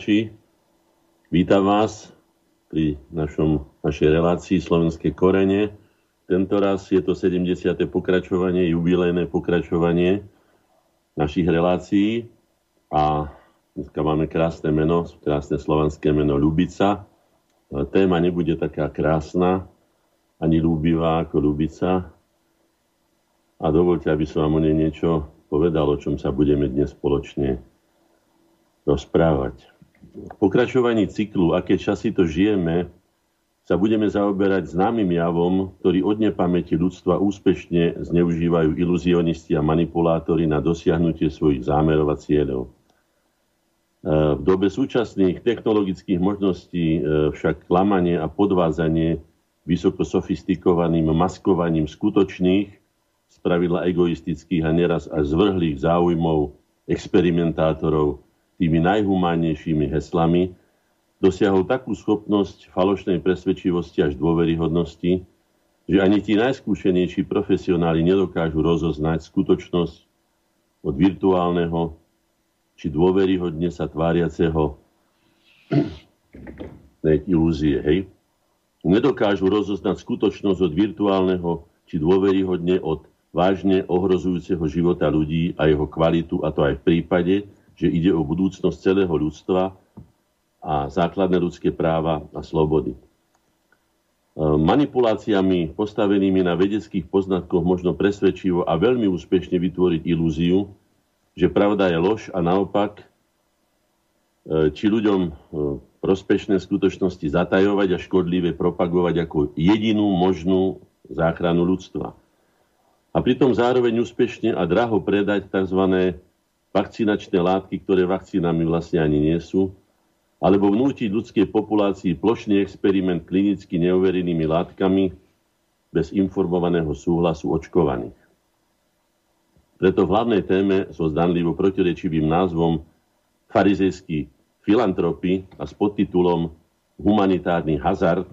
poslucháči, vítam vás pri našom, našej relácii Slovenské korene. Tento raz je to 70. pokračovanie, jubilejné pokračovanie našich relácií a dneska máme krásne meno, krásne slovanské meno Ľubica. Téma nebude taká krásna, ani ľúbivá ako Ľubica. A dovolte, aby som vám o nej niečo povedal, o čom sa budeme dnes spoločne rozprávať. Pokračovaní cyklu Aké časy to žijeme sa budeme zaoberať známym javom, ktorý od nepamäti ľudstva úspešne zneužívajú iluzionisti a manipulátori na dosiahnutie svojich zámerov a cieľov. E, v dobe súčasných technologických možností e, však klamanie a podvázanie vysoko sofistikovaným maskovaním skutočných spravidla egoistických a neraz až zvrhlých záujmov experimentátorov tými najhumánnejšími heslami, dosiahol takú schopnosť falošnej presvedčivosti až dôveryhodnosti, že ani tí najskúšenejší profesionáli nedokážu rozoznať skutočnosť od virtuálneho či dôveryhodne sa tváriaceho ilúzie. Hej? Nedokážu rozoznať skutočnosť od virtuálneho či dôveryhodne od vážne ohrozujúceho života ľudí a jeho kvalitu, a to aj v prípade, že ide o budúcnosť celého ľudstva a základné ľudské práva a slobody. E, manipuláciami postavenými na vedeckých poznatkoch možno presvedčivo a veľmi úspešne vytvoriť ilúziu, že pravda je lož a naopak, e, či ľuďom e, prospešné skutočnosti zatajovať a škodlivé propagovať ako jedinú možnú záchranu ľudstva a pritom zároveň úspešne a draho predať tzv. Vakcinačné látky, ktoré vakcínami vlastne ani nie sú, alebo vnútiť ľudskej populácii plošný experiment klinicky neoverenými látkami bez informovaného súhlasu očkovaných. Preto v hlavnej téme so zdanlivo protirečivým názvom farizejský filantropy a s podtitulom Humanitárny hazard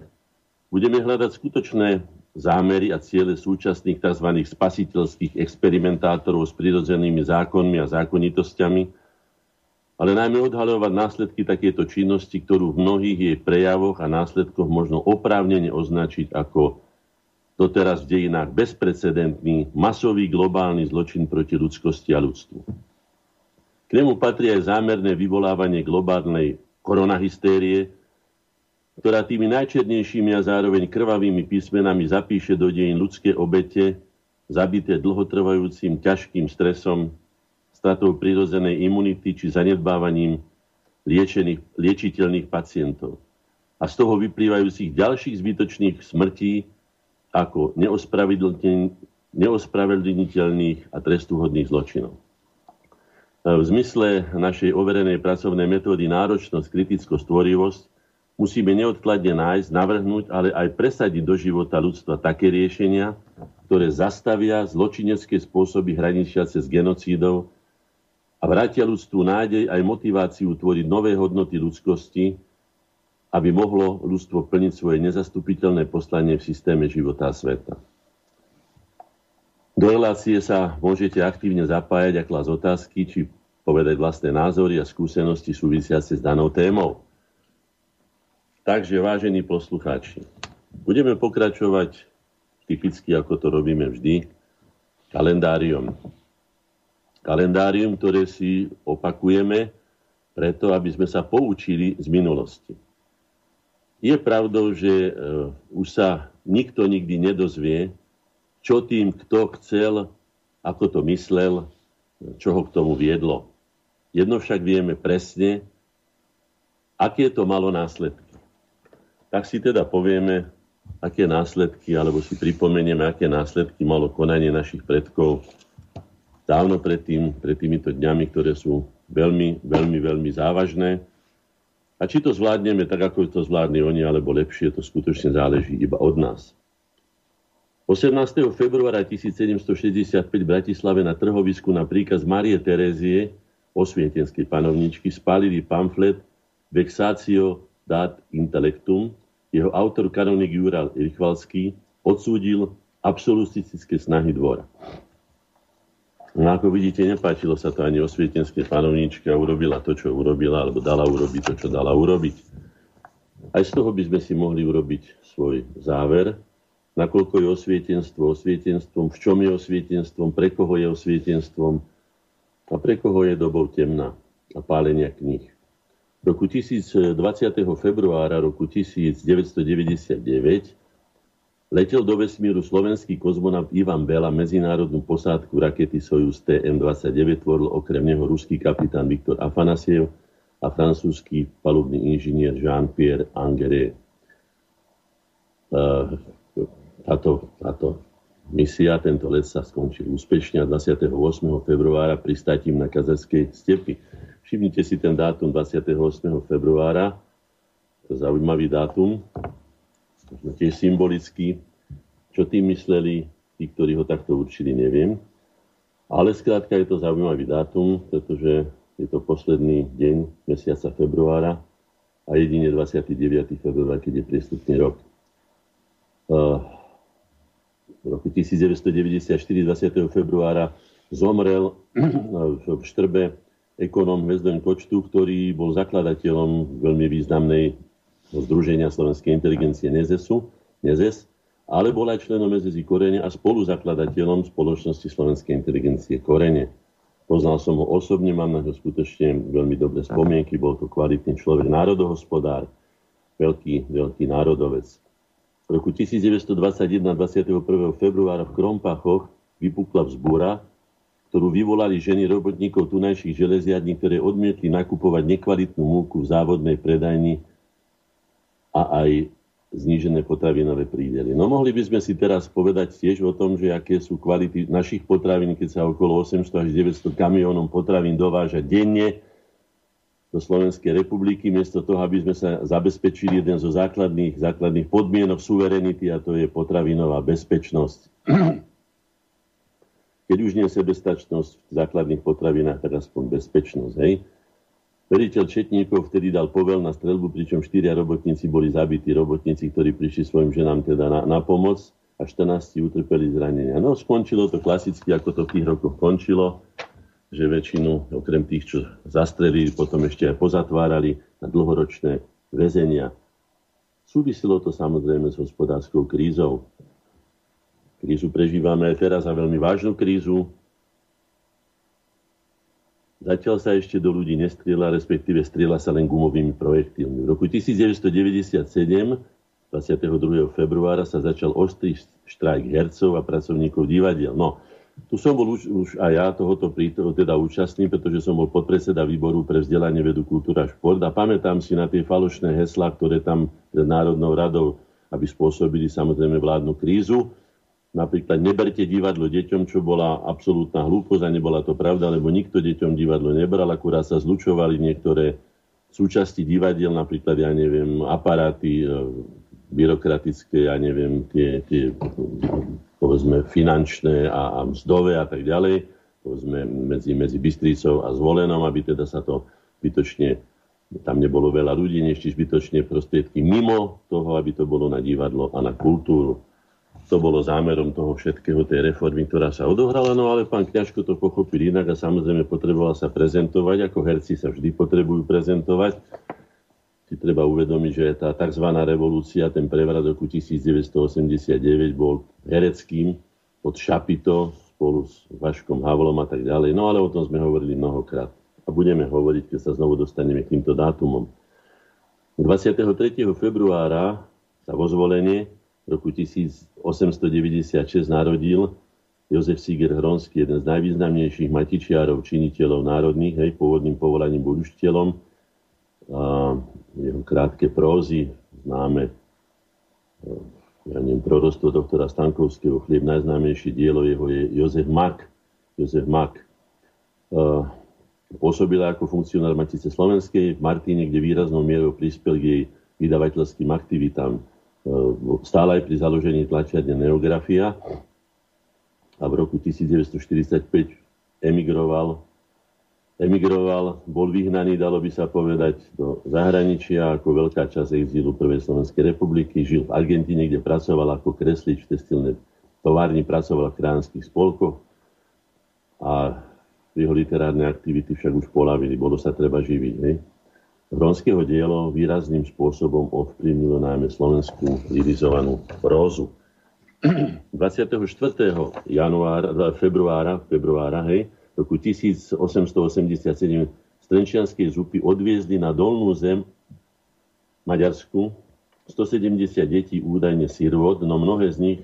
budeme hľadať skutočné zámery a ciele súčasných tzv. spasiteľských experimentátorov s prirodzenými zákonmi a zákonitosťami, ale najmä odhalovať následky takéto činnosti, ktorú v mnohých jej prejavoch a následkoch možno oprávnene označiť ako doteraz v dejinách bezprecedentný masový globálny zločin proti ľudskosti a ľudstvu. K nemu patrí aj zámerné vyvolávanie globálnej koronahystérie, ktorá tými najčernejšími a zároveň krvavými písmenami zapíše do dejín ľudské obete, zabité dlhotrvajúcim ťažkým stresom, stratou prirodzenej imunity či zanedbávaním liečených, liečiteľných pacientov. A z toho vyplývajúcich ďalších zbytočných smrtí ako neospravedlniteľných a trestuhodných zločinov. V zmysle našej overenej pracovnej metódy náročnosť, kritickosť, tvorivosť musíme neodkladne nájsť, navrhnúť, ale aj presadiť do života ľudstva také riešenia, ktoré zastavia zločinecké spôsoby hraničiace s genocídou a vrátia ľudstvu nádej aj motiváciu tvoriť nové hodnoty ľudskosti, aby mohlo ľudstvo plniť svoje nezastupiteľné poslanie v systéme života a sveta. Do relácie sa môžete aktívne zapájať a klásť otázky, či povedať vlastné názory a skúsenosti súvisiace s danou témou. Takže, vážení poslucháči, budeme pokračovať typicky, ako to robíme vždy, kalendárium. Kalendárium, ktoré si opakujeme preto, aby sme sa poučili z minulosti. Je pravdou, že uh, už sa nikto nikdy nedozvie, čo tým, kto chcel, ako to myslel, čo ho k tomu viedlo. Jedno však vieme presne, aké to malo následky tak si teda povieme, aké následky, alebo si pripomenieme, aké následky malo konanie našich predkov dávno predtým, pred týmito dňami, ktoré sú veľmi, veľmi, veľmi závažné. A či to zvládneme tak, ako to zvládli oni, alebo lepšie, to skutočne záleží iba od nás. 18. februára 1765 v Bratislave na trhovisku na príkaz Marie Terézie, osvietenskej panovničky, spálili pamflet Vexatio dat intellectum, jeho autor kanonik Jura Richvalský odsúdil absolutistické snahy dvora. No ako vidíte, nepáčilo sa to ani osvietenské panovníčke a urobila to, čo urobila, alebo dala urobiť to, čo dala urobiť. Aj z toho by sme si mohli urobiť svoj záver, nakoľko je osvietenstvo osvietenstvom, v čom je osvietenstvom, pre koho je osvietenstvom a pre koho je dobou temná a pálenia kníh. Roku 20. februára roku 1999 letel do vesmíru slovenský kozmonaut Ivan Bela medzinárodnú posádku rakety Sojus TM-29 tvoril okrem neho ruský kapitán Viktor Afanasiev a francúzsky palubný inžinier Jean-Pierre Angeret. Táto, táto misia, tento let sa skončil úspešne a 28. februára pristatím na Kazachskej stepy. Všimnite si ten dátum 28. februára, to zaujímavý dátum, možno tiež symbolicky. Čo tým mysleli tí, ktorí ho takto určili, neviem. Ale skrátka je to zaujímavý dátum, pretože je to posledný deň mesiaca februára a jedine 29. február, keď je priestupný rok. Uh, v roku 1994, 20. februára, zomrel v Štrbe ekonóm Hvezdoň Kočtu, ktorý bol zakladateľom veľmi významnej Združenia slovenskej inteligencie NEZESu, NEZES, ale bol aj členom NEZESy Korene a spoluzakladateľom spoločnosti slovenskej inteligencie Korene. Poznal som ho osobne, mám na to skutočne veľmi dobré spomienky, bol to kvalitný človek, národohospodár, veľký, veľký národovec. V roku 1921 21. februára v Krompachoch vypukla vzbúra, ktorú vyvolali ženy robotníkov tunajších železiarní, ktoré odmietli nakupovať nekvalitnú múku v závodnej predajni a aj znížené potravinové prídely. No mohli by sme si teraz povedať tiež o tom, že aké sú kvality našich potravín, keď sa okolo 800 až 900 kamiónov potravín dováža denne do Slovenskej republiky, miesto toho, aby sme sa zabezpečili jeden zo základných, základných podmienok suverenity, a to je potravinová bezpečnosť. Keď už nie sebestačnosť v základných potravinách, tak aspoň bezpečnosť. Hej? Veriteľ Četníkov vtedy dal povel na strelbu, pričom štyria robotníci boli zabití. Robotníci, ktorí prišli svojim ženám teda na, na pomoc a 14 utrpeli zranenia. No skončilo to klasicky, ako to v tých rokoch končilo, že väčšinu, okrem tých, čo zastrelili, potom ešte aj pozatvárali na dlhoročné väzenia. Súvisilo to samozrejme s hospodárskou krízou. Krízu prežívame aj teraz a veľmi vážnu krízu, Zatiaľ sa ešte do ľudí nestrieľa, respektíve strieľa sa len gumovými projektilmi. V roku 1997, 22. februára, sa začal ostrý štrajk hercov a pracovníkov divadiel. No, tu som bol už, už aj ja tohoto prítoho, teda účastný, pretože som bol podpredseda výboru pre vzdelanie, vedu, kultúra a šport a pamätám si na tie falošné heslá, ktoré tam pred Národnou radou, aby spôsobili samozrejme vládnu krízu Napríklad neberte divadlo deťom, čo bola absolútna hlúposť a nebola to pravda, lebo nikto deťom divadlo nebral, akurát sa zlučovali niektoré súčasti divadiel, napríklad, ja neviem, aparáty e, byrokratické, ja neviem, tie, tie povedzme, finančné a, a mzdové a tak ďalej, povedzme, medzi, medzi Bystricou a Zvolenom, aby teda sa to bytočne tam nebolo veľa ľudí, než zbytočne prostriedky mimo toho, aby to bolo na divadlo a na kultúru to bolo zámerom toho všetkého, tej reformy, ktorá sa odohrala, no ale pán Kňažko to pochopil inak a samozrejme potreboval sa prezentovať, ako herci sa vždy potrebujú prezentovať. Si treba uvedomiť, že tá tzv. revolúcia, ten prevrat roku 1989 bol hereckým pod Šapito spolu s Vaškom Havlom a tak ďalej. No ale o tom sme hovorili mnohokrát. A budeme hovoriť, keď sa znovu dostaneme k týmto dátumom. 23. februára sa vo zvolenie roku 1896 narodil Jozef Siger Hronský, jeden z najvýznamnejších matičiarov, činiteľov národných, hej, pôvodným povolaním bol jeho krátke prózy, známe ja neviem, prorostvo doktora Stankovského, chlieb najznámejšie dielo jeho je Jozef Mak. Jozef Mak. Pôsobila ako funkcionár Matice Slovenskej v Martíne, kde výraznou mierou prispel k jej vydavateľským aktivitám E, stále aj pri založení tlačiarne Neografia a v roku 1945 emigroval, emigroval, bol vyhnaný, dalo by sa povedať, do zahraničia ako veľká časť exílu Prvej Slovenskej republiky. Žil v Argentíne, kde pracoval ako kreslič v textilnej továrni, pracoval v kránskych spolkoch. a jeho literárne aktivity však už polavili, bolo sa treba živiť. Hej. Hronského dielo výrazným spôsobom ovplyvnilo najmä slovenskú lirizovanú prózu. 24. januára, februára, februára hej, roku 1887 z zupy odviezli na dolnú zem Maďarsku 170 detí údajne sirvot, no mnohé z nich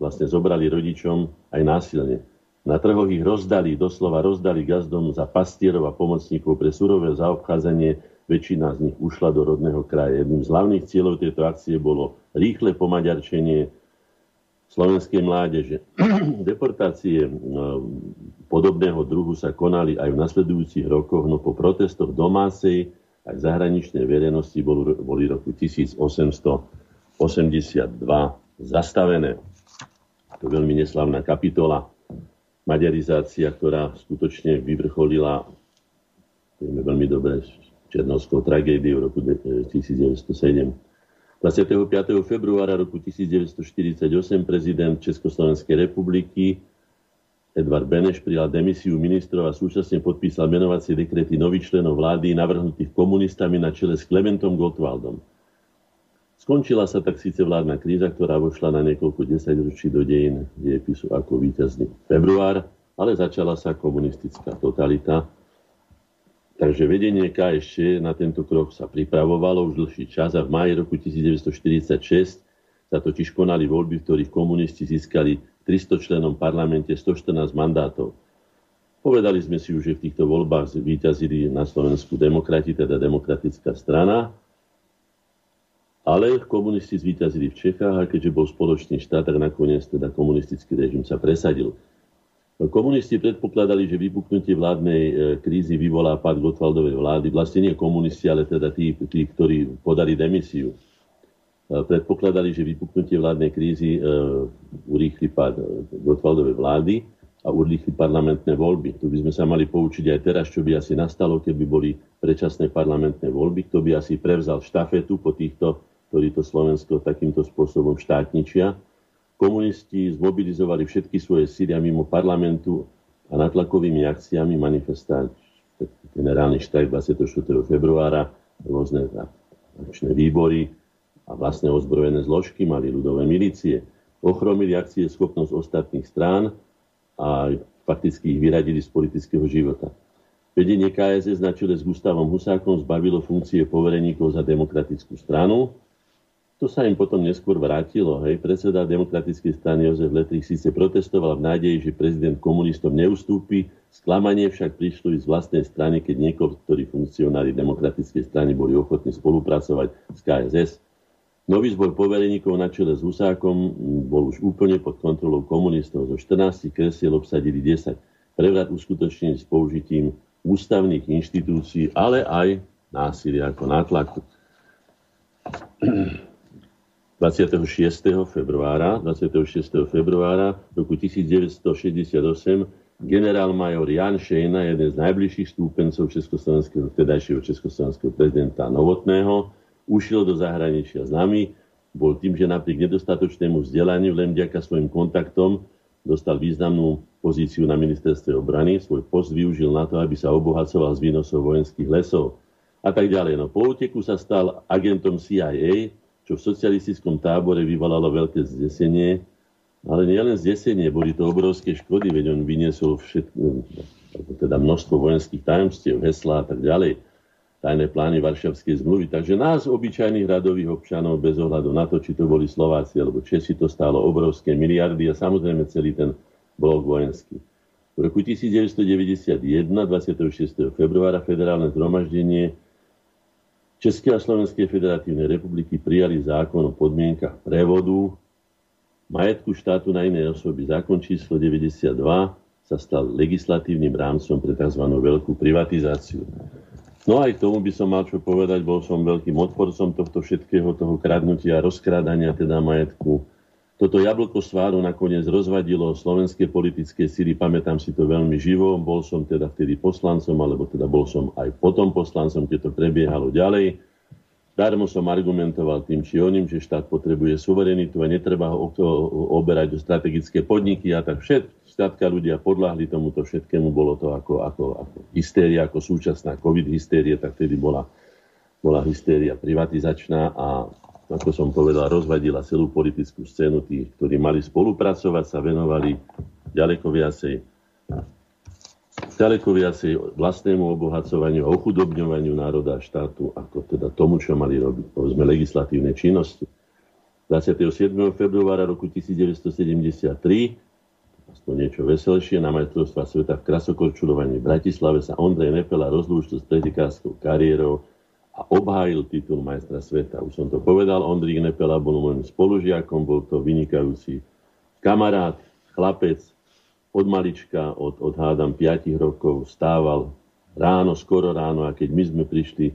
vlastne zobrali rodičom aj násilne. Na trhoch ich rozdali, doslova rozdali gazdom za pastierov a pomocníkov pre surové zaobchádzanie. Väčšina z nich ušla do rodného kraja. Jedným z hlavných cieľov tejto akcie bolo rýchle pomaďarčenie slovenskej mládeže. Deportácie no, podobného druhu sa konali aj v nasledujúcich rokoch, no po protestoch domácej aj zahraničnej verejnosti boli, boli roku 1882 zastavené. To veľmi neslavná kapitola maďarizácia, ktorá skutočne vyvrcholila, vieme veľmi dobre, Černovskou tragédiou roku 1907. 25. februára roku 1948 prezident Československej republiky Edvard Beneš prijal demisiu ministrov a súčasne podpísal menovacie dekrety nových členov vlády navrhnutých komunistami na čele s Klementom Gottwaldom. Skončila sa tak síce vládna kríza, ktorá vošla na niekoľko desaťročí do dejín diepisu ako víťazný február, ale začala sa komunistická totalita. Takže vedenie KSČ na tento krok sa pripravovalo už dlhší čas a v máji roku 1946 sa totiž konali voľby, v ktorých komunisti získali 300 členom parlamente 114 mandátov. Povedali sme si už, že v týchto voľbách vyťazili na Slovensku demokrati, teda demokratická strana, ale komunisti zvíťazili v Čechách a keďže bol spoločný štát, tak nakoniec teda komunistický režim sa presadil. Komunisti predpokladali, že vypuknutie vládnej e, krízy vyvolá pád Gotwaldovej vlády. Vlastne nie komunisti, ale teda tí, tí ktorí podali demisiu. E, predpokladali, že vypuknutie vládnej krízy e, urýchli pád Gotwaldovej vlády a urýchli parlamentné voľby. Tu by sme sa mali poučiť aj teraz, čo by asi nastalo, keby boli predčasné parlamentné voľby, kto by asi prevzal štafetu po týchto ktorí to Slovensko takýmto spôsobom štátničia. Komunisti zmobilizovali všetky svoje síly mimo parlamentu a natlakovými akciami manifestovali generálny štrajk 24. februára, rôzne akčné výbory a vlastné ozbrojené zložky mali ľudové milície. Ochromili akcie schopnosť ostatných strán a fakticky ich vyradili z politického života. Vedenie KSS na čele s Gustavom Husákom zbavilo funkcie povereníkov za demokratickú stranu to sa im potom neskôr vrátilo. Hej. Predseda demokratickej strany Jozef Letrich síce protestoval v nádeji, že prezident komunistom neustúpi, sklamanie však prišlo i z vlastnej strany, keď niektorí funkcionári demokratickej strany boli ochotní spolupracovať s KSS. Nový zbor povereníkov na čele s Husákom bol už úplne pod kontrolou komunistov. Zo 14 kresiel obsadili 10. Prevrat uskutočnení s použitím ústavných inštitúcií, ale aj násilia ako nátlaku. 26. februára, 26. februára roku 1968 generál major Jan Šejna, jeden z najbližších stúpencov československého, vtedajšieho československého prezidenta Novotného, ušiel do zahraničia s nami. Bol tým, že napriek nedostatočnému vzdelaniu len vďaka svojim kontaktom dostal významnú pozíciu na ministerstve obrany. Svoj post využil na to, aby sa obohacoval z výnosov vojenských lesov a tak ďalej. No, po úteku sa stal agentom CIA, čo v socialistickom tábore vyvolalo veľké zdesenie, ale nielen zdesenie, boli to obrovské škody, veď on vyniesol všetko, teda množstvo vojenských tajomstiev, hesla a tak ďalej, tajné plány Varšavskej zmluvy. Takže nás, obyčajných radových občanov, bez ohľadu na to, či to boli Slováci alebo Česi, to stálo obrovské miliardy a samozrejme celý ten blok vojenský. V roku 1991, 26. februára, federálne zhromaždenie Českej a Slovenskej federatívnej republiky prijali zákon o podmienkach prevodu majetku štátu na iné osoby. Zákon číslo 92 sa stal legislatívnym rámcom pre tzv. veľkú privatizáciu. No aj k tomu by som mal čo povedať, bol som veľkým odporcom tohto všetkého, toho kradnutia, rozkrádania teda majetku toto jablko sváru nakoniec rozvadilo slovenské politické síly, pamätám si to veľmi živo, bol som teda vtedy poslancom, alebo teda bol som aj potom poslancom, keď to prebiehalo ďalej. Darmo som argumentoval tým či oným, že štát potrebuje suverenitu a netreba ho oberať o strategické podniky a tak všet, skrátka ľudia podľahli tomuto všetkému, bolo to ako, ako, ako hystéria, ako súčasná covid hystéria, tak vtedy bola, bola hystéria privatizačná a ako som povedal, rozvadila celú politickú scénu tých, ktorí mali spolupracovať, sa venovali ďaleko viacej ďaleko viacej vlastnému obohacovaniu a ochudobňovaniu národa a štátu, ako teda tomu, čo mali robiť, povedzme, legislatívne činnosti. 27. februára roku 1973, aspoň niečo veselšie, na majstrovstva sveta v krasokorčulovaní v Bratislave sa Ondrej Nepela rozlúčil s predikárskou kariérou a obhájil titul majstra sveta. Už som to povedal, Ondrík Nepela bol môjim spolužiakom, bol to vynikajúci kamarát, chlapec, od malička, od, od hádam 5 rokov stával ráno, skoro ráno a keď my sme prišli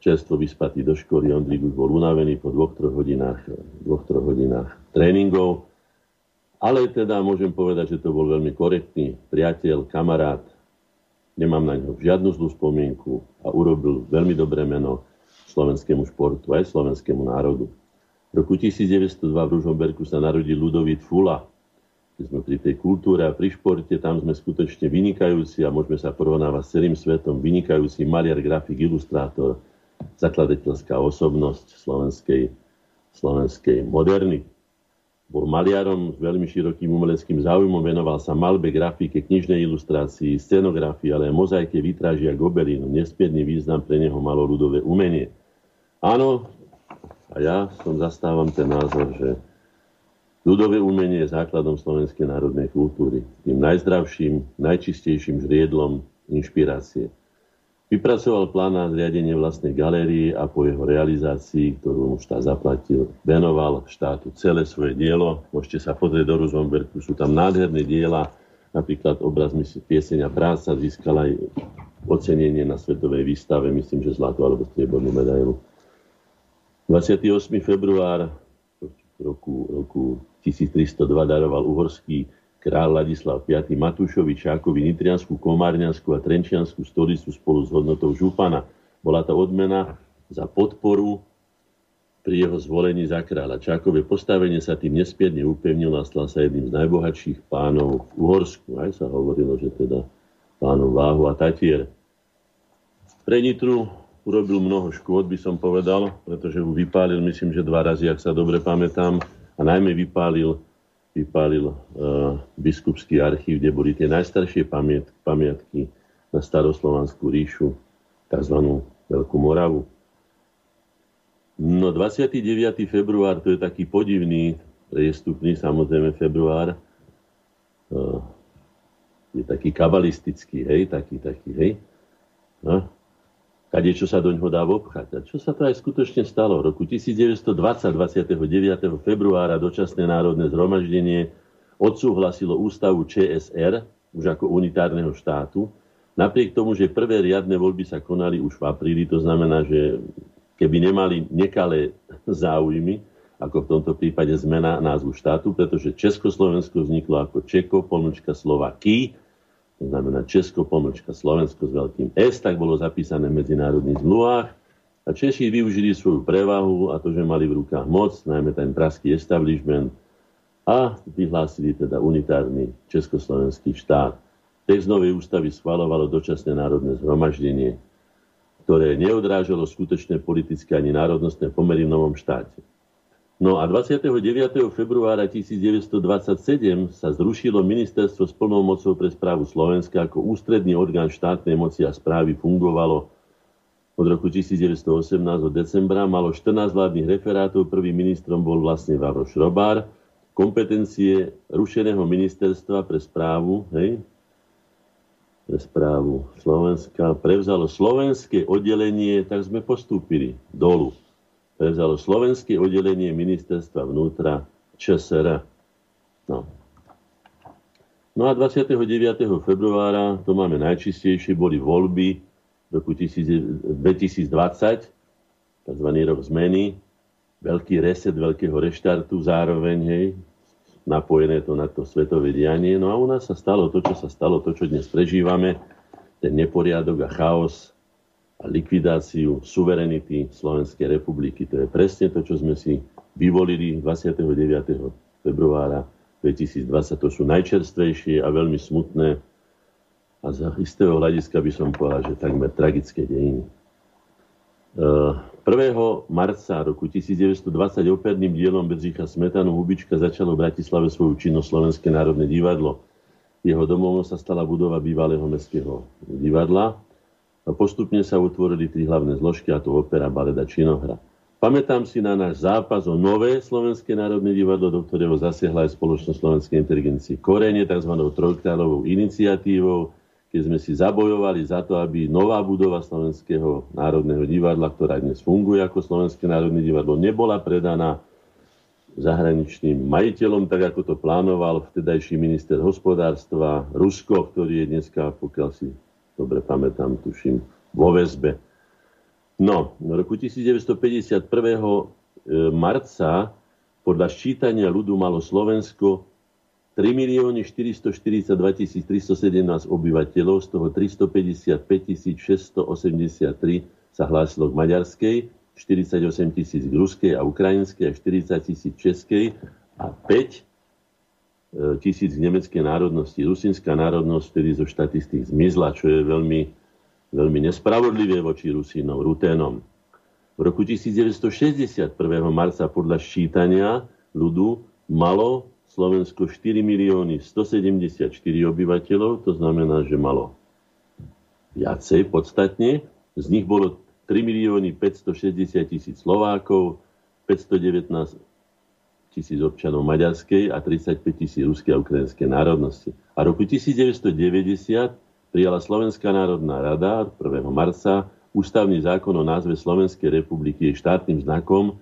čerstvo vyspatí do školy, Ondrík už bol unavený po dvoch, troch hodinách, dvoch, troch hodinách tréningov. Ale teda môžem povedať, že to bol veľmi korektný priateľ, kamarát. Nemám na ňo žiadnu zlú spomienku a urobil veľmi dobré meno slovenskému športu aj slovenskému národu. V roku 1902 v Ružomberku sa narodil Ludovít Fula, keď sme pri tej kultúre a pri športe, tam sme skutočne vynikajúci a môžeme sa porovnávať s celým svetom, vynikajúci maliar, grafik, ilustrátor, zakladateľská osobnosť slovenskej, slovenskej moderny. Bol maliarom s veľmi širokým umeleckým záujmom, venoval sa malbe, grafike, knižnej ilustrácii, scenografii, ale aj mozaike, vitráži a gobelínu. Nesmierny význam pre neho malo ľudové umenie. Áno, a ja som zastávam ten názor, že Ľudové umenie je základom slovenskej národnej kultúry, tým najzdravším, najčistejším žriedlom inšpirácie. Vypracoval plán na zriadenie vlastnej galérie a po jeho realizácii, ktorú mu štát zaplatil, venoval štátu celé svoje dielo. Môžete sa pozrieť do Ruzomberku, sú tam nádherné diela, napríklad obraz si Pieseň a práca získal aj ocenenie na svetovej výstave, myslím, že zlatú alebo striebornú medailu. 28. február roku, roku 1302 daroval uhorský král Ladislav V. Matúšovi Čákovi Nitrianskú, Komárňanskú a Trenčianskú stolicu spolu s hodnotou župana. Bola to odmena za podporu pri jeho zvolení za kráľa. Čákové postavenie sa tým nespierne upevnilo a stal sa jedným z najbohatších pánov v Uhorsku. Aj sa hovorilo, že teda pánov Váhu a Tatier. Pre Nitru urobil mnoho škôd, by som povedal, pretože ho vypálil, myslím, že dva razy, ak sa dobre pamätám, a najmä vypálil, vypálil uh, biskupský archív, kde boli tie najstaršie pamiat, pamiatky na staroslovanskú ríšu, tzv. Veľkú Moravu. No 29. február, to je taký podivný, priestupný samozrejme február, uh, je taký kabalistický, hej, taký, taký, hej. No, kade čo sa do ňoho dá obchať. A čo sa to aj skutočne stalo? V roku 1920, 29. februára, dočasné národné zhromaždenie odsúhlasilo ústavu ČSR, už ako unitárneho štátu, napriek tomu, že prvé riadne voľby sa konali už v apríli, to znamená, že keby nemali nekalé záujmy, ako v tomto prípade zmena názvu štátu, pretože Československo vzniklo ako Čeko, pomlčka Slovaký, to znamená Česko, pomlčka Slovensko s veľkým S, tak bolo zapísané v medzinárodných zmluvách. A Češi využili svoju prevahu a to, že mali v rukách moc, najmä ten praský establishment, a vyhlásili teda unitárny československý štát. Text novej ústavy schvalovalo dočasné národné zhromaždenie, ktoré neodrážalo skutočné politické ani národnostné pomery v novom štáte. No a 29. februára 1927 sa zrušilo ministerstvo s plnou mocou pre správu Slovenska ako ústredný orgán štátnej moci a správy fungovalo od roku 1918 do decembra. Malo 14 vládnych referátov, prvým ministrom bol vlastne Vavro Šrobár. Kompetencie rušeného ministerstva pre správu, hej, pre správu Slovenska prevzalo slovenské oddelenie, tak sme postúpili dolu prevzalo slovenské oddelenie ministerstva vnútra ČSR. No. no a 29. februára, to máme najčistejšie, boli voľby roku 2020, tzv. rok zmeny, veľký reset veľkého reštartu zároveň, hej, napojené to na to svetové dianie. No a u nás sa stalo to, čo sa stalo, to, čo dnes prežívame, ten neporiadok a chaos, a likvidáciu suverenity Slovenskej republiky. To je presne to, čo sme si vyvolili 29. februára 2020. To sú najčerstvejšie a veľmi smutné a z istého hľadiska by som povedal, že takmer tragické dejiny. 1. marca roku 1920 operným dielom Bedřicha Smetanu Hubička začalo v Bratislave svoju činnosť Slovenské národné divadlo. Jeho domovom sa stala budova bývalého mestského divadla a postupne sa utvorili tri hlavné zložky, a to opera, baleda, činohra. Pamätám si na náš zápas o nové Slovenské národné divadlo, do ktorého zasiahla aj spoločnosť Slovenskej inteligencie Korene, tzv. trojkráľovou iniciatívou, keď sme si zabojovali za to, aby nová budova Slovenského národného divadla, ktorá dnes funguje ako Slovenské národné divadlo, nebola predaná zahraničným majiteľom, tak ako to plánoval vtedajší minister hospodárstva Rusko, ktorý je dneska, pokiaľ si dobre pamätám, tuším, vo väzbe. No, v roku 1951. E, marca podľa ščítania ľudu malo Slovensko 3 milióny 442 317 obyvateľov, z toho 355 683 sa hlásilo k maďarskej, 48 tisíc k ruskej a ukrajinskej a 40 tisíc českej a 5 e, tisíc k nemeckej národnosti. Rusinská národnosť vtedy zo štatistík zmizla, čo je veľmi, veľmi nespravodlivé voči Rusínom, Ruténom. V roku 1961. marca podľa ščítania ľudu malo Slovensko 4 milióny 174 obyvateľov, to znamená, že malo viacej podstatne. Z nich bolo 3 milióny 560 tisíc Slovákov, 519 tisíc občanov maďarskej a 35 tisíc ruskej a ukrajinskej národnosti. A roku 1990 prijala Slovenská národná rada 1. marca ústavný zákon o názve Slovenskej republiky jej štátnym znakom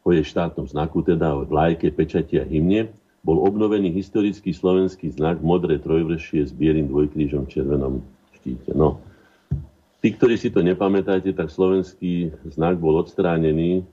o jej štátnom znaku, teda o vlajke, pečati a hymne, bol obnovený historický slovenský znak modré trojvršie s bielým dvojkrížom v červenom štíte. No. Tí, ktorí si to nepamätáte, tak slovenský znak bol odstránený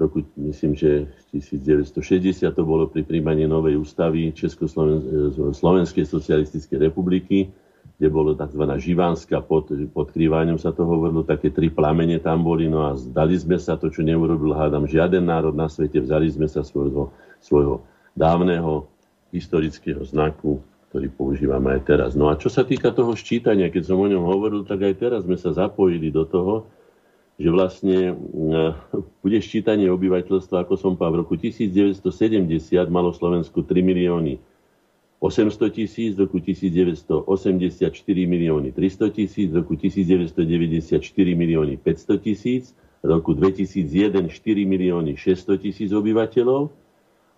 roku, myslím, že 1960 to bolo pri príjmaní novej ústavy Československej socialistickej republiky kde bolo tzv. živánska pod, pod krývaňom sa to hovorilo, také tri plamene tam boli, no a zdali sme sa to, čo neurobil, hádam, žiaden národ na svete, vzali sme sa svojho, svojho dávneho historického znaku, ktorý používame aj teraz. No a čo sa týka toho ščítania, keď som o ňom hovoril, tak aj teraz sme sa zapojili do toho, že vlastne e, bude ščítanie obyvateľstva, ako som povedal, v roku 1970 malo Slovensku 3 milióny 800 tisíc, v roku 1984 milióny 300 tisíc, v roku 1994 milióny 500 tisíc, v roku 2001 4 milióny 600 tisíc obyvateľov,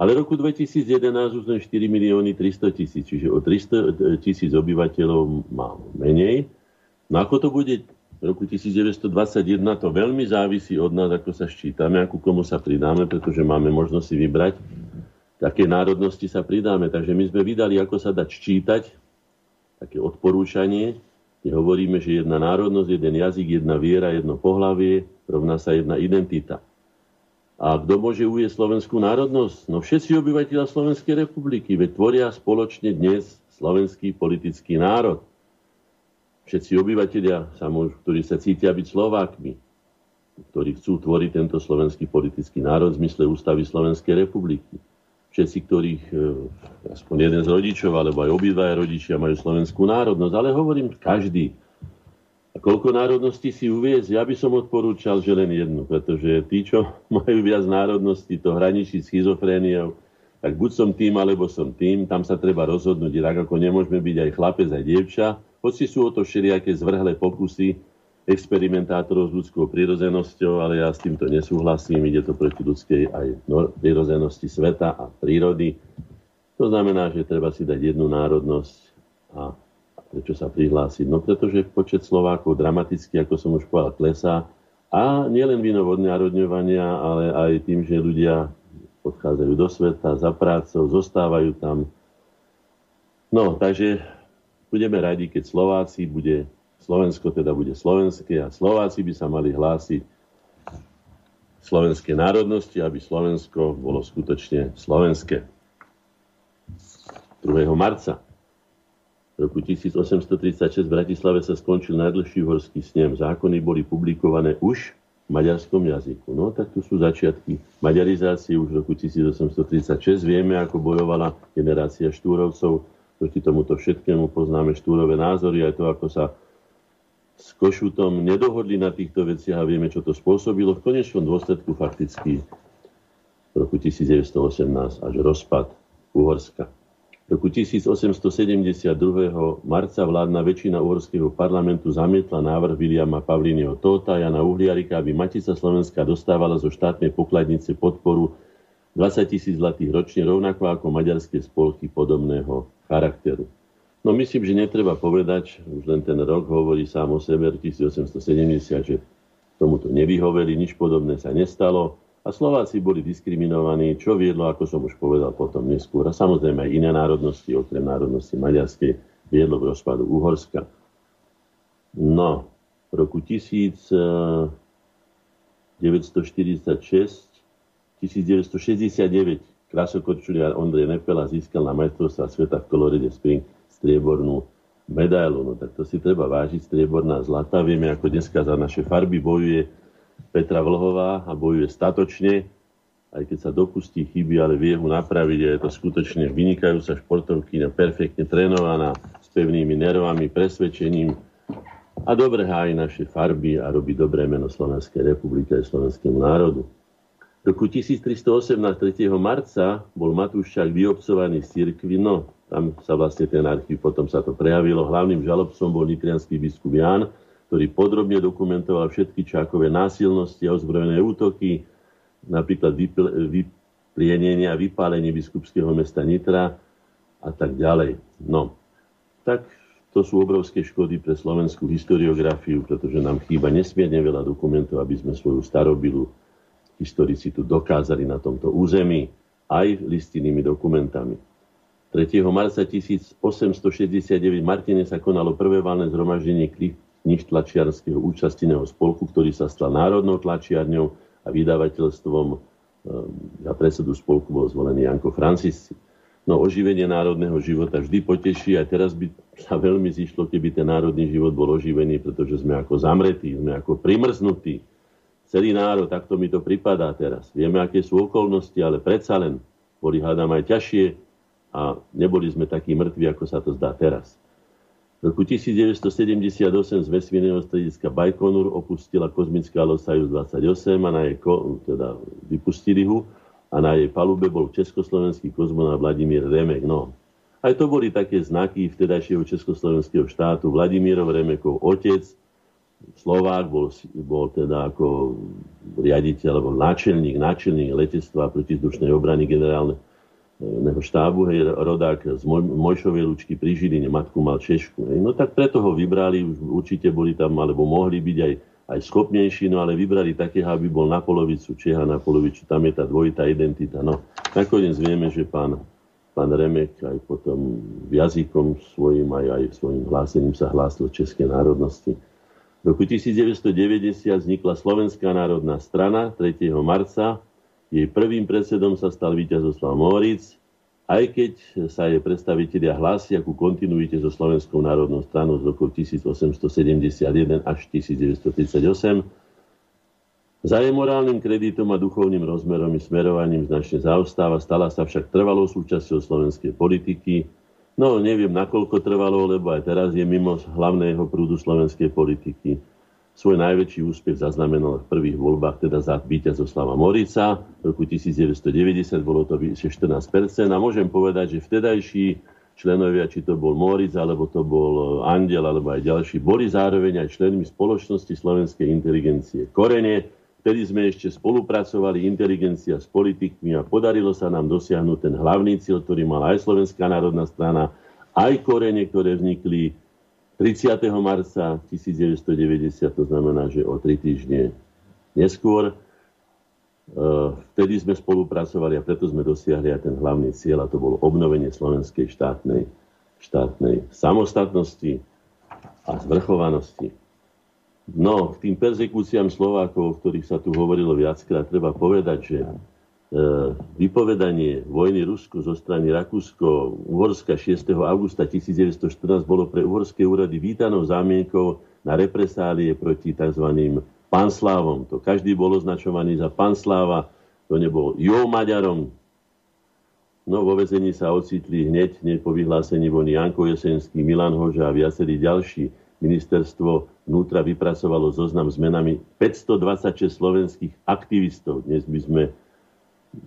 ale v roku 2011 už len 4 milióny 300 tisíc, čiže o 300 tisíc obyvateľov má menej. No ako to bude v roku 1921, to veľmi závisí od nás, ako sa ščítame, ako komu sa pridáme, pretože máme možnosť si vybrať také národnosti sa pridáme. Takže my sme vydali, ako sa dať čítať, také odporúčanie, kde hovoríme, že jedna národnosť, jeden jazyk, jedna viera, jedno pohlavie, rovná sa jedna identita. A kto môže uvieť slovenskú národnosť? No všetci obyvateľia Slovenskej republiky, veď tvoria spoločne dnes slovenský politický národ. Všetci obyvateľia, ktorí sa cítia byť Slovákmi, ktorí chcú tvoriť tento slovenský politický národ v zmysle ústavy Slovenskej republiky. Všetci, ktorých e, aspoň jeden z rodičov, alebo aj obidvaja rodičia majú slovenskú národnosť, ale hovorím každý. A koľko národností si uviezť? Ja by som odporúčal, že len jednu, pretože tí, čo majú viac národností, to hraničí schizofréniou, tak buď som tým, alebo som tým, tam sa treba rozhodnúť, tak ako nemôžeme byť aj chlapec, aj dievča, hoci sú o to všelijaké zvrhlé pokusy, experimentátorov s ľudskou prírodzenosťou, ale ja s týmto nesúhlasím. Ide to proti ľudskej aj prírodzenosti sveta a prírody. To znamená, že treba si dať jednu národnosť a prečo sa prihlásiť? No pretože počet Slovákov dramaticky, ako som už povedal, klesá. A nielen vino odnárodňovania, ale aj tým, že ľudia odchádzajú do sveta za prácou, zostávajú tam. No, takže budeme radi, keď Slováci bude Slovensko teda bude slovenské a Slováci by sa mali hlásiť slovenskej národnosti, aby Slovensko bolo skutočne slovenské. 2. marca roku 1836 v Bratislave sa skončil najdlhší horský snem. Zákony boli publikované už v maďarskom jazyku. No tak tu sú začiatky maďarizácie už v roku 1836. Vieme, ako bojovala generácia Štúrovcov proti tomuto všetkému. Poznáme Štúrové názory, aj to, ako sa s Košutom nedohodli na týchto veciach a vieme, čo to spôsobilo. V konečnom dôsledku fakticky v roku 1918 až rozpad Uhorska roku 1872. marca vládna väčšina uhorského parlamentu zamietla návrh Viliama Pavlínyho Tóta Jana Uhliarika, aby Matica Slovenska dostávala zo štátnej pokladnice podporu 20 tisíc zlatých ročne, rovnako ako maďarské spolky podobného charakteru. No myslím, že netreba povedať, už len ten rok hovorí sám o sebe, 1870, že tomuto nevyhoveli, nič podobné sa nestalo. A Slováci boli diskriminovaní, čo viedlo, ako som už povedal potom neskôr, a samozrejme aj iné národnosti, okrem národnosti maďarskej, viedlo k rozpadu Uhorska. No, v roku 1946, 1969 krasokorčuliar Ondrej Nepela získal na majstrovstvá sveta v Colorado Spring striebornú medailu. No tak to si treba vážiť, strieborná zlata. Vieme, ako dneska za naše farby bojuje Petra Vlhová a bojuje statočne, aj keď sa dopustí chyby, ale vie ho napraviť je to skutočne vynikajúca športovkyňa, perfektne trénovaná, s pevnými nervami, presvedčením a dobre hájí naše farby a robí dobré meno Slovenskej republike a slovenskému národu. Roku 1318, 3. marca, bol Matúščák vyobcovaný z cirkvi, no tam sa vlastne ten archív, potom sa to prejavilo. Hlavným žalobcom bol nitrianský biskup Ján, ktorý podrobne dokumentoval všetky čákové násilnosti a ozbrojené útoky, napríklad vyplienenie a vypálenie biskupského mesta Nitra a tak ďalej. No, tak to sú obrovské škody pre slovenskú historiografiu, pretože nám chýba nesmierne veľa dokumentov, aby sme svoju starobilú historicitu dokázali na tomto území aj listinnými dokumentami. 3. marca 1869 Martine sa konalo prvé valné zhromaždenie knih tlačiarského účastiného spolku, ktorý sa stal národnou tlačiarňou a vydavateľstvom ehm, za predsedu spolku bol zvolený Janko Francisci. No oživenie národného života vždy poteší a teraz by sa veľmi zišlo, keby ten národný život bol oživený, pretože sme ako zamretí, sme ako primrznutí. Celý národ, takto mi to pripadá teraz. Vieme, aké sú okolnosti, ale predsa len boli, hádam, aj ťažšie a neboli sme takí mŕtvi, ako sa to zdá teraz. V roku 1978 z vesmírneho strediska Bajkonur opustila kozmická loď Sajus 28 a na jej, teda vypustili ho a na jej palube bol československý kozmonát Vladimír Remek. No, aj to boli také znaky vtedajšieho československého štátu. Vladimírov Remekov otec, Slovák, bol, bol teda ako riaditeľ, alebo náčelník, náčelník letectva protizdušnej obrany generálne štábu, hej, rodák z Moj, Mojšovej Lučky pri Žiline, matku mal Češku. Hej. No tak preto ho vybrali, určite boli tam, alebo mohli byť aj, aj schopnejší, no ale vybrali takého, aby bol na polovicu Čeha, na polovicu, tam je tá dvojitá identita. No, nakoniec vieme, že pán, pán Remek aj potom jazykom svojim, aj, aj svojim hlásením sa hlásil českej národnosti. V roku 1990 vznikla Slovenská národná strana 3. marca jej prvým predsedom sa stal Víťazoslav Moritz, aj keď sa jej predstavitelia hlásia ku kontinuite so Slovenskou národnou stranou z roku 1871 až 1938. Za jej morálnym kreditom a duchovným rozmerom i smerovaním značne zaostáva, stala sa však trvalou súčasťou slovenskej politiky. No, neviem, nakoľko trvalo, lebo aj teraz je mimo hlavného prúdu slovenskej politiky. Svoj najväčší úspech zaznamenal v prvých voľbách, teda za Slava Morica. V roku 1990 bolo to vyše 14%. A môžem povedať, že vtedajší členovia, či to bol Moric, alebo to bol Andel, alebo aj ďalší, boli zároveň aj členmi spoločnosti slovenskej inteligencie Korene. Vtedy sme ešte spolupracovali inteligencia s politikmi a podarilo sa nám dosiahnuť ten hlavný cieľ, ktorý mala aj Slovenská národná strana, aj korene, ktoré vznikli 30. marca 1990, to znamená, že o tri týždne neskôr. E, vtedy sme spolupracovali a preto sme dosiahli aj ten hlavný cieľ a to bolo obnovenie slovenskej štátnej, štátnej samostatnosti a zvrchovanosti. No, k tým persekúciám Slovákov, o ktorých sa tu hovorilo viackrát, treba povedať, že E, vypovedanie vojny Rusko zo strany Rakúsko-Uhorska 6. augusta 1914 bolo pre uhorské úrady vítanou zámienkou na represálie proti tzv. panslávom. To každý bol označovaný za pansláva, to nebol jo Maďarom. No vo vezení sa ocitli hneď, hneď po vyhlásení vojny Janko Jesenský, Milan Hoža a viacerí ďalší. Ministerstvo vnútra vypracovalo zoznam s menami 526 slovenských aktivistov. Dnes by sme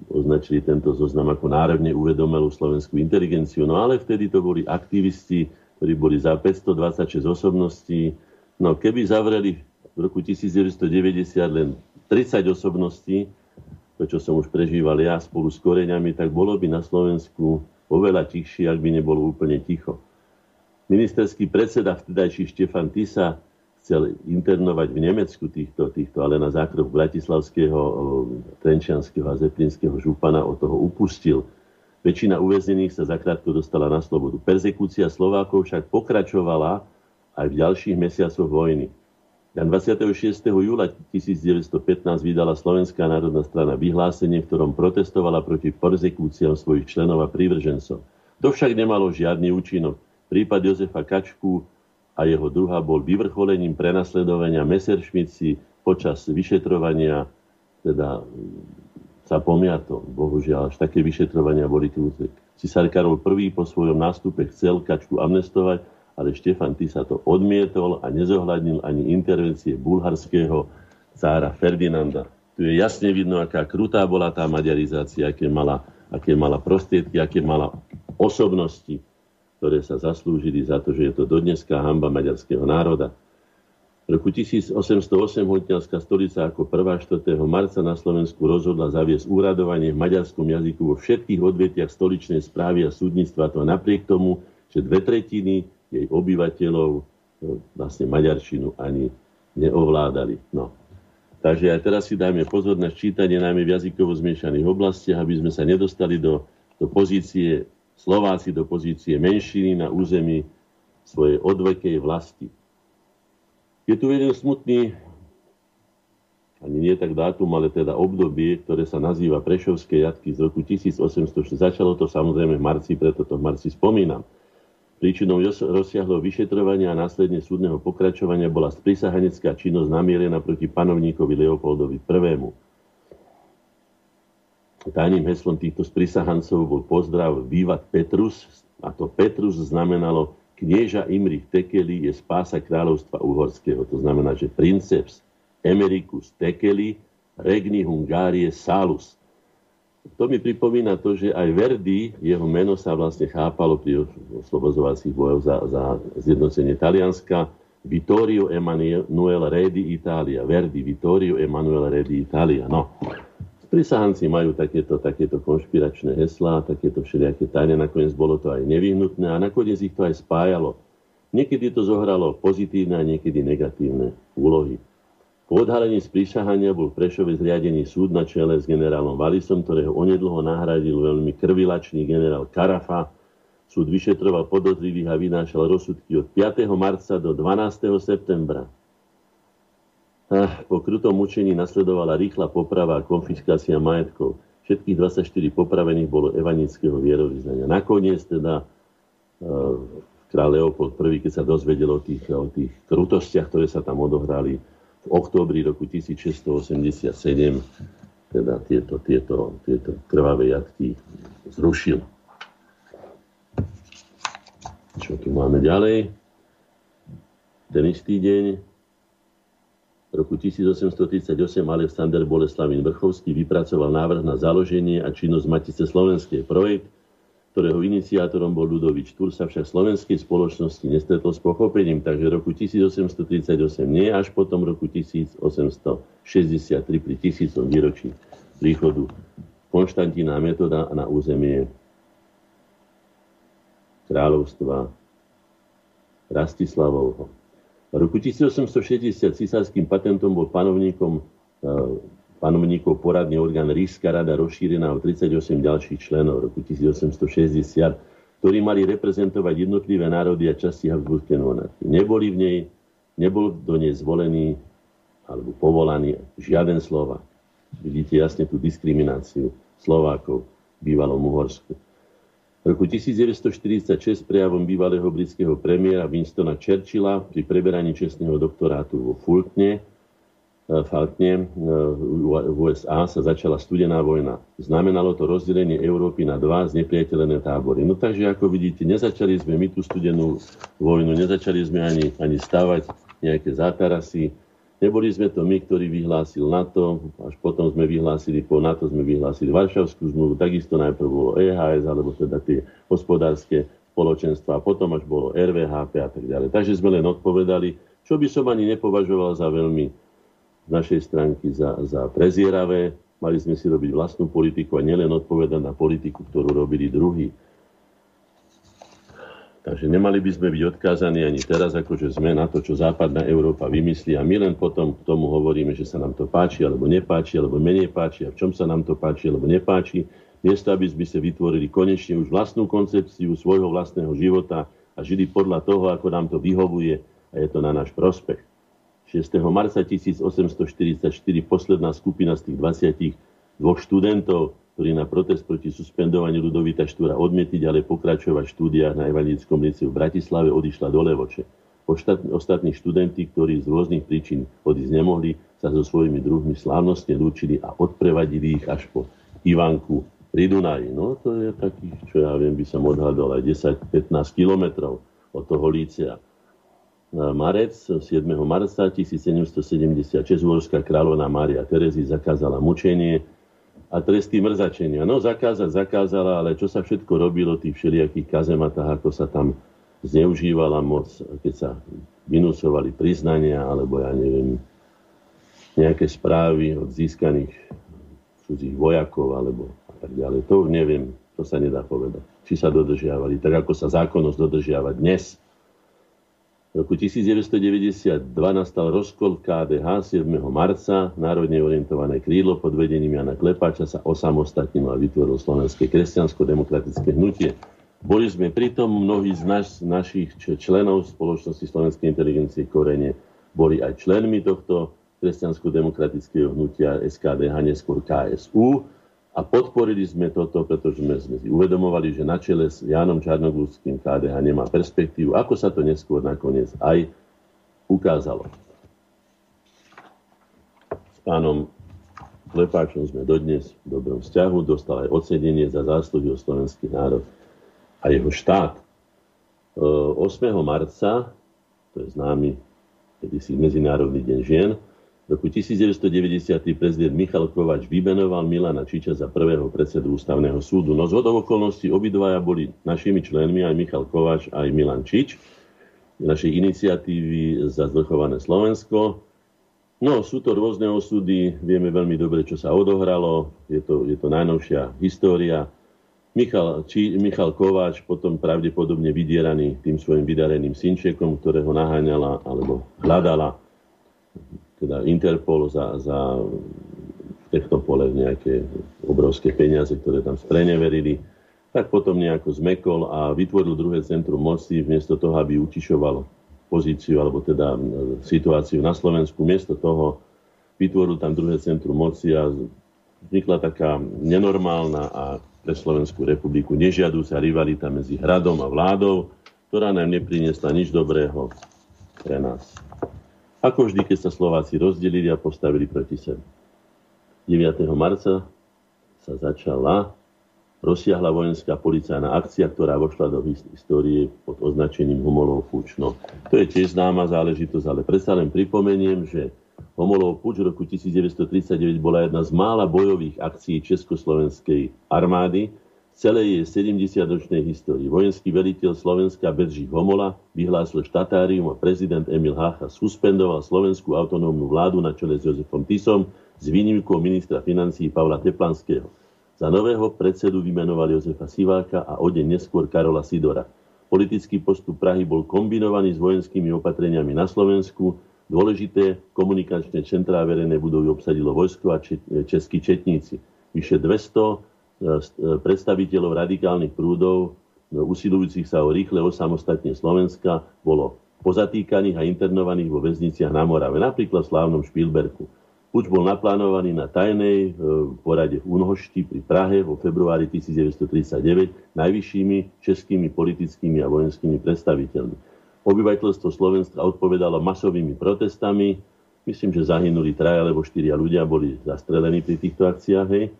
označili tento zoznam ako národne uvedomelú slovenskú inteligenciu. No ale vtedy to boli aktivisti, ktorí boli za 526 osobností. No keby zavreli v roku 1990 len 30 osobností, to, čo som už prežíval ja spolu s koreňami, tak bolo by na Slovensku oveľa tichšie, ak by nebolo úplne ticho. Ministerský predseda vtedajší Štefan Tisa chcel internovať v Nemecku týchto, týchto ale na zákrok Bratislavského, Trenčianského a Zeplinského župana od toho upustil. Väčšina uväznených sa zakrátko dostala na slobodu. Perzekúcia Slovákov však pokračovala aj v ďalších mesiacoch vojny. Dan 26. júla 1915 vydala Slovenská národná strana vyhlásenie, v ktorom protestovala proti perzekúciám svojich členov a prívržencov. To však nemalo žiadny účinok. Prípad Jozefa Kačku a jeho druha bol vyvrcholením prenasledovania Messerschmitt počas vyšetrovania teda sa pomiato. Bohužiaľ, až také vyšetrovania boli tu. Cisár Karol I po svojom nástupe chcel Kačku amnestovať, ale Štefan sa to odmietol a nezohľadnil ani intervencie bulharského cára Ferdinanda. Tu je jasne vidno, aká krutá bola tá maďarizácia, aké mala, aké mala prostriedky, aké mala osobnosti ktoré sa zaslúžili za to, že je to dodneská hamba maďarského národa. V roku 1808 hotelská stolica ako 1. 4. marca na Slovensku rozhodla zaviesť úradovanie v maďarskom jazyku vo všetkých odvetiach stoličnej správy a súdnictva. To napriek tomu, že dve tretiny jej obyvateľov no, vlastne maďarčinu ani neovládali. No. Takže aj teraz si dajme pozor na čítanie najmä v jazykovo zmiešaných oblastiach, aby sme sa nedostali do, do pozície Slováci do pozície menšiny na území svojej odvekej vlasti. Je tu jeden smutný, ani nie tak dátum, ale teda obdobie, ktoré sa nazýva Prešovské jatky z roku 1806. Začalo to samozrejme v marci, preto to v marci spomínam. Príčinou rozsiahlo vyšetrovania a následne súdneho pokračovania bola sprisahanecká činnosť namierená proti panovníkovi Leopoldovi I. Tajným heslom týchto sprisahancov bol pozdrav Vývat Petrus, a to Petrus znamenalo knieža Imrich Tekeli je spása kráľovstva uhorského. To znamená, že princeps Emericus Tekeli regni Hungárie Salus. To mi pripomína to, že aj Verdi, jeho meno sa vlastne chápalo pri oslobozovacích bojoch za, za zjednocenie Talianska. Vittorio Emanuele Redi Italia. Verdi, Vittorio Emanuele Redi Italia. No, Prisahanci majú takéto, takéto konšpiračné heslá, takéto všelijaké tajne, nakoniec bolo to aj nevyhnutné a nakoniec ich to aj spájalo. Niekedy to zohralo pozitívne a niekedy negatívne úlohy. Po odhalení z prísahania bol v Prešove zriadený súd na čele s generálom Valisom, ktorého onedlho nahradil veľmi krvilačný generál Karafa. Súd vyšetroval podozrivých a vynášal rozsudky od 5. marca do 12. septembra. Po krutom mučení nasledovala rýchla poprava a konfiskácia majetkov. Všetkých 24 popravených bolo evanického vierovýznania. Nakoniec teda král Leopold I, keď sa dozvedel o tých, o tých krutostiach, ktoré sa tam odohrali v októbri roku 1687, teda tieto, tieto, tieto krvavé jatky zrušil. Čo tu máme ďalej? Ten istý deň roku 1838 Alexander Boleslavín Vrchovský vypracoval návrh na založenie a činnosť Matice Slovenskej. Projekt, ktorého iniciátorom bol Ludovič Tur, sa však slovenskej spoločnosti nestretol s pochopením, takže roku 1838 nie, až potom roku 1863 pri tisícom výročí príchodu Konštantína Metoda na územie kráľovstva Rastislavovho. V roku 1860 císarským patentom bol panovníkom, e, panovníkov poradný orgán Ríšska rada rozšírená o 38 ďalších členov v roku 1860, ktorí mali reprezentovať jednotlivé národy a časti Habsburskej monarchie. Neboli v nej, nebol do nej zvolený alebo povolaný žiaden Slovak. Vidíte jasne tú diskrimináciu Slovákov v bývalom Uhorsku. V roku 1946 prejavom bývalého britského premiéra Winstona Churchilla pri preberaní čestného doktorátu vo Fultne Falkne v USA sa začala studená vojna. Znamenalo to rozdelenie Európy na dva znepriateľené tábory. No takže ako vidíte, nezačali sme my tú studenú vojnu, nezačali sme ani, ani stavať nejaké zátarasy, Neboli sme to my, ktorí vyhlásil NATO, až potom sme vyhlásili, po NATO sme vyhlásili Varšavskú zmluvu, takisto najprv bolo EHS, alebo teda tie hospodárske spoločenstva, potom až bolo RVHP a tak ďalej. Takže sme len odpovedali, čo by som ani nepovažoval za veľmi z našej stránky za, za prezieravé. Mali sme si robiť vlastnú politiku a nielen odpovedať na politiku, ktorú robili druhí. Takže nemali by sme byť odkázaní ani teraz, akože sme na to, čo západná Európa vymyslí a my len potom k tomu hovoríme, že sa nám to páči alebo nepáči, alebo menej páči a v čom sa nám to páči alebo nepáči. Miesto, aby sme si vytvorili konečne už vlastnú koncepciu svojho vlastného života a žili podľa toho, ako nám to vyhovuje a je to na náš prospech. 6. marca 1844 posledná skupina z tých 22 študentov ktorí na protest proti suspendovaniu Ludovita Štúra odmietli ale pokračovať v štúdiách na Evangelickom liceu v Bratislave, odišla do Levoče. Ostatní študenti, ktorí z rôznych príčin odísť nemohli, sa so svojimi druhmi slávnostne lúčili a odprevadili ich až po Ivanku pri Dunaji. No to je takých, čo ja viem, by som odhadol aj 10-15 kilometrov od toho lícea. Marec, 7. marca 1776 Vorská kráľovná Mária Terezy zakázala mučenie, a tresty mrzačenia. No zakázať zakázala, ale čo sa všetko robilo, tých všelijakých kazematách, ako sa tam zneužívala moc, keď sa vynúcovali priznania, alebo ja neviem, nejaké správy od získaných cudzích vojakov, alebo tak ďalej. To neviem, to sa nedá povedať. Či sa dodržiavali, tak ako sa zákonnosť dodržiava dnes. V roku 1992 nastal rozkol KDH 7. marca. Národne orientované krídlo pod vedením Jana Klepáča sa osamostatnilo a vytvorilo Slovenské kresťansko-demokratické hnutie. Boli sme pritom mnohí z naš, našich členov spoločnosti Slovenskej inteligencie Korene boli aj členmi tohto kresťansko-demokratického hnutia SKDH, neskôr KSU a podporili sme toto, pretože sme, si uvedomovali, že na čele s Jánom Čarnogluským KDH nemá perspektívu, ako sa to neskôr nakoniec aj ukázalo. S pánom Lepáčom sme dodnes v dobrom vzťahu, dostal aj ocenenie za zásluhy o slovenský národ a jeho štát. 8. marca, to je známy kedysi Medzinárodný deň žien, v roku 1990 prezident Michal Kovač vymenoval Milana Čiča za prvého predsedu ústavného súdu. No z hodov okolností obidvaja boli našimi členmi, aj Michal Kovač, aj Milan Čič, našej iniciatívy za zvrchované Slovensko. No, sú to rôzne osudy, vieme veľmi dobre, čo sa odohralo, je to, je to najnovšia história. Michal, či, Michal Kováč potom pravdepodobne vydieraný tým svojim vydareným synčekom, ktorého naháňala alebo hľadala teda Interpol za, za v týchto pole nejaké obrovské peniaze, ktoré tam spreneverili, tak potom nejako zmekol a vytvoril druhé centrum moci, miesto toho, aby utišoval pozíciu alebo teda situáciu na Slovensku. Miesto toho vytvoril tam druhé centrum moci a vznikla taká nenormálna a pre Slovenskú republiku nežiadúca rivalita medzi hradom a vládou, ktorá nám nepriniesla nič dobrého pre nás. Ako vždy, keď sa Slováci rozdelili a postavili proti sebe. 9. marca sa začala rozsiahla vojenská policajná akcia, ktorá vošla do histórie pod označením Homolov puč. No, to je tiež známa záležitosť, ale predsa len pripomeniem, že Homolov puč v roku 1939 bola jedna z mála bojových akcií Československej armády, celej jej 70-ročnej histórii. Vojenský veliteľ Slovenska Bedřich Homola vyhlásil štatárium a prezident Emil Hacha suspendoval slovenskú autonómnu vládu na čele s Jozefom Tisom s výnimkou ministra financí Pavla Teplanského. Za nového predsedu vymenoval Jozefa Siváka a o deň neskôr Karola Sidora. Politický postup Prahy bol kombinovaný s vojenskými opatreniami na Slovensku. Dôležité komunikačné centrá verejné budovy obsadilo vojsko a českí četníci. Vyše 200 E, e, predstaviteľov radikálnych prúdov, e, usilujúcich sa o rýchle osamostatne Slovenska, bolo pozatýkaných a internovaných vo väzniciach na Morave, napríklad v slávnom Špilberku. Puč bol naplánovaný na tajnej porade v Unhošti pri Prahe vo februári 1939 najvyššími českými politickými a vojenskými predstaviteľmi. Obyvateľstvo Slovenska odpovedalo masovými protestami, myslím, že zahynuli traja alebo štyria ľudia, boli zastrelení pri týchto akciách. Hej.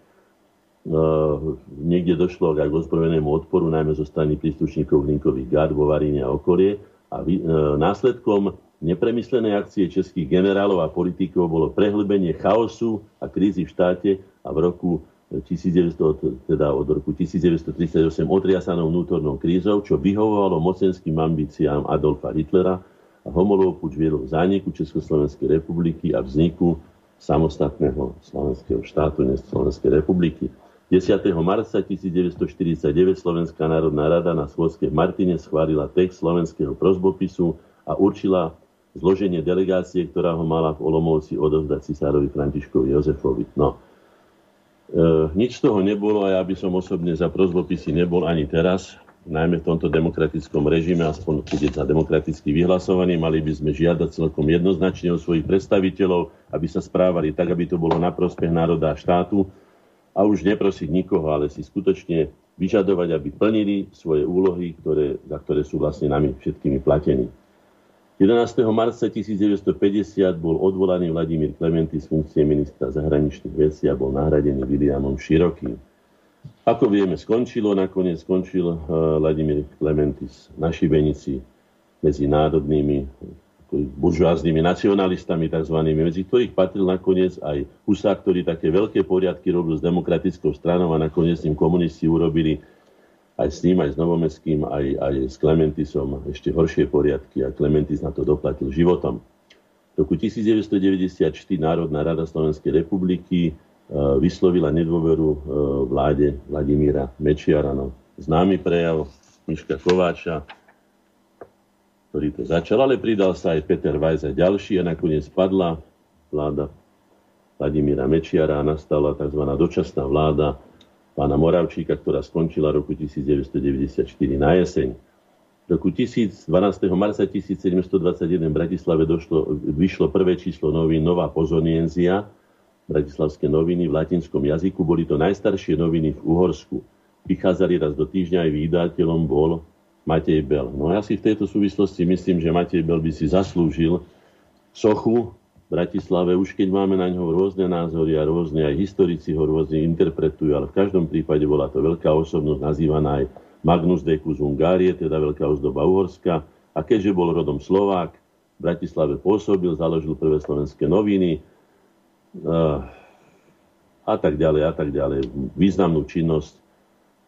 Uh, niekde došlo aj k ozbrojenému odporu, najmä zo strany príslušníkov linkových gard vo Varíne a okolie. A vy, uh, následkom nepremyslenej akcie českých generálov a politikov bolo prehlbenie chaosu a krízy v štáte a v roku 1900, teda od roku 1938 otriasanou vnútornou krízou, čo vyhovovalo mocenským ambíciám Adolfa Hitlera a Homolov puč viedol k zániku Československej republiky a vzniku samostatného slovenského štátu, dnes Slovenskej republiky. 10. marca 1949 Slovenská národná rada na Svodskej Martine schválila text slovenského prozbopisu a určila zloženie delegácie, ktorá ho mala v Olomovci odovzdať cisárovi Františkovi Jozefovi. No, E, nič z toho nebolo a ja by som osobne za prozbopisy nebol ani teraz, najmä v tomto demokratickom režime, aspoň keď je za demokraticky vyhlasovaný, mali by sme žiadať celkom jednoznačne od svojich predstaviteľov, aby sa správali tak, aby to bolo na prospech národa a štátu a už neprosiť nikoho, ale si skutočne vyžadovať, aby plnili svoje úlohy, ktoré, za ktoré sú vlastne nami všetkými platení. 11. marca 1950 bol odvolaný Vladimír Klementy z funkcie ministra zahraničných vecí a bol nahradený Williamom Širokým. Ako vieme, skončilo, nakoniec skončil uh, Vladimír Klementis na Šibenici medzi národnými buržoáznymi nacionalistami tzv., medzi ktorých patril nakoniec aj Husák, ktorý také veľké poriadky robil s demokratickou stranou a nakoniec im komunisti urobili aj s ním, aj s Novomestským, aj, aj s Klementisom ešte horšie poriadky a Klementis na to doplatil životom. V roku 1994 Národná rada Slovenskej republiky e, vyslovila nedôveru e, vláde Vladimíra Mečiara. No, známy prejav Miška Kováča, ktorý to začal, ale pridal sa aj Peter Weiss a ďalší a nakoniec padla vláda Vladimíra Mečiara a nastala tzv. dočasná vláda pána Moravčíka, ktorá skončila roku 1994 na jeseň. V roku 1000, 12. marca 1721 v Bratislave došlo, vyšlo prvé číslo novín Nová pozonienzia, bratislavské noviny v latinskom jazyku. Boli to najstaršie noviny v Uhorsku. Vychádzali raz do týždňa aj výdateľom bol Matej Bel. No ja si v tejto súvislosti myslím, že Matej Bel by si zaslúžil sochu Bratislave, už keď máme na ňo rôzne názory a rôzne, aj historici ho rôzne interpretujú, ale v každom prípade bola to veľká osobnosť nazývaná aj Magnus Decus Hungárie, teda veľká ozdoba Uhorska. A keďže bol rodom Slovák, v Bratislave pôsobil, založil prvé slovenské noviny uh, a tak ďalej, a tak ďalej. Významnú činnosť,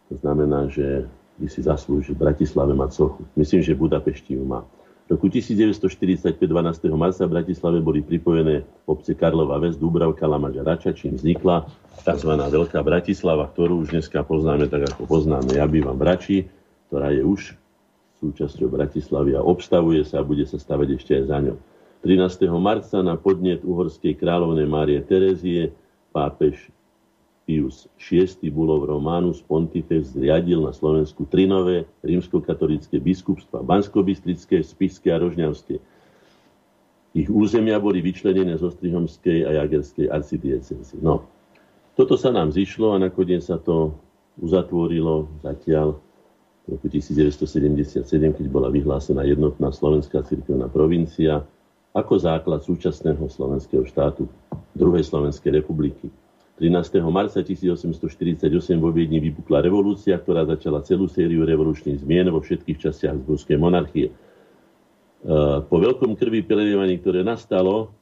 to znamená, že by si zaslúžil v Bratislave mať sochu. Myslím, že v Budapešti ju má. V roku 1945 12. marca v Bratislave boli pripojené obce Karlova Ves, Dúbravka, Lamaž a Rača, čím vznikla tzv. Veľká Bratislava, ktorú už dneska poznáme tak, ako poznáme. Ja bývam v Rači, ktorá je už súčasťou Bratislavy a obstavuje sa a bude sa stavať ešte aj za ňou. 13. marca na podnet uhorskej kráľovnej Márie Terezie pápež Pius VI Bulov Romanus Pontifex zriadil na Slovensku tri nové rímskokatolické biskupstva, Bansko-Bystrické, Spišské a Rožňavské. Ich územia boli vyčlenené z Ostrihomskej a Jagerskej arcidiecezy. No, toto sa nám zišlo a nakoniec sa to uzatvorilo zatiaľ v roku 1977, keď bola vyhlásená jednotná slovenská cirkevná provincia ako základ súčasného slovenského štátu druhej Slovenskej republiky. 13. marca 1848 vo Viedni vypukla revolúcia, ktorá začala celú sériu revolučných zmien vo všetkých častiach Zburskej monarchie. E, po veľkom krvi prelievaní, ktoré nastalo,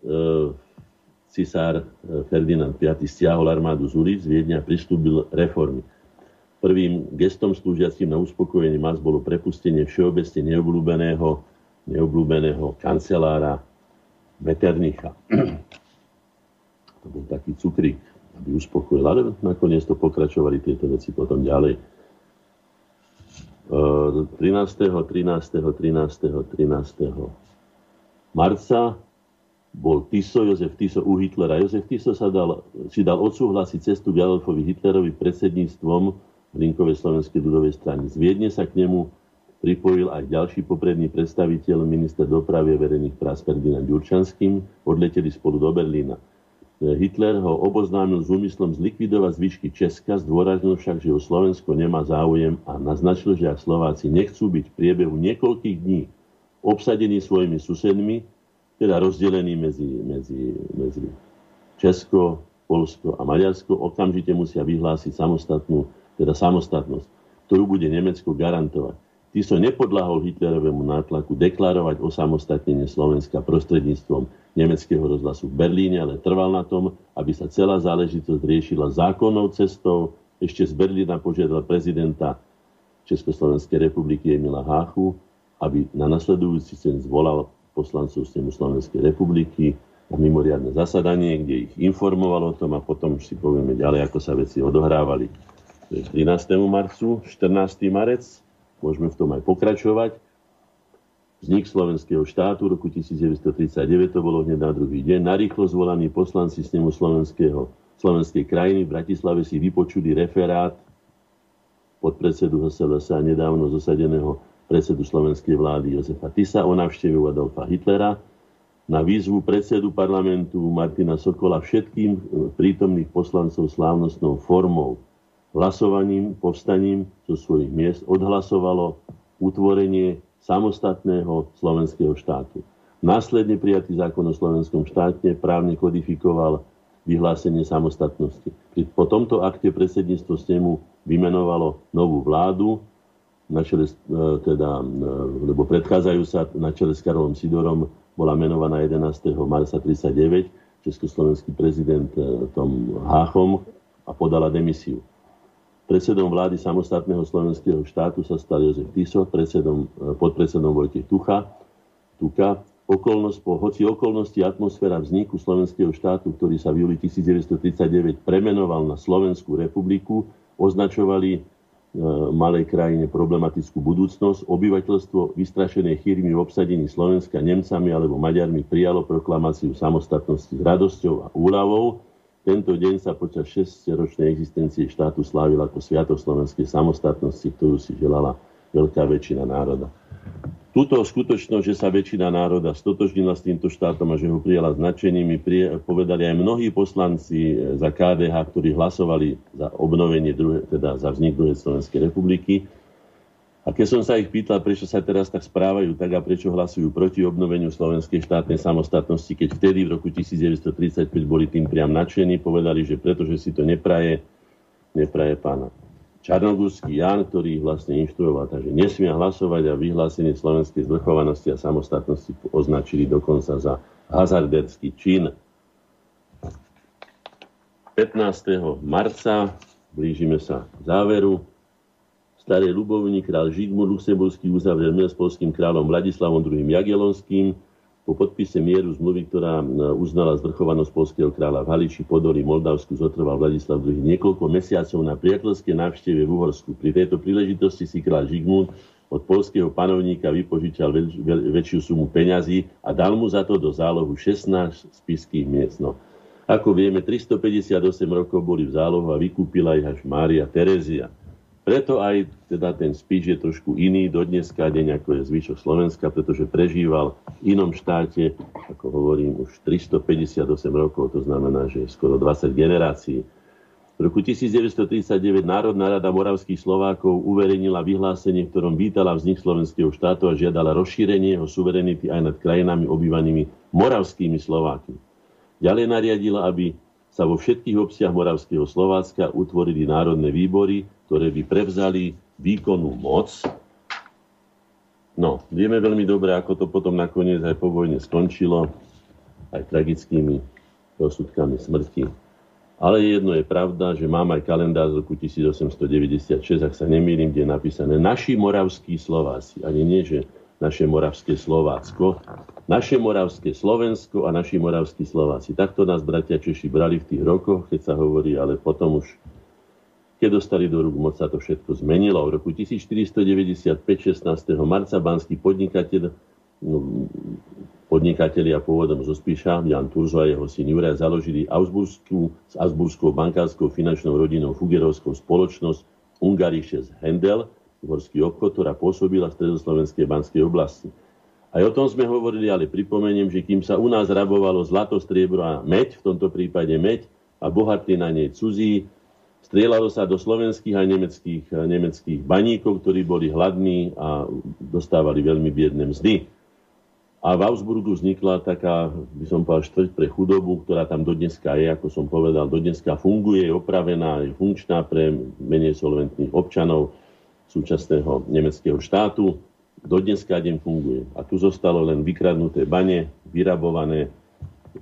e, cisár e, Ferdinand V stiahol armádu z ulic, z Viedňa pristúbil reformy. Prvým gestom slúžiacím na uspokojenie mas bolo prepustenie všeobecne neobľúbeného, neobľúbeného kancelára Metternicha to bol taký cukrík, aby uspokojil. Ale nakoniec to pokračovali tieto veci potom ďalej. 13. 13. 13. 13. marca bol Tiso, Jozef Tiso u Hitlera. Jozef Tiso sa dal, si dal odsúhlasiť cestu k Adolfovi Hitlerovi predsedníctvom v Linkovej slovenskej ľudovej strany. Z Viedne sa k nemu pripojil aj ďalší popredný predstaviteľ, minister dopravy a verejných prác Ferdinand Ďurčanským. Odleteli spolu do Berlína. Hitler ho oboznámil s úmyslom zlikvidovať zvyšky Česka, zdôraznil však, že o Slovensko nemá záujem a naznačil, že ak Slováci nechcú byť v priebehu niekoľkých dní obsadení svojimi susedmi, teda rozdelený medzi, medzi, medzi Česko, Polsko a Maďarsko, okamžite musia vyhlásiť samostatnú, teda samostatnosť, ktorú bude Nemecko garantovať. Tiso nepodlahol Hitlerovému nátlaku deklarovať osamostatnenie Slovenska prostredníctvom nemeckého rozhlasu v Berlíne, ale trval na tom, aby sa celá záležitosť riešila zákonnou cestou. Ešte z Berlína požiadal prezidenta Československej republiky Emila Háchu, aby na nasledujúci sen zvolal poslancov snemu Slovenskej republiky na mimoriadne zasadanie, kde ich informoval o tom a potom si povieme ďalej, ako sa veci odohrávali. 13. marcu, 14. marec, môžeme v tom aj pokračovať. Vznik slovenského štátu roku 1939, to bolo hneď na druhý deň. Narýchlo zvolení poslanci snemu slovenského, slovenskej krajiny v Bratislave si vypočuli referát podpredsedu HSLS nedávno zosadeného predsedu slovenskej vlády Jozefa Tisa o návštevu Adolfa Hitlera na výzvu predsedu parlamentu Martina Sokola všetkým e, prítomných poslancov slávnostnou formou hlasovaním, povstaním zo svojich miest odhlasovalo utvorenie samostatného slovenského štátu. Následne prijatý zákon o slovenskom štáte právne kodifikoval vyhlásenie samostatnosti. Po tomto akte predsedníctvo snemu vymenovalo novú vládu, na čele, e, teda, e, lebo predchádzajú sa na čele s Karolom Sidorom, bola menovaná 11. marca 39 československý prezident e, Tom Háchom a podala demisiu. Predsedom vlády samostatného slovenského štátu sa stal Jozef Tiso, predsedom, e, podpredsedom Vojtech Tucha, Tuka. Okolnosť, po, hoci okolnosti atmosféra vzniku slovenského štátu, ktorý sa v júli 1939 premenoval na Slovenskú republiku, označovali e, malej krajine problematickú budúcnosť. Obyvateľstvo vystrašené chýrmi v obsadení Slovenska Nemcami alebo Maďarmi prijalo proklamáciu samostatnosti s radosťou a úľavou tento deň sa počas 6-ročnej existencie štátu slávil ako Sviatok slovenskej samostatnosti, ktorú si želala veľká väčšina národa. Túto skutočnosť, že sa väčšina národa stotožnila s týmto štátom a že ho prijala značením, prie, povedali aj mnohí poslanci za KDH, ktorí hlasovali za obnovenie, druhé, teda za vznik druhej Slovenskej republiky. A keď som sa ich pýtal, prečo sa teraz tak správajú tak a prečo hlasujú proti obnoveniu slovenskej štátnej samostatnosti, keď vtedy v roku 1935 boli tým priam nadšení, povedali, že pretože si to nepraje, nepraje pána Čarnogurský Jan, ktorý ich vlastne inštruoval, takže nesmia hlasovať a vyhlásenie slovenskej zvrchovanosti a samostatnosti označili dokonca za hazarderský čin. 15. marca blížime sa k záveru Staré Ľubovni král Žigmund Luxemburský uzavrel mier s polským kráľom Vladislavom II. Jagielonským po podpise mieru zmluvy, ktorá uznala zvrchovanosť polského kráľa v Haliči, Podori, Moldavsku, zotrval Vladislav II. niekoľko mesiacov na priateľské návšteve v Uhorsku. Pri tejto príležitosti si kráľ Žigmund od polského panovníka vypožičal väč- väčšiu sumu peňazí a dal mu za to do zálohu 16 spiských miest. No. Ako vieme, 358 rokov boli v zálohu a vykúpila ich až Mária Terezia. Preto aj teda ten spíš je trošku iný do dneska deň, ako je zvyšok Slovenska, pretože prežíval v inom štáte, ako hovorím, už 358 rokov, to znamená, že skoro 20 generácií. V roku 1939 Národná rada moravských Slovákov uverejnila vyhlásenie, v ktorom vítala vznik slovenského štátu a žiadala rozšírenie jeho suverenity aj nad krajinami obývanými moravskými Slovákmi. Ďalej nariadila, aby sa vo všetkých obciach Moravského Slovácka utvorili národné výbory, ktoré by prevzali výkonnú moc. No, vieme veľmi dobre, ako to potom nakoniec aj po vojne skončilo, aj tragickými rozsudkami smrti. Ale jedno je pravda, že mám aj kalendár z roku 1896, ak sa nemýlim, kde je napísané naši moravskí Slováci. Ani nie, že naše moravské Slovácko, naše moravské Slovensko a naši moravskí Slováci. Takto nás bratia Češi brali v tých rokoch, keď sa hovorí, ale potom už, keď dostali do rúk moc, sa to všetko zmenilo. V roku 1495, 16. marca, banský podnikateľ, no, podnikatelia pôvodom zo Spíša, Jan Turzo a jeho syn Juraj, založili Augsburskú, s Augsburskou bankárskou finančnou rodinou Fugerovskou spoločnosť Ungariše z Hendel, horský obchod, ktorá pôsobila v stredoslovenskej banskej oblasti. Aj o tom sme hovorili, ale pripomeniem, že kým sa u nás rabovalo zlato, striebro a meď, v tomto prípade meď, a bohatí na nej cudzí, strieľalo sa do slovenských a nemeckých, nemeckých baníkov, ktorí boli hladní a dostávali veľmi biedne mzdy. A v Augsburgu vznikla taká, by som povedal, štvrť pre chudobu, ktorá tam dodneska je, ako som povedal, dodneska funguje, je opravená, je funkčná pre menej solventných občanov súčasného nemeckého štátu. Dodneska deň funguje. A tu zostalo len vykradnuté bane, vyrabované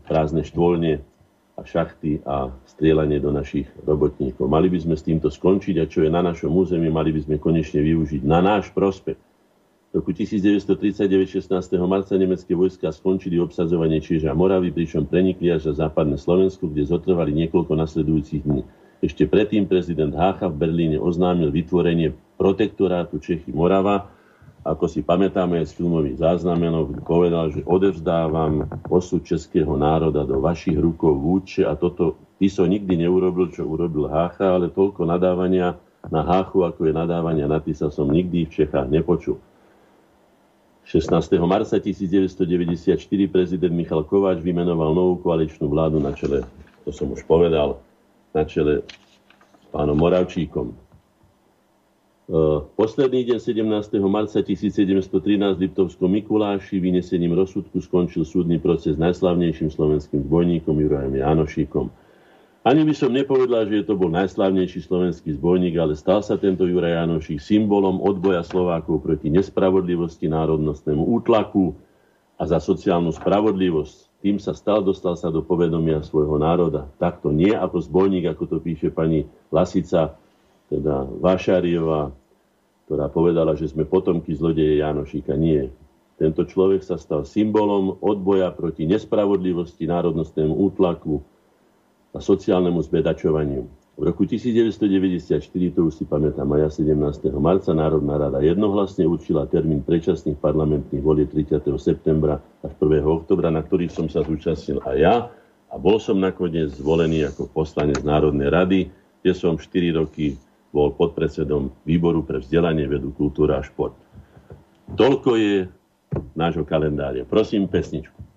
prázdne štvolne a šachty a strieľanie do našich robotníkov. Mali by sme s týmto skončiť a čo je na našom území, mali by sme konečne využiť na náš prospech v roku 1939 16. marca nemecké vojska skončili obsadzovanie Čieža Moravy, pričom prenikli až za západné Slovensko, kde zotrvali niekoľko nasledujúcich dní. Ešte predtým prezident Hácha v Berlíne oznámil vytvorenie protektorátu Čechy Morava. Ako si pamätáme z filmových záznamenov, povedal, že odevzdávam osud českého národa do vašich rukov vúče a toto Tiso nikdy neurobil, čo urobil Hácha, ale toľko nadávania na Háchu, ako je nadávania na Tisa, som nikdy v Čechách nepočul. 16. marca 1994 prezident Michal Kováč vymenoval novú koaličnú vládu na čele, to som už povedal, na čele s pánom Moravčíkom. E, posledný deň 17. marca 1713 v Liptovskom Mikuláši vynesením rozsudku skončil súdny proces najslavnejším slovenským zbojníkom Jurajom Janošíkom. Ani by som nepovedal, že to bol najslavnejší slovenský zbojník, ale stal sa tento Juraj Janošík symbolom odboja Slovákov proti nespravodlivosti, národnostnému útlaku a za sociálnu spravodlivosť. Tým sa stal, dostal sa do povedomia svojho národa. Takto nie ako zbojník, ako to píše pani Lasica, teda Vašariová, ktorá povedala, že sme potomky zlodeje Janošíka. Nie. Tento človek sa stal symbolom odboja proti nespravodlivosti, národnostnému útlaku, a sociálnemu zbedačovaniu. V roku 1994, to už si pamätám, maja 17. marca Národná rada jednohlasne určila termín predčasných parlamentných volieb 30. septembra až 1. oktobra, na ktorých som sa zúčastnil aj ja a bol som nakoniec zvolený ako poslanec Národnej rady, kde som 4 roky bol podpredsedom výboru pre vzdelanie, vedu, kultúra a šport. Toľko je nášho kalendária. Prosím pesničku.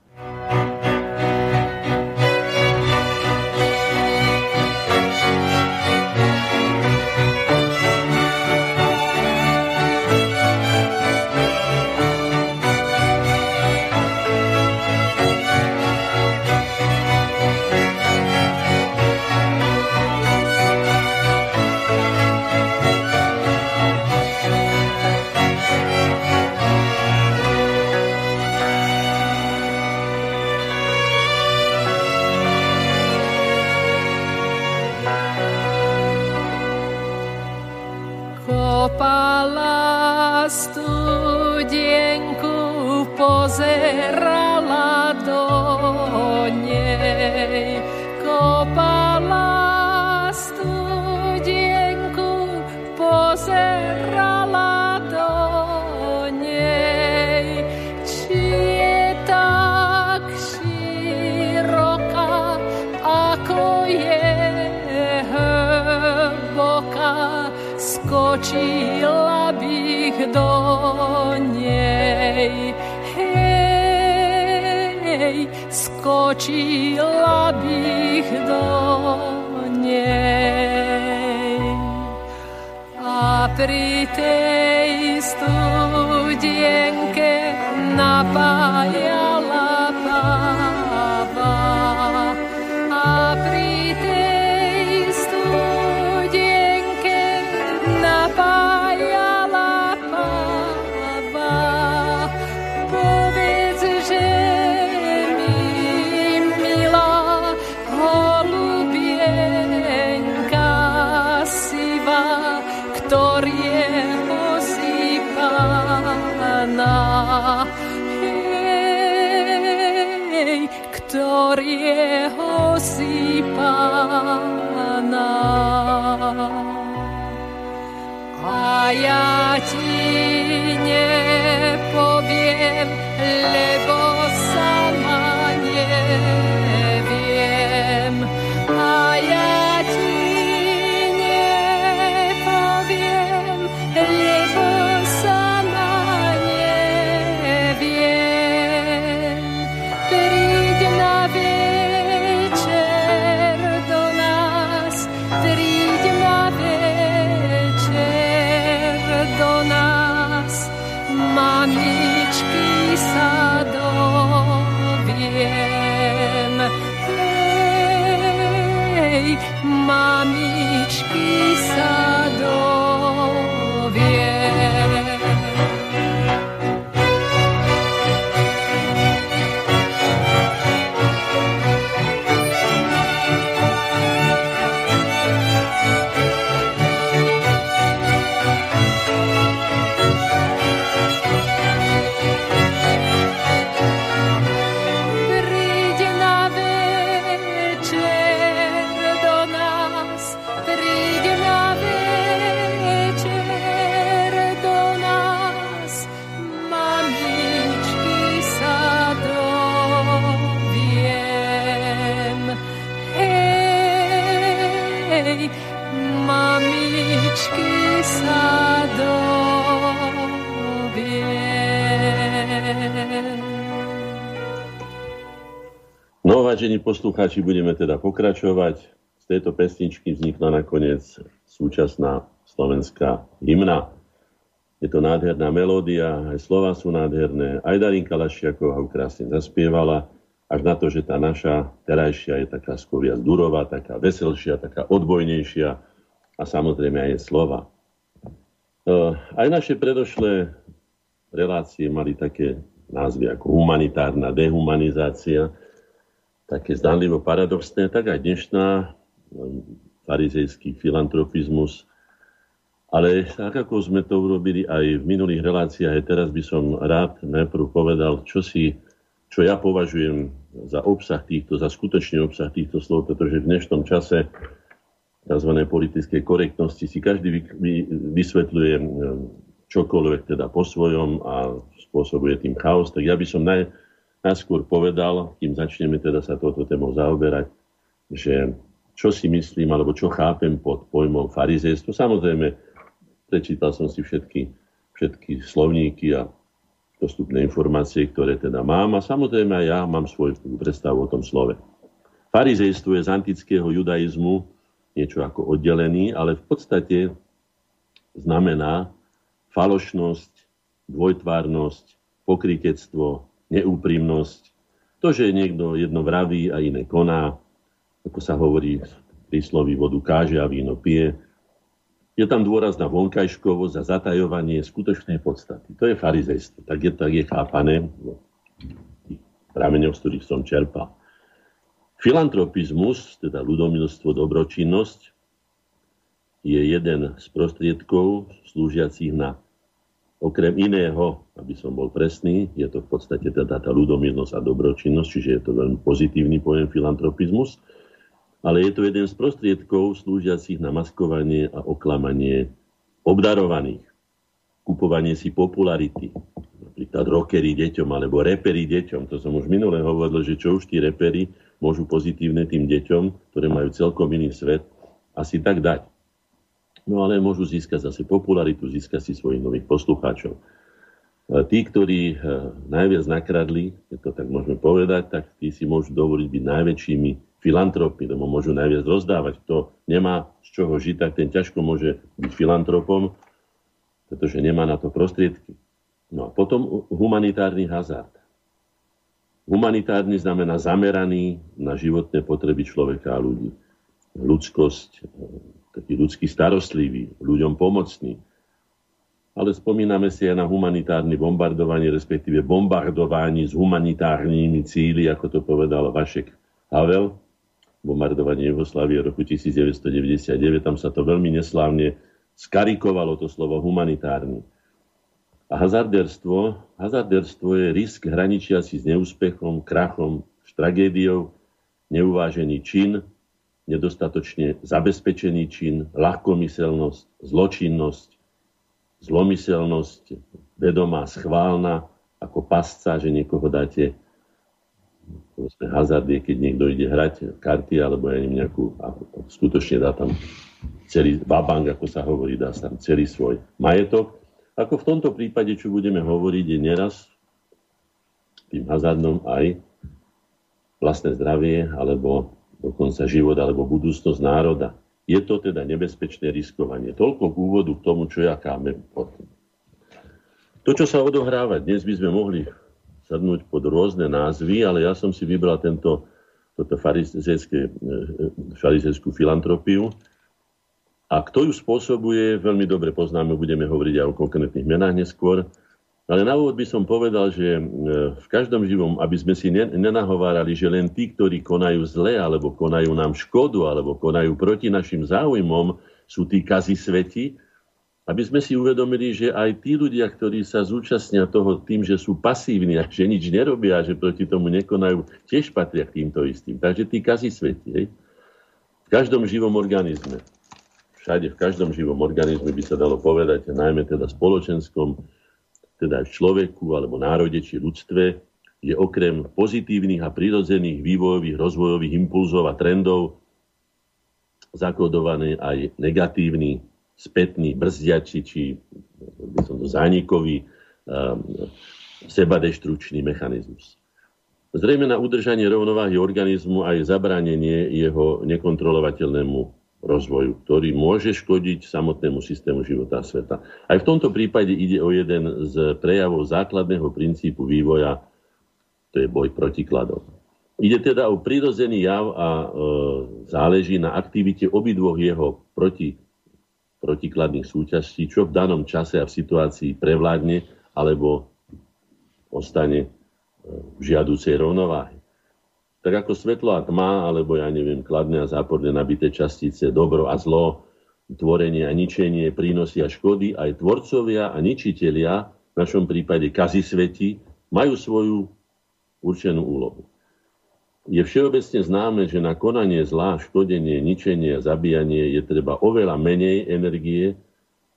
Vážení poslucháči, budeme teda pokračovať. Z tejto pesničky vznikla nakoniec súčasná slovenská hymna. Je to nádherná melódia, aj slova sú nádherné. Aj Darinka Lašiaková ho krásne zaspievala, až na to, že tá naša terajšia je taká skôr viac taká veselšia, taká odbojnejšia a samozrejme aj slova. E, aj naše predošlé relácie mali také názvy ako humanitárna dehumanizácia, také zdánlivo paradoxné, tak aj dnešná um, farizejský filantropizmus. Ale tak, ako sme to urobili aj v minulých reláciách, aj teraz by som rád najprv povedal, čo, si, čo ja považujem za obsah týchto, za skutočný obsah týchto slov, pretože v dnešnom čase tzv. politickej korektnosti si každý vysvetľuje um, čokoľvek teda po svojom a spôsobuje tým chaos. Tak ja by som naj, najskôr povedal, kým začneme teda sa touto témou zaoberať, že čo si myslím, alebo čo chápem pod pojmom farizejstvo. Samozrejme, prečítal som si všetky, všetky slovníky a dostupné informácie, ktoré teda mám a samozrejme aj ja mám svoju predstavu o tom slove. Farizejstvo je z antického judaizmu niečo ako oddelený, ale v podstate znamená falošnosť, dvojtvárnosť, pokrytectvo, neúprimnosť, to, že niekto jedno vraví a iné koná, ako sa hovorí v sloví vodu káže a víno pije. Je tam dôraz na vonkajškovosť a zatajovanie skutočnej podstaty. To je farizejstvo. Tak je, tak je chápané tých prameňoch, z ktorých som čerpal. Filantropizmus, teda ľudomilstvo, dobročinnosť, je jeden z prostriedkov slúžiacich na Okrem iného, aby som bol presný, je to v podstate teda tá ľudomilnosť a dobročinnosť, čiže je to veľmi pozitívny pojem filantropizmus, ale je to jeden z prostriedkov slúžiacich na maskovanie a oklamanie obdarovaných. Kupovanie si popularity, napríklad rockery deťom alebo repery deťom. To som už minule hovoril, že čo už tí repery môžu pozitívne tým deťom, ktoré majú celkom iný svet, asi tak dať. No ale môžu získať zase popularitu, získať si svojich nových poslucháčov. Tí, ktorí eh, najviac nakradli, keď to tak môžeme povedať, tak tí si môžu dovoliť byť najväčšími filantropmi, lebo môžu najviac rozdávať. Kto nemá z čoho žiť, tak ten ťažko môže byť filantropom, pretože nemá na to prostriedky. No a potom humanitárny hazard. Humanitárny znamená zameraný na životné potreby človeka a ľudí. Ľudskosť, taký ľudský starostlivý, ľuďom pomocný. Ale spomíname si aj na humanitárne bombardovanie, respektíve bombardovanie s humanitárnymi cíly, ako to povedal Vašek Havel, bombardovanie Jugoslávie roku 1999, tam sa to veľmi neslávne skarikovalo to slovo humanitárny. A hazarderstvo, hazarderstvo je risk hraničiaci s neúspechom, krachom, s tragédiou, neuvážený čin, nedostatočne zabezpečený čin, ľahkomyselnosť, zločinnosť, zlomyselnosť, vedomá, schválna, ako pasca, že niekoho dáte povedzme, hazard je, keď niekto ide hrať karty, alebo ja nejakú, a skutočne dá tam celý babang, ako sa hovorí, dá tam celý svoj majetok. Ako v tomto prípade, čo budeme hovoriť, je neraz tým hazardom aj vlastné zdravie alebo dokonca život alebo budúcnosť národa. Je to teda nebezpečné riskovanie. Toľko k úvodu k tomu, čo ja kámem potom. To, čo sa odohráva dnes, by sme mohli sadnúť pod rôzne názvy, ale ja som si vybral tento, toto farizejskú e, filantropiu. A kto ju spôsobuje, veľmi dobre poznáme, budeme hovoriť aj o konkrétnych menách neskôr. Ale na úvod by som povedal, že e, v každom živom, aby sme si nenahovárali, že len tí, ktorí konajú zle, alebo konajú nám škodu, alebo konajú proti našim záujmom, sú tí kazi sveti, aby sme si uvedomili, že aj tí ľudia, ktorí sa zúčastnia toho tým, že sú pasívni a že nič nerobia, že proti tomu nekonajú, tiež patria k týmto istým. Takže tí kazi sveti. Hej? V každom živom organizme, všade, v každom živom organizme by sa dalo povedať, najmä teda spoločenskom, teda v človeku alebo národe či ľudstve, je okrem pozitívnych a prirodzených vývojových, rozvojových impulzov a trendov zakodovaný aj negatívny spätný brzdiači, či by som to zánikový um, sebadeštručný mechanizmus. Zrejme na udržanie rovnováhy organizmu aj zabránenie jeho nekontrolovateľnému rozvoju, ktorý môže škodiť samotnému systému života a sveta. Aj v tomto prípade ide o jeden z prejavov základného princípu vývoja, to je boj proti kladom. Ide teda o prirodzený jav a e, záleží na aktivite obidvoch jeho proti, protikladných súťaží, čo v danom čase a v situácii prevládne alebo ostane v žiaducej rovnováhy. Tak ako svetlo a tma, alebo ja neviem, kladné a záporné nabité častice, dobro a zlo, tvorenie a ničenie, prínosy a škody, aj tvorcovia a ničitelia, v našom prípade kazi sveti, majú svoju určenú úlohu. Je všeobecne známe, že na konanie zlá, škodenie, ničenie a zabíjanie je treba oveľa menej energie,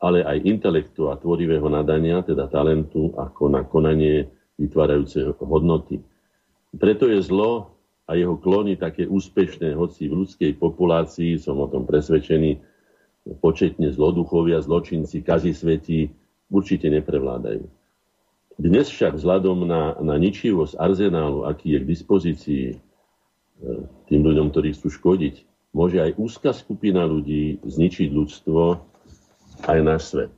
ale aj intelektu a tvorivého nadania, teda talentu, ako na konanie vytvárajúce hodnoty. Preto je zlo a jeho klony také úspešné, hoci v ľudskej populácii, som o tom presvedčený, početne zloduchovia, zločinci, kazi sveti určite neprevládajú. Dnes však vzhľadom na, na ničivosť arzenálu, aký je k dispozícii e, tým ľuďom, ktorí chcú škodiť, môže aj úzka skupina ľudí zničiť ľudstvo, aj náš svet.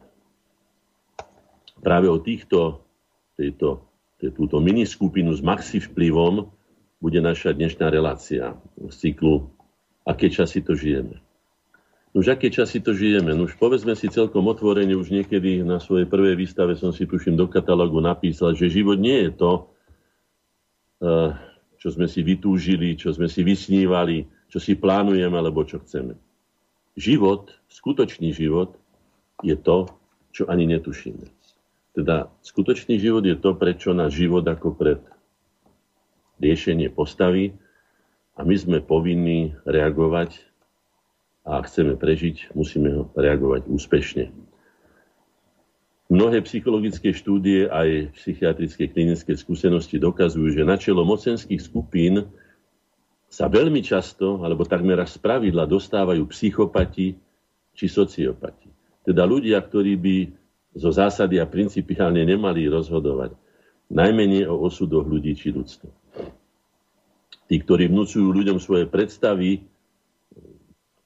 Práve o týchto, tejto túto miniskupinu s maxi vplyvom bude naša dnešná relácia z cyklu Aké časy to žijeme. Už aké časy to žijeme? Už povedzme si celkom otvorene, už niekedy na svojej prvej výstave som si tuším do katalógu napísal, že život nie je to, eh, čo sme si vytúžili, čo sme si vysnívali, čo si plánujeme, alebo čo chceme. Život, skutočný život, je to, čo ani netušíme. Teda skutočný život je to, prečo náš život ako pred riešenie postavy a my sme povinní reagovať a ak chceme prežiť, musíme reagovať úspešne. Mnohé psychologické štúdie aj psychiatrické klinické skúsenosti dokazujú, že na čelo mocenských skupín sa veľmi často, alebo takmer až z pravidla dostávajú psychopati či sociopati. Teda ľudia, ktorí by zo zásady a principiálne nemali rozhodovať. Najmenej o osudoch ľudí či ľudstva. Tí, ktorí vnúcujú ľuďom svoje predstavy,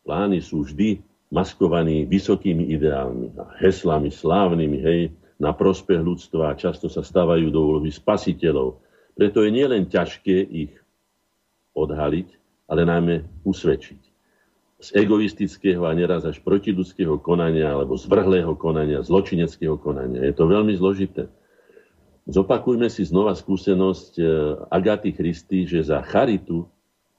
plány sú vždy maskovaní vysokými ideálmi a heslami slávnymi, hej, na prospech ľudstva a často sa stávajú do úlohy spasiteľov. Preto je nielen ťažké ich odhaliť, ale najmä usvedčiť z egoistického a neraz až protiludského konania alebo zvrhlého konania, zločineckého konania. Je to veľmi zložité. Zopakujme si znova skúsenosť e, Agaty Christy, že za charitu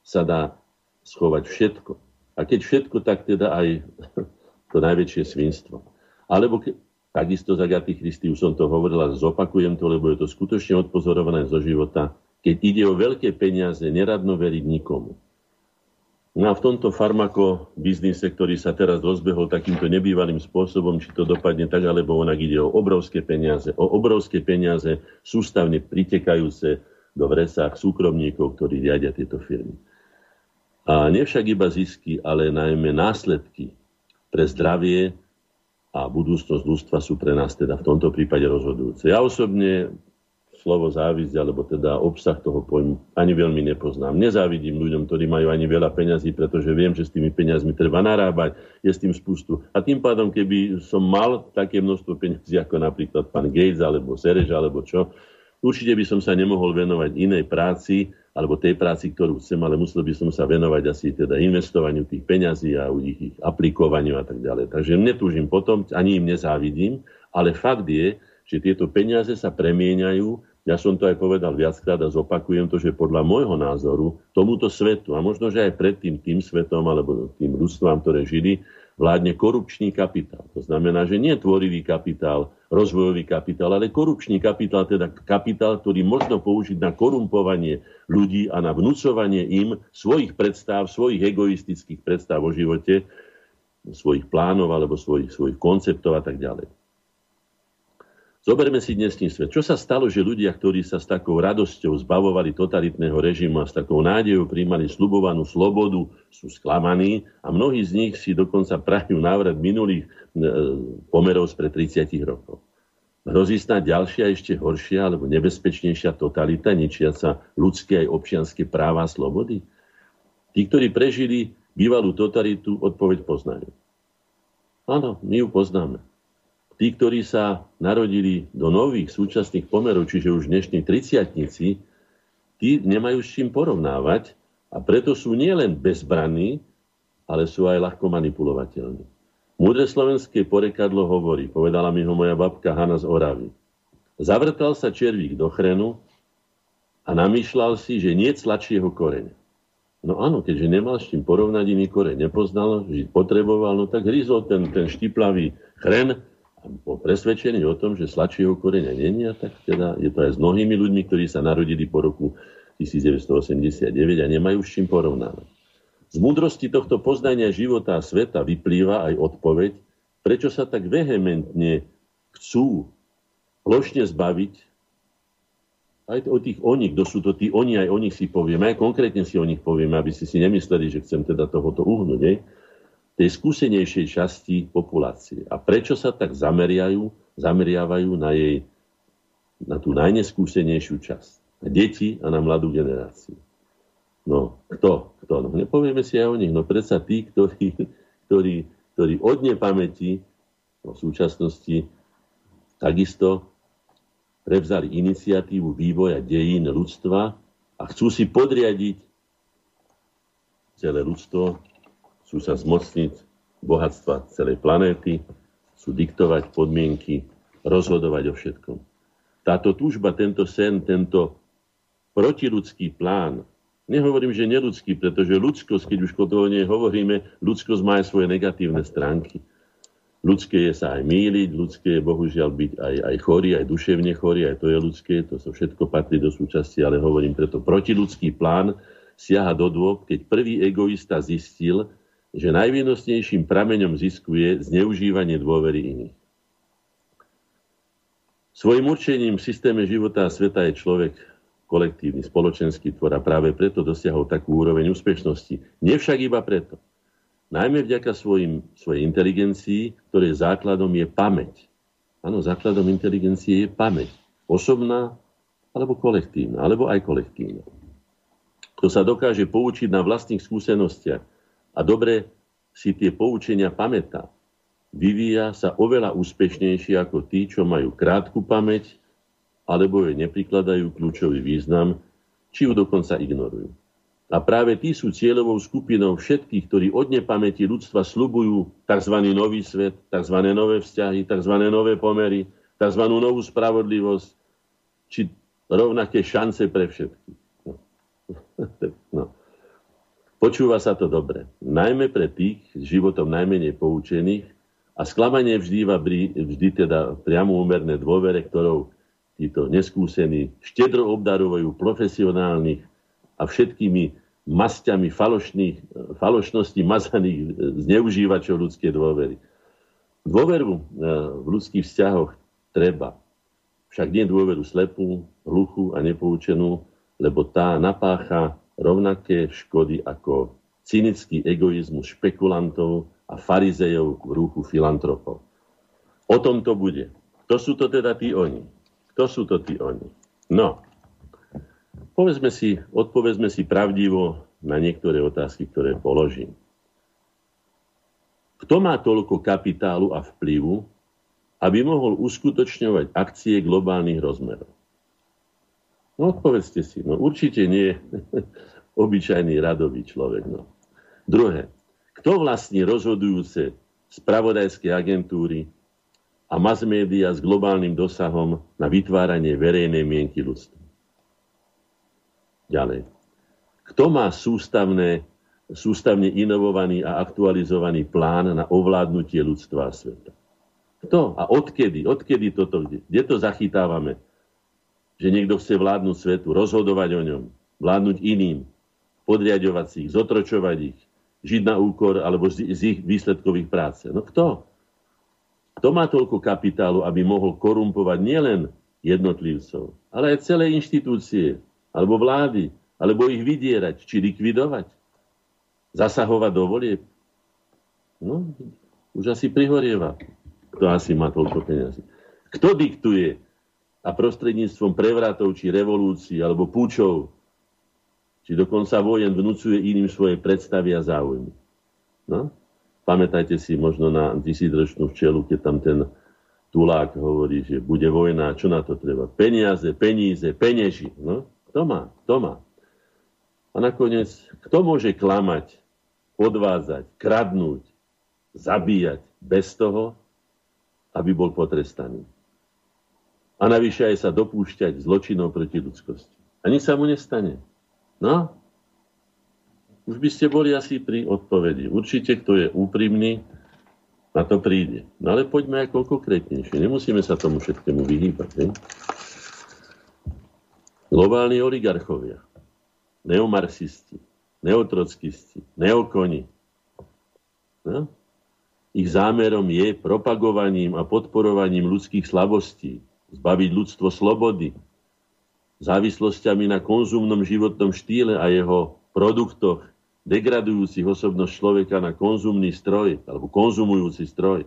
sa dá schovať všetko. A keď všetko, tak teda aj to najväčšie svinstvo. Alebo ke, takisto z Agaty Christy, už som to hovoril zopakujem to, lebo je to skutočne odpozorované zo života. Keď ide o veľké peniaze, neradno veriť nikomu. No a v tomto farmakobiznise, ktorý sa teraz rozbehol takýmto nebývalým spôsobom, či to dopadne tak, alebo onak ide o obrovské peniaze, o obrovské peniaze sústavne pritekajúce do vresách súkromníkov, ktorí riadia tieto firmy. A nevšak iba zisky, ale najmä následky pre zdravie a budúcnosť ľudstva sú pre nás teda v tomto prípade rozhodujúce. Ja osobne slovo závisť, alebo teda obsah toho pojmu ani veľmi nepoznám. Nezávidím ľuďom, ktorí majú ani veľa peňazí, pretože viem, že s tými peniazmi treba narábať, je s tým spustu. A tým pádom, keby som mal také množstvo peniazí, ako napríklad pán Gates, alebo Serež, alebo čo, určite by som sa nemohol venovať inej práci, alebo tej práci, ktorú chcem, ale musel by som sa venovať asi teda investovaniu tých peňazí a ich, ich aplikovaniu a tak ďalej. Takže netúžim potom, ani im nezávidím, ale fakt je, že tieto peniaze sa premieňajú ja som to aj povedal viackrát a zopakujem to, že podľa môjho názoru tomuto svetu a možno, že aj predtým tým svetom alebo tým ľudstvám, ktoré žili, vládne korupčný kapitál. To znamená, že nie tvorivý kapitál, rozvojový kapitál, ale korupčný kapitál, teda kapitál, ktorý možno použiť na korumpovanie ľudí a na vnúcovanie im svojich predstav, svojich egoistických predstav o živote, svojich plánov alebo svojich, svojich konceptov a tak ďalej. Zoberme si dnešný svet. Čo sa stalo, že ľudia, ktorí sa s takou radosťou zbavovali totalitného režimu a s takou nádejou príjmali slubovanú slobodu, sú sklamaní a mnohí z nich si dokonca prajú návrat minulých e, pomerov spred 30 rokov. Hrozí snad ďalšia, ešte horšia alebo nebezpečnejšia totalita, ničiaca ľudské aj občianské práva a slobody? Tí, ktorí prežili bývalú totalitu, odpoveď poznajú. Áno, my ju poznáme tí, ktorí sa narodili do nových súčasných pomerov, čiže už dnešní triciatnici, tí nemajú s čím porovnávať a preto sú nielen bezbranní, ale sú aj ľahko manipulovateľní. Múdre slovenské porekadlo hovorí, povedala mi ho moja babka Hanna z Oravy. Zavrtal sa červík do chrenu a namýšľal si, že nie jeho koreň. No áno, keďže nemal s čím porovnať iný koreň, nepoznal, že potreboval, no tak hryzol ten, ten štiplavý chren po presvedčení o tom, že sladšieho koreňa není, tak teda je to aj s mnohými ľuďmi, ktorí sa narodili po roku 1989 a nemajú s čím porovnávať. Z múdrosti tohto poznania života a sveta vyplýva aj odpoveď, prečo sa tak vehementne chcú plošne zbaviť aj o tých oni, kto sú to tí oni, aj o nich si povieme, aj konkrétne si o nich povieme, aby ste si nemysleli, že chcem teda tohoto uhnúť. Nie? Tej skúsenejšej časti populácie. A prečo sa tak zameriajú, zameriavajú na jej, na tú najneskúsenejšiu časť. Na deti a na mladú generáciu. No, kto? Kto? No, nepovieme si aj o nich. No predsa tí, ktorí, ktorí, ktorí od nepamäti v súčasnosti takisto prevzali iniciatívu vývoja dejín ľudstva a chcú si podriadiť celé ľudstvo sú sa zmocniť bohatstva celej planéty, sú diktovať podmienky, rozhodovať o všetkom. Táto túžba, tento sen, tento protiludský plán, nehovorím, že neludský, pretože ľudskosť, keď už o toho hovoríme, ľudskosť má aj svoje negatívne stránky. Ľudské je sa aj míliť, ľudské je bohužiaľ byť aj, aj chorý, aj duševne chorý, aj to je ľudské, to sa všetko patrí do súčasti, ale hovorím preto, protiludský plán siaha do dôb, keď prvý egoista zistil, že najvýnosnejším prameňom zisku je zneužívanie dôvery iných. Svojim určením v systéme života a sveta je človek kolektívny, spoločenský tvor a práve preto dosiahol takú úroveň úspešnosti. Nevšak iba preto. Najmä vďaka svojim, svojej inteligencii, ktorej základom je pamäť. Áno, základom inteligencie je pamäť. Osobná, alebo kolektívna, alebo aj kolektívna. Kto sa dokáže poučiť na vlastných skúsenostiach, a dobre si tie poučenia pamätá, vyvíja sa oveľa úspešnejšie ako tí, čo majú krátku pamäť, alebo jej neprikladajú kľúčový význam, či ju dokonca ignorujú. A práve tí sú cieľovou skupinou všetkých, ktorí od nepamäti ľudstva slubujú tzv. nový svet, tzv. nové vzťahy, tzv. nové pomery, tzv. novú spravodlivosť, či rovnaké šance pre všetkých. No. no. Počúva sa to dobre. Najmä pre tých životom najmenej poučených a sklamanie vždýva vždy teda priamo úmerné dôvere, ktorou títo neskúsení štedro obdarujú profesionálnych a všetkými masťami falošných, falošnosti mazaných zneužívačov ľudskej dôvery. Dôveru e, v ľudských vzťahoch treba. Však nie dôveru slepú, hluchú a nepoučenú, lebo tá napácha rovnaké škody ako cynický egoizmus špekulantov a farizejov v rúchu filantropov. O tom to bude. Kto sú to teda tí oni? Kto sú to tí oni? No, povedzme si, odpovedzme si pravdivo na niektoré otázky, ktoré položím. Kto má toľko kapitálu a vplyvu, aby mohol uskutočňovať akcie globálnych rozmerov? No odpovedzte si, no určite nie obyčajný radový človek. No. Druhé, kto vlastní rozhodujúce spravodajské agentúry a mass media s globálnym dosahom na vytváranie verejnej mienky ľudstva? Ďalej. Kto má sústavné, sústavne inovovaný a aktualizovaný plán na ovládnutie ľudstva a sveta? Kto a odkedy? Odkedy toto? Kde to zachytávame? Že niekto chce vládnuť svetu, rozhodovať o ňom, vládnuť iným, podriadovať si ich, zotročovať ich, žiť na úkor alebo z, z ich výsledkových práce. No kto? Kto má toľko kapitálu, aby mohol korumpovať nielen jednotlivcov, ale aj celé inštitúcie, alebo vlády, alebo ich vydierať, či likvidovať, zasahovať do volieb. No, už asi prihorieva. Kto asi má toľko peniazy. Kto diktuje a prostredníctvom prevratov, či revolúcií, alebo púčov, či dokonca vojen vnúcuje iným svoje predstavy a záujmy. No? Pamätajte si možno na tisícročnú včelu, keď tam ten tulák hovorí, že bude vojna, čo na to treba? Peniaze, peníze, peneži. No? Kto má? Kto má? A nakoniec, kto môže klamať, podvádzať, kradnúť, zabíjať bez toho, aby bol potrestaný? A navyše aj sa dopúšťať zločinov proti ľudskosti. A nič sa mu nestane. No, už by ste boli asi pri odpovedi. Určite, kto je úprimný, na to príde. No ale poďme ako konkrétnejšie. Nemusíme sa tomu všetkému vyhýbať. Ne? Globálni oligarchovia, neomarxisti, neotrockisti, neokoni. No? Ich zámerom je propagovaním a podporovaním ľudských slabostí, zbaviť ľudstvo slobody, závislosťami na konzumnom životnom štýle a jeho produktoch, degradujúcich osobnosť človeka na konzumný stroj alebo konzumujúci stroj.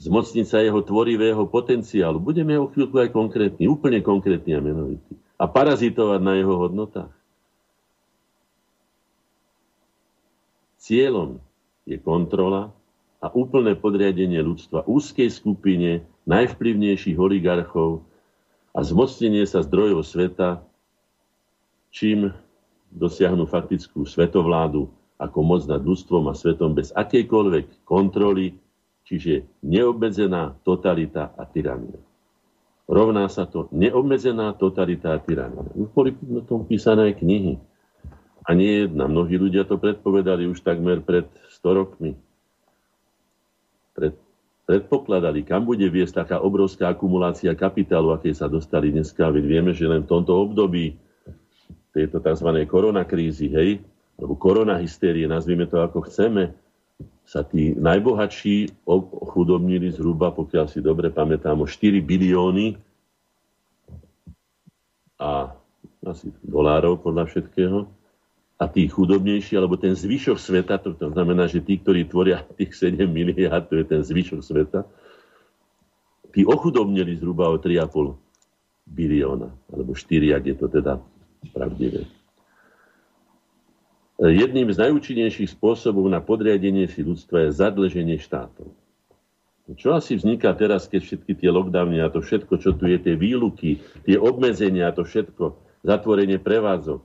Zmocniť sa jeho tvorivého potenciálu. Budeme o chvíľku aj konkrétni, úplne konkrétni a menovití. A parazitovať na jeho hodnotách. Cieľom je kontrola a úplné podriadenie ľudstva úzkej skupine najvplyvnejších oligarchov a zmocnenie sa zdrojov sveta, čím dosiahnu faktickú svetovládu ako moc nad ľudstvom a svetom bez akejkoľvek kontroly, čiže neobmedzená totalita a tyrania. Rovná sa to neobmedzená totalita a tyrania. Už boli na tom písané knihy. A nie jedna. Mnohí ľudia to predpovedali už takmer pred 100 rokmi. Pred, predpokladali, kam bude viesť taká obrovská akumulácia kapitálu, aké sa dostali dneska. Veď vieme, že len v tomto období tejto tzv. koronakrízy, hej, alebo koronahystérie, nazvime to ako chceme, sa tí najbohatší ochudobnili zhruba, pokiaľ si dobre pamätám, o 4 bilióny a asi dolárov podľa všetkého. A tí chudobnejší, alebo ten zvyšok sveta, to, to znamená, že tí, ktorí tvoria tých 7 miliard, to je ten zvyšok sveta, tí ochudobnili zhruba o 3,5 bilióna, alebo 4, ak je to teda pravdivé. Jedným z najúčinnejších spôsobov na podriadenie si ľudstva je zadlženie štátov. Čo asi vzniká teraz, keď všetky tie lockdowny a to všetko, čo tu je, tie výluky, tie obmedzenia a to všetko, zatvorenie prevádzok,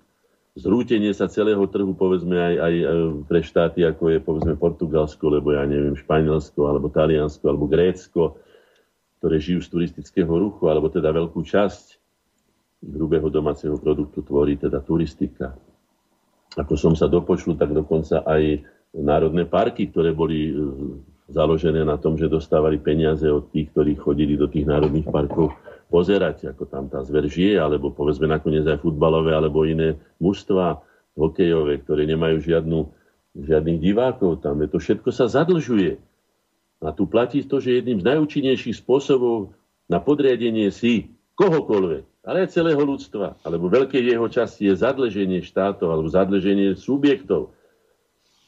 zrútenie sa celého trhu, povedzme aj, aj e, pre štáty, ako je povedzme Portugalsko, lebo ja neviem, Španielsko, alebo Taliansko, alebo Grécko, ktoré žijú z turistického ruchu, alebo teda veľkú časť hrubého domáceho produktu tvorí teda turistika. Ako som sa dopočul, tak dokonca aj národné parky, ktoré boli e, založené na tom, že dostávali peniaze od tých, ktorí chodili do tých národných parkov pozerať, ako tam tá zver žije, alebo povedzme nakoniec aj futbalové, alebo iné mužstva hokejové, ktoré nemajú žiadnu, žiadnych divákov tam. To všetko sa zadlžuje. A tu platí to, že jedným z najúčinnejších spôsobov na podriadenie si kohokoľvek ale aj celého ľudstva, alebo veľké jeho časti je zadlženie štátov alebo zadlženie subjektov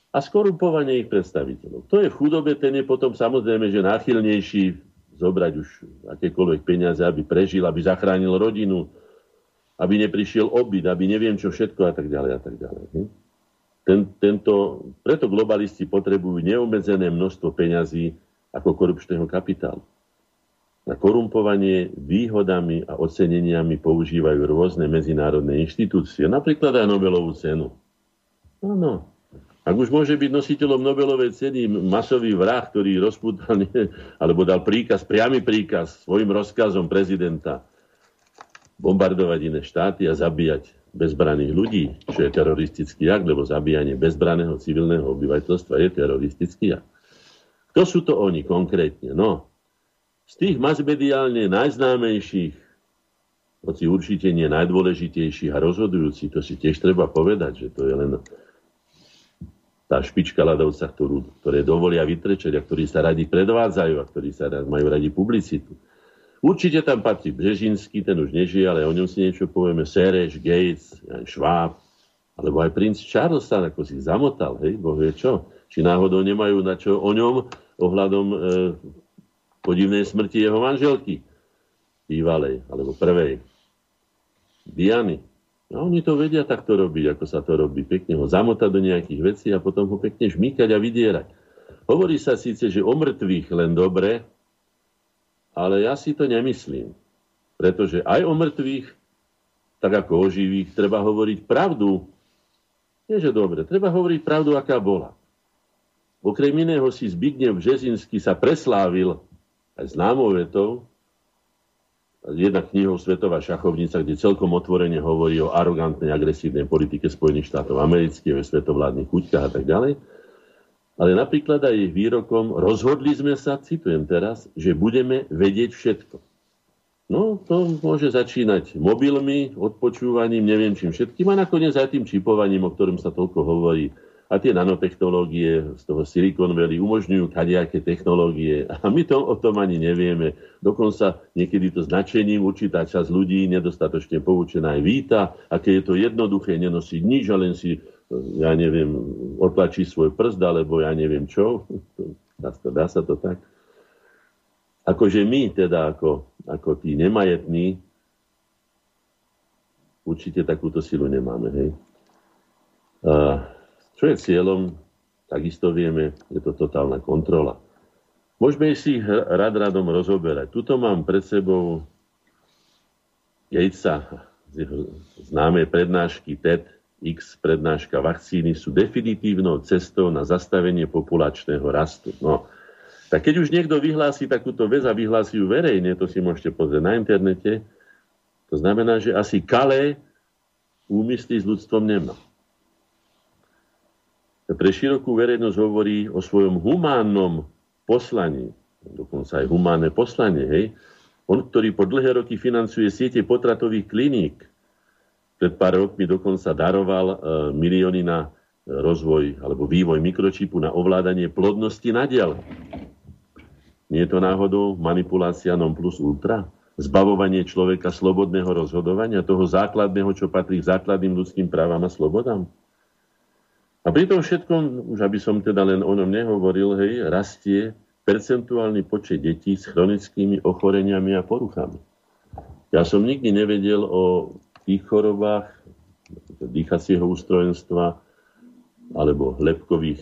a skorumpovanie ich predstaviteľov. To je v chudobe, ten je potom samozrejme, že náchylnejší zobrať už akékoľvek peniaze, aby prežil, aby zachránil rodinu, aby neprišiel obyt, aby neviem čo všetko a tak ďalej a tak ďalej. Ten, tento, preto globalisti potrebujú neobmedzené množstvo peňazí ako korupčného kapitálu. Na korumpovanie výhodami a oceneniami používajú rôzne medzinárodné inštitúcie, napríklad aj Nobelovú cenu. Áno. Ak už môže byť nositeľom Nobelovej ceny masový vrah, ktorý rozputal, alebo dal príkaz, priamy príkaz svojim rozkazom prezidenta bombardovať iné štáty a zabíjať bezbraných ľudí, čo je teroristický akt, lebo zabíjanie bezbraného civilného obyvateľstva je teroristický akt. Kto sú to oni konkrétne? No, z tých masmediálne najznámejších, hoci určite nie najdôležitejších a rozhodujúcich, to si tiež treba povedať, že to je len tá špička ľadovca, ktorú, ktoré dovolia vytrečať a ktorí sa radi predvádzajú a ktorí sa majú radi publicitu. Určite tam patrí Břežinský, ten už nežije, ale o ňom si niečo povieme. Sereš, Gates, Schwab, alebo aj princ Charles sa ako si zamotal, hej, boh vie čo. Či náhodou nemajú na čo o ňom ohľadom e, podivnej smrti jeho manželky, bývalej, alebo prvej. Diany. A oni to vedia takto robiť, ako sa to robí. Pekne ho zamotať do nejakých vecí a potom ho pekne žmýkať a vydierať. Hovorí sa síce, že o mŕtvych len dobre, ale ja si to nemyslím. Pretože aj o mŕtvych, tak ako o živých, treba hovoriť pravdu. Nie, že dobre, treba hovoriť pravdu, aká bola. Okrem iného si Zbigniew Březinský sa preslávil aj známou vetou, jedna knihou Svetová šachovnica, kde celkom otvorene hovorí o arogantnej, agresívnej politike Spojených štátov amerických, o svetovládnych chuťkách a tak ďalej. Ale napríklad aj výrokom rozhodli sme sa, citujem teraz, že budeme vedieť všetko. No, to môže začínať mobilmi, odpočúvaním, neviem čím všetkým a nakoniec aj tým čipovaním, o ktorom sa toľko hovorí a tie nanotechnológie z toho Silicon Valley umožňujú kadejaké technológie a my to o tom ani nevieme. Dokonca niekedy to značením určitá časť ľudí nedostatočne poučená aj víta, aké je to jednoduché nenosiť nič a len si, ja neviem, otlačí svoj prst alebo ja neviem čo. Dá sa, dá sa to tak? Akože my teda ako, ako tí nemajetní určite takúto silu nemáme. Hej? Uh, čo je cieľom, takisto vieme, je to totálna kontrola. Môžeme si ich rad radom rozoberať. Tuto mám pred sebou Gatesa z jeho známej prednášky TED X prednáška vakcíny sú definitívnou cestou na zastavenie populačného rastu. No, tak keď už niekto vyhlási takúto vec a vyhlási ju verejne, to si môžete pozrieť na internete, to znamená, že asi kalé úmysly s ľudstvom nemá pre širokú verejnosť hovorí o svojom humánnom poslaní, dokonca aj humánne poslanie, hej. On, ktorý po dlhé roky financuje siete potratových kliník, pred pár rokmi dokonca daroval e, milióny na rozvoj alebo vývoj mikročipu na ovládanie plodnosti na diel. Nie je to náhodou manipulácia non plus ultra? Zbavovanie človeka slobodného rozhodovania, toho základného, čo patrí k základným ľudským právam a slobodám? A pri tom všetkom, už aby som teda len o ňom nehovoril, hej, rastie percentuálny počet detí s chronickými ochoreniami a poruchami. Ja som nikdy nevedel o tých chorobách dýchacieho ústrojenstva, alebo lepkových,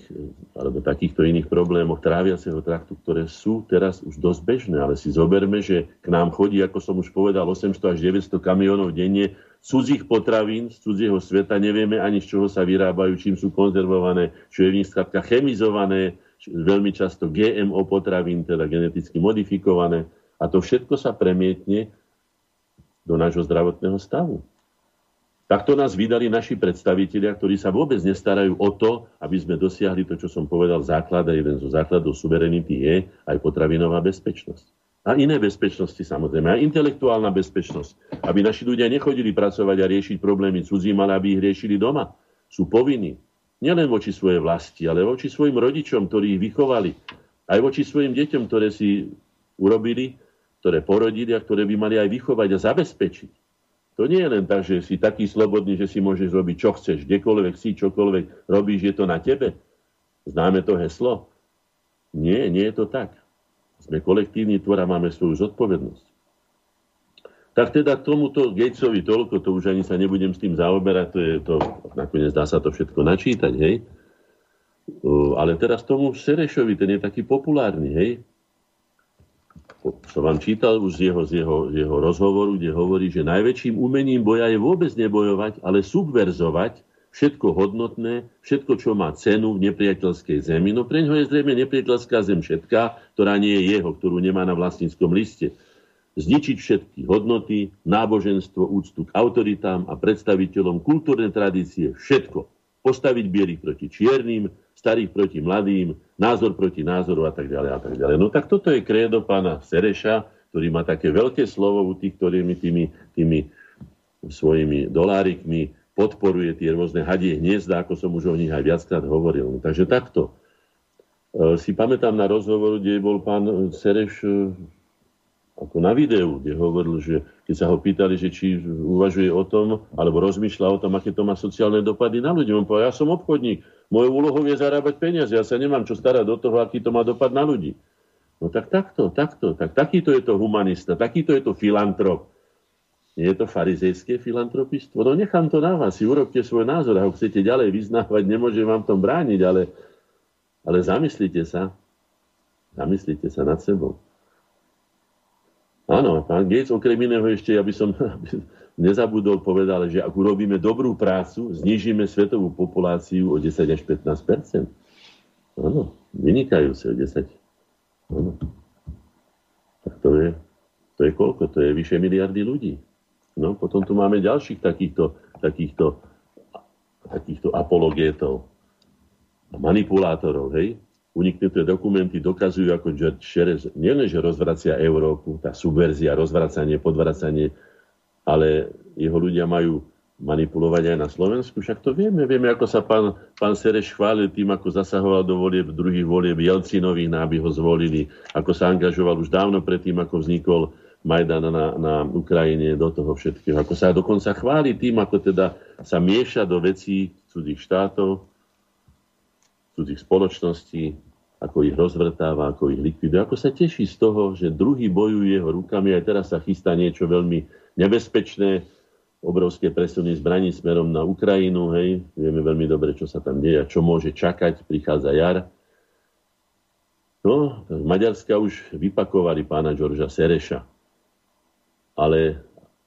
alebo takýchto iných problémoch tráviaceho traktu, ktoré sú teraz už dosť bežné. Ale si zoberme, že k nám chodí, ako som už povedal, 800 až 900 kamionov denne cudzích potravín z cudzieho sveta. Nevieme ani z čoho sa vyrábajú, čím sú konzervované, čo je v nich skladka chemizované, veľmi často GMO potravín, teda geneticky modifikované. A to všetko sa premietne do nášho zdravotného stavu. Takto nás vydali naši predstavitelia, ktorí sa vôbec nestarajú o to, aby sme dosiahli to, čo som povedal, základ a jeden zo základov suverenity je aj potravinová bezpečnosť. A iné bezpečnosti samozrejme, aj intelektuálna bezpečnosť. Aby naši ľudia nechodili pracovať a riešiť problémy cudzím, ale aby ich riešili doma. Sú povinní. Nielen voči svojej vlasti, ale voči svojim rodičom, ktorí ich vychovali. Aj voči svojim deťom, ktoré si urobili, ktoré porodili a ktoré by mali aj vychovať a zabezpečiť. To nie je len tak, že si taký slobodný, že si môžeš robiť, čo chceš, kdekoľvek si, čokoľvek robíš, je to na tebe. Známe to heslo? Nie, nie je to tak. Sme kolektívny tvor a máme svoju zodpovednosť. Tak teda tomuto Gatesovi toľko, to už ani sa nebudem s tým zaoberať, to je to, nakoniec dá sa to všetko načítať, hej. Ale teraz tomu Serešovi, ten je taký populárny, hej som vám čítal už z jeho, z, jeho, z jeho rozhovoru, kde hovorí, že najväčším umením boja je vôbec nebojovať, ale subverzovať všetko hodnotné, všetko, čo má cenu v nepriateľskej zemi. No pre ňoho je zrejme nepriateľská zem všetká, ktorá nie je jeho, ktorú nemá na vlastníckom liste. Zničiť všetky hodnoty, náboženstvo, úctu k autoritám a predstaviteľom kultúrnej tradície, všetko. Postaviť bielých proti čiernym, starých proti mladým, názor proti názoru a tak ďalej a tak ďalej. No tak toto je krédo pána Sereša, ktorý má také veľké slovo u tých, ktorými tými, tými svojimi dolárikmi podporuje tie rôzne hadie hniezda, ako som už o nich aj viackrát hovoril. Takže takto. E, si pamätám na rozhovor, kde bol pán Sereš e, ako na videu, kde hovoril, že keď sa ho pýtali, že či uvažuje o tom, alebo rozmýšľa o tom, aké to má sociálne dopady na ľudí. On povedal, ja som obchodník, mojou úlohou je zarábať peniaze, ja sa nemám čo starať do toho, aký to má dopad na ľudí. No tak takto, takto, tak takýto je to humanista, takýto je to filantrop. Nie je to farizejské filantropistvo? No nechám to na vás, si urobte svoj názor, ak chcete ďalej vyznávať, nemôžem vám tom brániť, ale, ale zamyslite sa, zamyslite sa nad sebou. Áno, pán Gates okrem iného ešte, aby som nezabudol, povedal, že ak urobíme dobrú prácu, znižíme svetovú populáciu o 10 až 15% Áno, vynikajú sa o 10. Áno. Tak to je, to je koľko? To je vyše miliardy ľudí. No, potom tu máme ďalších takýchto, takýchto, takýchto apologétov a manipulátorov, hej? Uniknuté dokumenty dokazujú, ako George Šerez nielenže rozvracia Európu, tá subverzia, rozvracanie, podvracanie, ale jeho ľudia majú manipulovať aj na Slovensku. Však to vieme. Vieme, ako sa pán, pán Sereš chválil tým, ako zasahoval do volieb, druhých volieb Jelcinových, aby ho zvolili, ako sa angažoval už dávno predtým, ako vznikol Majdan na, na Ukrajine, do toho všetkého. Ako sa dokonca chváli tým, ako teda sa mieša do vecí cudzích štátov, cudzích spoločností, ako ich rozvrtáva, ako ich likviduje, ako sa teší z toho, že druhý bojuje jeho rukami, aj teraz sa chystá niečo veľmi nebezpečné, obrovské presuny zbraní smerom na Ukrajinu, hej, vieme veľmi dobre, čo sa tam deje, čo môže čakať, prichádza jar. No, Maďarska už vypakovali pána Georgia Sereša, ale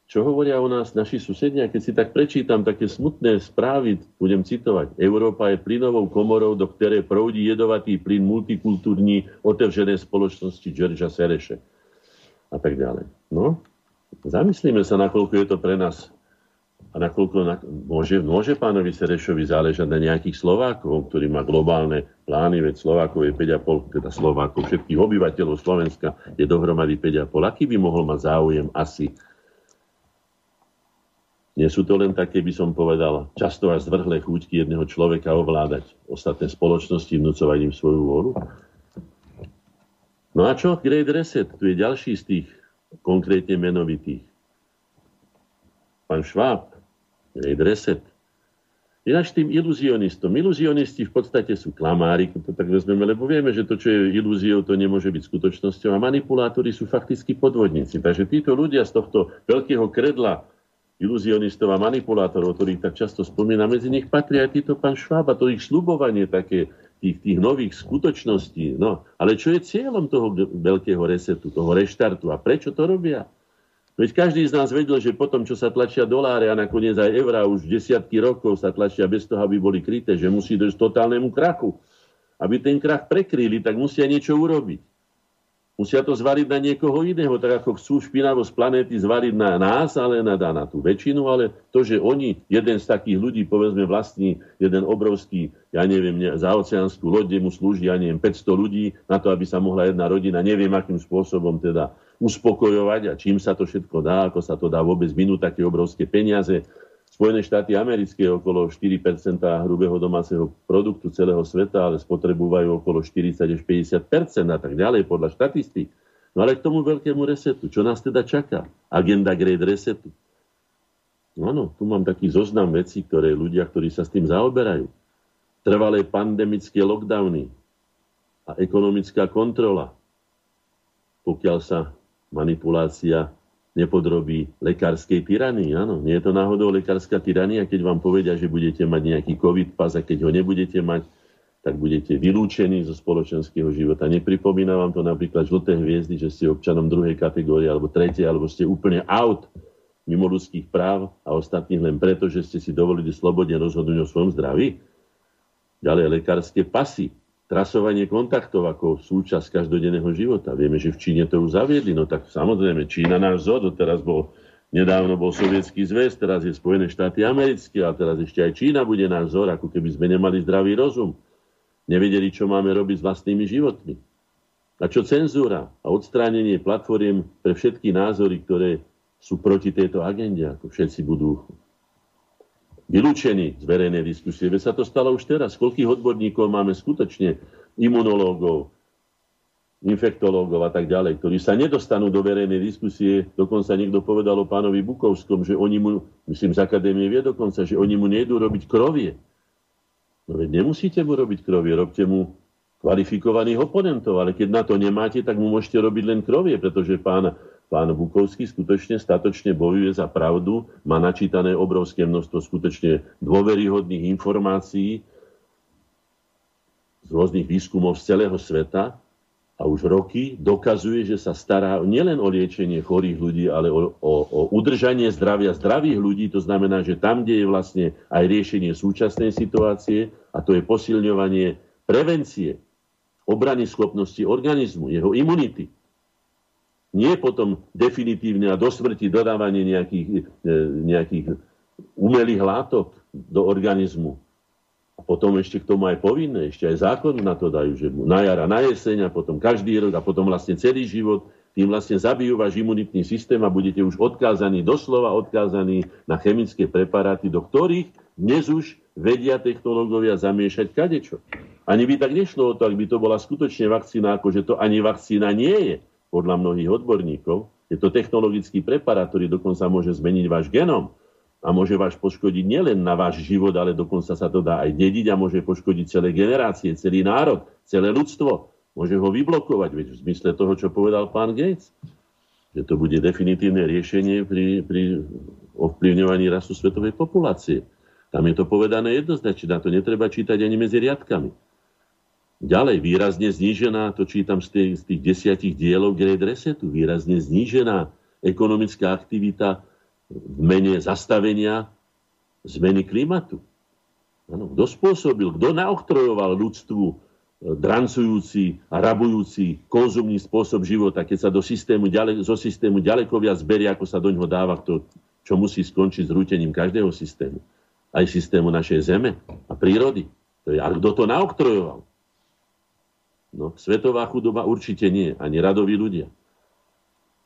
čo hovoria o nás naši susedia? Keď si tak prečítam také smutné správy, budem citovať. Európa je plynovou komorou, do ktorej proudí jedovatý plyn multikultúrní otevřené spoločnosti Georgia Sereše. A tak ďalej. No, zamyslíme sa, nakoľko je to pre nás a nakoľko na, môže, môže pánovi Serešovi záležať na nejakých Slovákov, ktorý má globálne plány, veď Slovákov je 5,5, teda Slovákov, všetkých obyvateľov Slovenska je dohromady 5,5. Aký by mohol mať záujem asi? Nie sú to len také, by som povedal, často až zvrhlé chúťky jedného človeka ovládať ostatné spoločnosti, vnúcovať svoju vôľu? No a čo? Great Reset, tu je ďalší z tých konkrétne menovitých. Pán Šváb, Great Reset. Ináč tým iluzionistom. Iluzionisti v podstate sú klamári, to tak vezmeme, lebo vieme, že to, čo je ilúziou, to nemôže byť skutočnosťou. A manipulátori sú fakticky podvodníci. Takže títo ľudia z tohto veľkého kredla iluzionistov a manipulátorov, ktorých tak často spomína, medzi nich patrí aj títo pán Šváb a to ich slubovanie také tých, tých nových skutočností. No, ale čo je cieľom toho veľkého resetu, toho reštartu a prečo to robia? Veď každý z nás vedel, že potom, čo sa tlačia doláre a nakoniec aj eurá už desiatky rokov sa tlačia bez toho, aby boli kryté, že musí dojsť totálnemu krachu. Aby ten krach prekryli, tak musia niečo urobiť. Musia to zvaliť na niekoho iného, tak ako chcú špinavosť planéty zvaliť na nás, ale na, na tú väčšinu, ale to, že oni, jeden z takých ľudí, povedzme vlastní jeden obrovský, ja neviem, za oceánsku loď, mu slúži, ja neviem, 500 ľudí na to, aby sa mohla jedna rodina, neviem akým spôsobom teda uspokojovať a čím sa to všetko dá, ako sa to dá vôbec minúť také obrovské peniaze. Spojené štáty americké okolo 4% hrubého domáceho produktu celého sveta, ale spotrebujú okolo 40 až 50 a tak ďalej podľa štatistík. No ale k tomu veľkému resetu, čo nás teda čaká? Agenda Great Resetu. No áno, tu mám taký zoznam vecí, ktoré ľudia, ktorí sa s tým zaoberajú. Trvalé pandemické lockdowny a ekonomická kontrola, pokiaľ sa manipulácia nepodrobí lekárskej tyranii. Áno, nie je to náhodou lekárska tyrania, keď vám povedia, že budete mať nejaký COVID pas a keď ho nebudete mať, tak budete vylúčení zo spoločenského života. Nepripomína vám to napríklad žlté hviezdy, že ste občanom druhej kategórie alebo tretej, alebo ste úplne out mimo ľudských práv a ostatných len preto, že ste si dovolili slobodne rozhodnúť o svojom zdraví. Ďalej lekárske pasy trasovanie kontaktov ako súčasť každodenného života. Vieme, že v Číne to už zaviedli, no tak samozrejme Čína náš vzor, teraz bol, nedávno bol sovietský zväz, teraz je Spojené štáty americké a teraz ešte aj Čína bude náš vzor, ako keby sme nemali zdravý rozum. Nevedeli, čo máme robiť s vlastnými životmi. A čo cenzúra a odstránenie platformiem pre všetky názory, ktoré sú proti tejto agende, ako všetci budú vylúčení z verejnej diskusie. Veď sa to stalo už teraz. Koľkých odborníkov máme skutočne, imunológov, infektológov a tak ďalej, ktorí sa nedostanú do verejnej diskusie. Dokonca niekto povedal o pánovi Bukovskom, že oni mu, myslím z akadémie vie dokonca, že oni mu nejdú robiť krovie. No veď nemusíte mu robiť krovie, robte mu kvalifikovaných oponentov, ale keď na to nemáte, tak mu môžete robiť len krovie, pretože pán, pán Bukovský skutočne statočne bojuje za pravdu, má načítané obrovské množstvo skutočne dôveryhodných informácií z rôznych výskumov z celého sveta a už roky dokazuje, že sa stará nielen o liečenie chorých ľudí, ale o, o, o udržanie zdravia zdravých ľudí. To znamená, že tam, kde je vlastne aj riešenie súčasnej situácie, a to je posilňovanie prevencie, obrany schopnosti organizmu, jeho imunity. Nie potom definitívne a do smrti dodávanie nejakých, e, nejakých umelých látok do organizmu, a potom ešte k tomu aj povinné, ešte aj zákon na to dajú, že na jara, na jeseň a potom každý rok a potom vlastne celý život, tým vlastne zabijú váš imunitný systém a budete už odkázaní, doslova odkázaní na chemické preparáty, do ktorých dnes už vedia technológovia zamiešať kadečo. Ani by tak nešlo o to, ak by to bola skutočne vakcína, ako že to ani vakcína nie je, podľa mnohých odborníkov. Je to technologický preparát, ktorý dokonca môže zmeniť váš genom a môže vás poškodiť nielen na váš život, ale dokonca sa to dá aj dediť a môže poškodiť celé generácie, celý národ, celé ľudstvo. Môže ho vyblokovať, veď v zmysle toho, čo povedal pán Gates. Že to bude definitívne riešenie pri, pri ovplyvňovaní rastu svetovej populácie. Tam je to povedané jednoznačne, na to netreba čítať ani medzi riadkami. Ďalej, výrazne znížená, to čítam z tých, z tých desiatich dielov Great Resetu, výrazne znížená ekonomická aktivita v mene zastavenia zmeny klimatu. Ano, kto spôsobil, kto naoktrojoval ľudstvu e, drancujúci a rabujúci konzumný spôsob života, keď sa do systému zo systému ďaleko viac berie, ako sa do ňoho dáva to, čo musí skončiť s rútením každého systému. Aj systému našej zeme a prírody. To je, ale kto to naoktrojoval? No, svetová chudoba určite nie, ani radoví ľudia.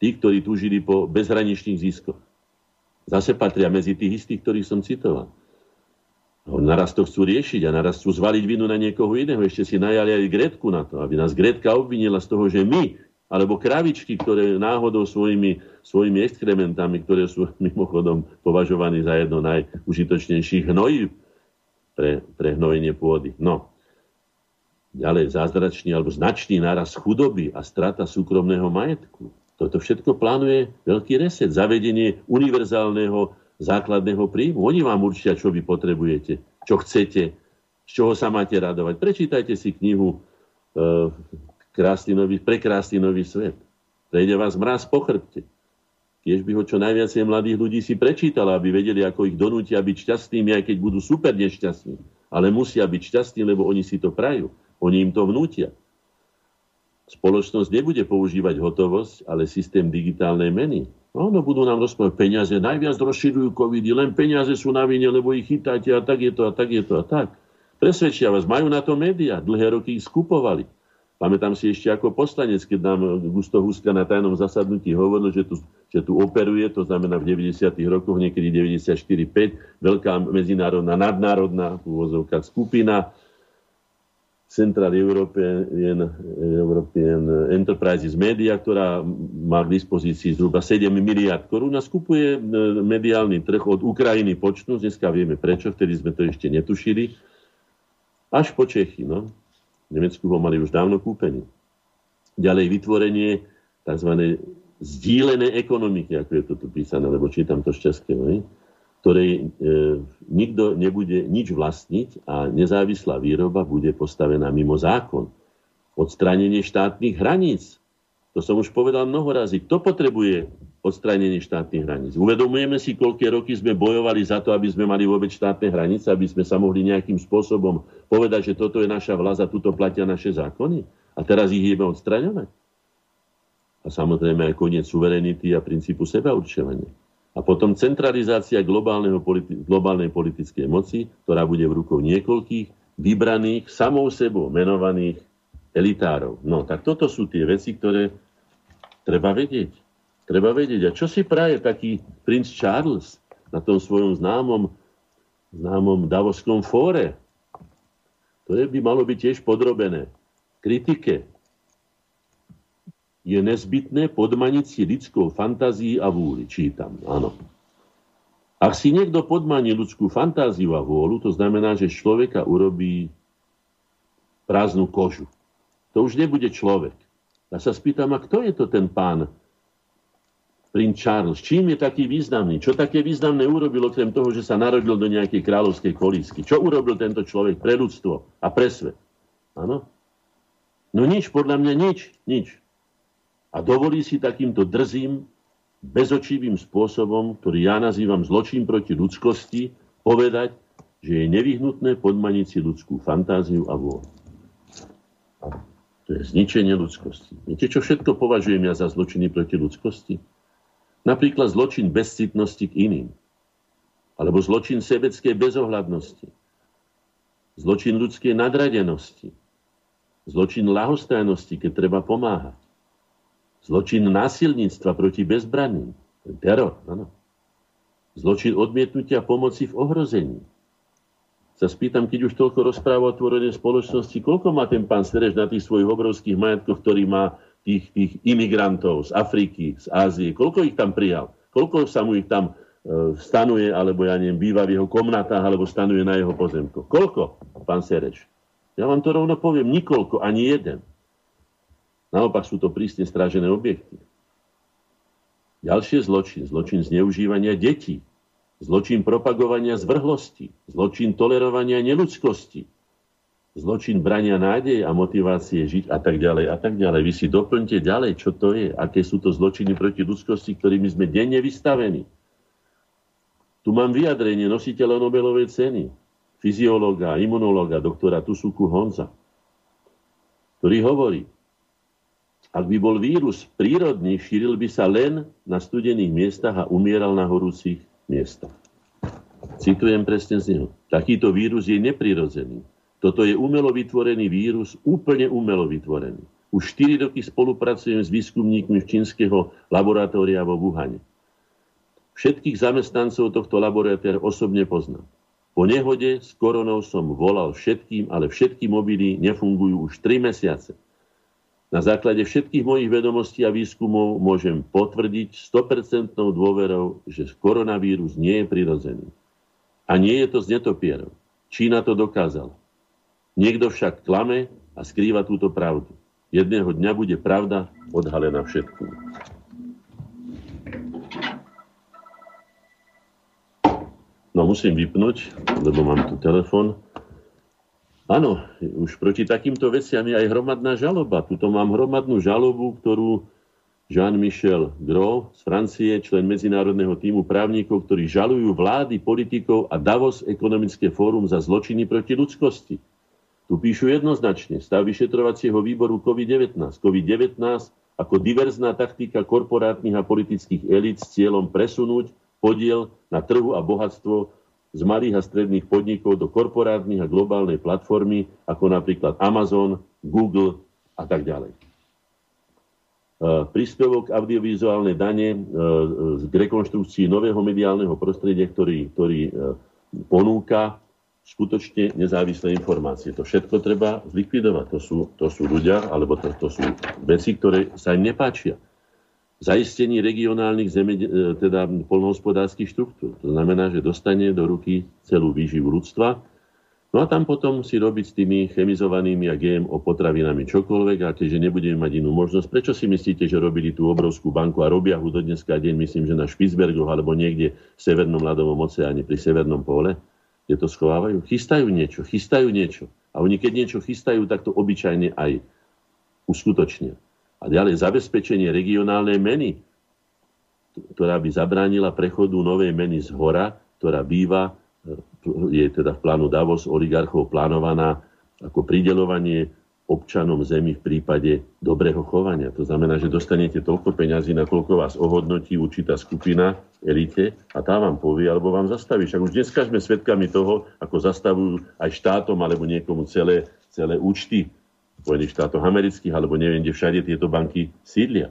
Tí, ktorí túžili po bezhraničných ziskoch zase patria medzi tých istých, ktorých som citoval. No, naraz to chcú riešiť a naraz chcú zvaliť vinu na niekoho iného. Ešte si najali aj Gretku na to, aby nás Gretka obvinila z toho, že my, alebo kravičky, ktoré náhodou svojimi, svojimi exkrementami, ktoré sú mimochodom považovaní za jedno najužitočnejších hnojí pre, pre hnojenie pôdy. No, ďalej zázračný alebo značný náraz chudoby a strata súkromného majetku. Toto všetko plánuje veľký reset, zavedenie univerzálneho základného príjmu. Oni vám určia, čo vy potrebujete, čo chcete, z čoho sa máte radovať. Prečítajte si knihu e, Prekrásny nový svet. Prejde vás mraz po chrbte. Tiež by ho čo najviac mladých ľudí si prečítala, aby vedeli, ako ich donútia byť šťastnými, aj keď budú super nešťastní. Ale musia byť šťastní, lebo oni si to prajú. Oni im to vnútia. Spoločnosť nebude používať hotovosť, ale systém digitálnej meny. No, no budú nám rozprávať peniaze, najviac rozširujú COVID, len peniaze sú na vine, lebo ich chytáte a tak je to a tak je to a tak. Presvedčia vás, majú na to médiá, dlhé roky ich skupovali. Pamätám si ešte ako poslanec, keď nám Gusto Huska na tajnom zasadnutí hovoril, že tu, že tu operuje, to znamená v 90. rokoch, niekedy 94-5, veľká medzinárodná, nadnárodná v skupina, Central European, European Enterprises Media, ktorá má k dispozícii zhruba 7 miliard korún a skupuje e, mediálny trh od Ukrajiny počnú, dneska vieme prečo, vtedy sme to ešte netušili, až po Čechy. No. V Nemecku ho mali už dávno kúpený. Ďalej vytvorenie tzv. zdílené ekonomiky, ako je to tu písané, lebo čítam to z českého ktorej e, nikto nebude nič vlastniť a nezávislá výroba bude postavená mimo zákon. Odstránenie štátnych hraníc. To som už povedal mnoho razy. Kto potrebuje odstránenie štátnych hraníc? Uvedomujeme si, koľké roky sme bojovali za to, aby sme mali vôbec štátne hranice, aby sme sa mohli nejakým spôsobom povedať, že toto je naša vlast a tuto platia naše zákony. A teraz ich ideme odstraňovať. A samozrejme aj koniec suverenity a princípu seba určovania. A potom centralizácia politi- globálnej politickej moci, ktorá bude v rukou niekoľkých vybraných, samou sebou menovaných elitárov. No, tak toto sú tie veci, ktoré treba vedieť. Treba vedieť. A čo si praje taký princ Charles na tom svojom známom známom Davoskom fóre. To je, by malo byť tiež podrobené kritike. Je nezbytné podmaniť si ľudskou fantázií a vúli. Čítam, áno. Ak si niekto podmaní ľudskú fantáziu a vôľu, to znamená, že človeka urobí prázdnu kožu. To už nebude človek. Ja sa spýtam, a kto je to ten pán princ Charles? Čím je taký významný? Čo také významné urobil okrem toho, že sa narodil do nejakej kráľovskej kolísky? Čo urobil tento človek pre ľudstvo a pre svet? Áno? No nič, podľa mňa nič, nič. A dovolí si takýmto drzým, bezočivým spôsobom, ktorý ja nazývam zločin proti ľudskosti, povedať, že je nevyhnutné podmaniť si ľudskú fantáziu a vôľu. To je zničenie ľudskosti. Viete, čo všetko považujem ja za zločiny proti ľudskosti? Napríklad zločin bezcitnosti k iným. Alebo zločin sebeckej bezohľadnosti. Zločin ľudskej nadradenosti. Zločin lahostajnosti, keď treba pomáhať. Zločin násilníctva proti bezbranným. Teror, áno. Zločin odmietnutia pomoci v ohrození. Sa spýtam, keď už toľko rozpráva o tvorení spoločnosti, koľko má ten pán Sereš na tých svojich obrovských majetkoch, ktorý má tých, tých imigrantov z Afriky, z Ázie, koľko ich tam prijal? Koľko sa mu ich tam e, stanuje, alebo ja neviem, býva v jeho komnatách, alebo stanuje na jeho pozemkoch? Koľko, pán Sereš? Ja vám to rovno poviem, nikoľko, ani jeden. Naopak sú to prísne strážené objekty. Ďalšie zločin, zločin zneužívania detí, zločin propagovania zvrhlosti, zločin tolerovania neludskosti, zločin brania nádej a motivácie žiť a tak ďalej a tak ďalej. Vy si doplňte ďalej, čo to je, aké sú to zločiny proti ľudskosti, ktorými sme denne vystavení. Tu mám vyjadrenie nositeľa Nobelovej ceny, fyziológa, imunológa, doktora Tusuku Honza, ktorý hovorí, ak by bol vírus prírodný, šíril by sa len na studených miestach a umieral na horúcich miestach. Citujem presne z neho. Takýto vírus je neprirodzený. Toto je umelo vytvorený vírus, úplne umelo vytvorený. Už 4 roky spolupracujem s výskumníkmi z čínskeho laboratória vo Wuhane. Všetkých zamestnancov tohto laboratória osobne poznám. Po nehode s koronou som volal všetkým, ale všetky mobily nefungujú už 3 mesiace. Na základe všetkých mojich vedomostí a výskumov môžem potvrdiť 100% dôverou, že koronavírus nie je prirodzený. A nie je to z netopierov. Čína to dokázala. Niekto však klame a skrýva túto pravdu. Jedného dňa bude pravda odhalená všetkým. No musím vypnúť, lebo mám tu telefon. Áno, už proti takýmto veciam je aj hromadná žaloba. Tuto mám hromadnú žalobu, ktorú Jean-Michel Gros z Francie, člen medzinárodného týmu právnikov, ktorí žalujú vlády, politikov a Davos ekonomické fórum za zločiny proti ľudskosti. Tu píšu jednoznačne stav vyšetrovacieho výboru COVID-19. COVID-19 ako diverzná taktika korporátnych a politických elít s cieľom presunúť podiel na trhu a bohatstvo z malých a stredných podnikov do korporátnych a globálnej platformy, ako napríklad Amazon, Google a tak ďalej. E, príspevok audiovizuálnej dane e, k rekonštrukcii nového mediálneho prostredia, ktorý, ktorý e, ponúka skutočne nezávislé informácie. To všetko treba zlikvidovať. To sú, to sú ľudia, alebo to, to sú veci, ktoré sa im nepáčia zaistení regionálnych zeme, e, teda polnohospodárských štruktúr. To znamená, že dostane do ruky celú výživu ľudstva. No a tam potom si robiť s tými chemizovanými a GMO potravinami čokoľvek a keďže nebudeme mať inú možnosť, prečo si myslíte, že robili tú obrovskú banku a robia ho do dneska deň, myslím, že na Špicbergoch alebo niekde v Severnom ľadovom oceáne pri Severnom pole, kde to schovávajú? Chystajú niečo, chystajú niečo. A oni keď niečo chystajú, tak to obyčajne aj uskutočnia. A ďalej zabezpečenie regionálnej meny, ktorá by zabránila prechodu novej meny z hora, ktorá býva, je teda v plánu Davos oligarchov plánovaná ako pridelovanie občanom zemi v prípade dobrého chovania. To znamená, že dostanete toľko peňazí, nakoľko vás ohodnotí určitá skupina, elite, a tá vám povie, alebo vám zastaví. Však už dneska sme svedkami toho, ako zastavujú aj štátom alebo niekomu celé, celé účty Spojených štátoch amerických, alebo neviem, kde všade tieto banky sídlia.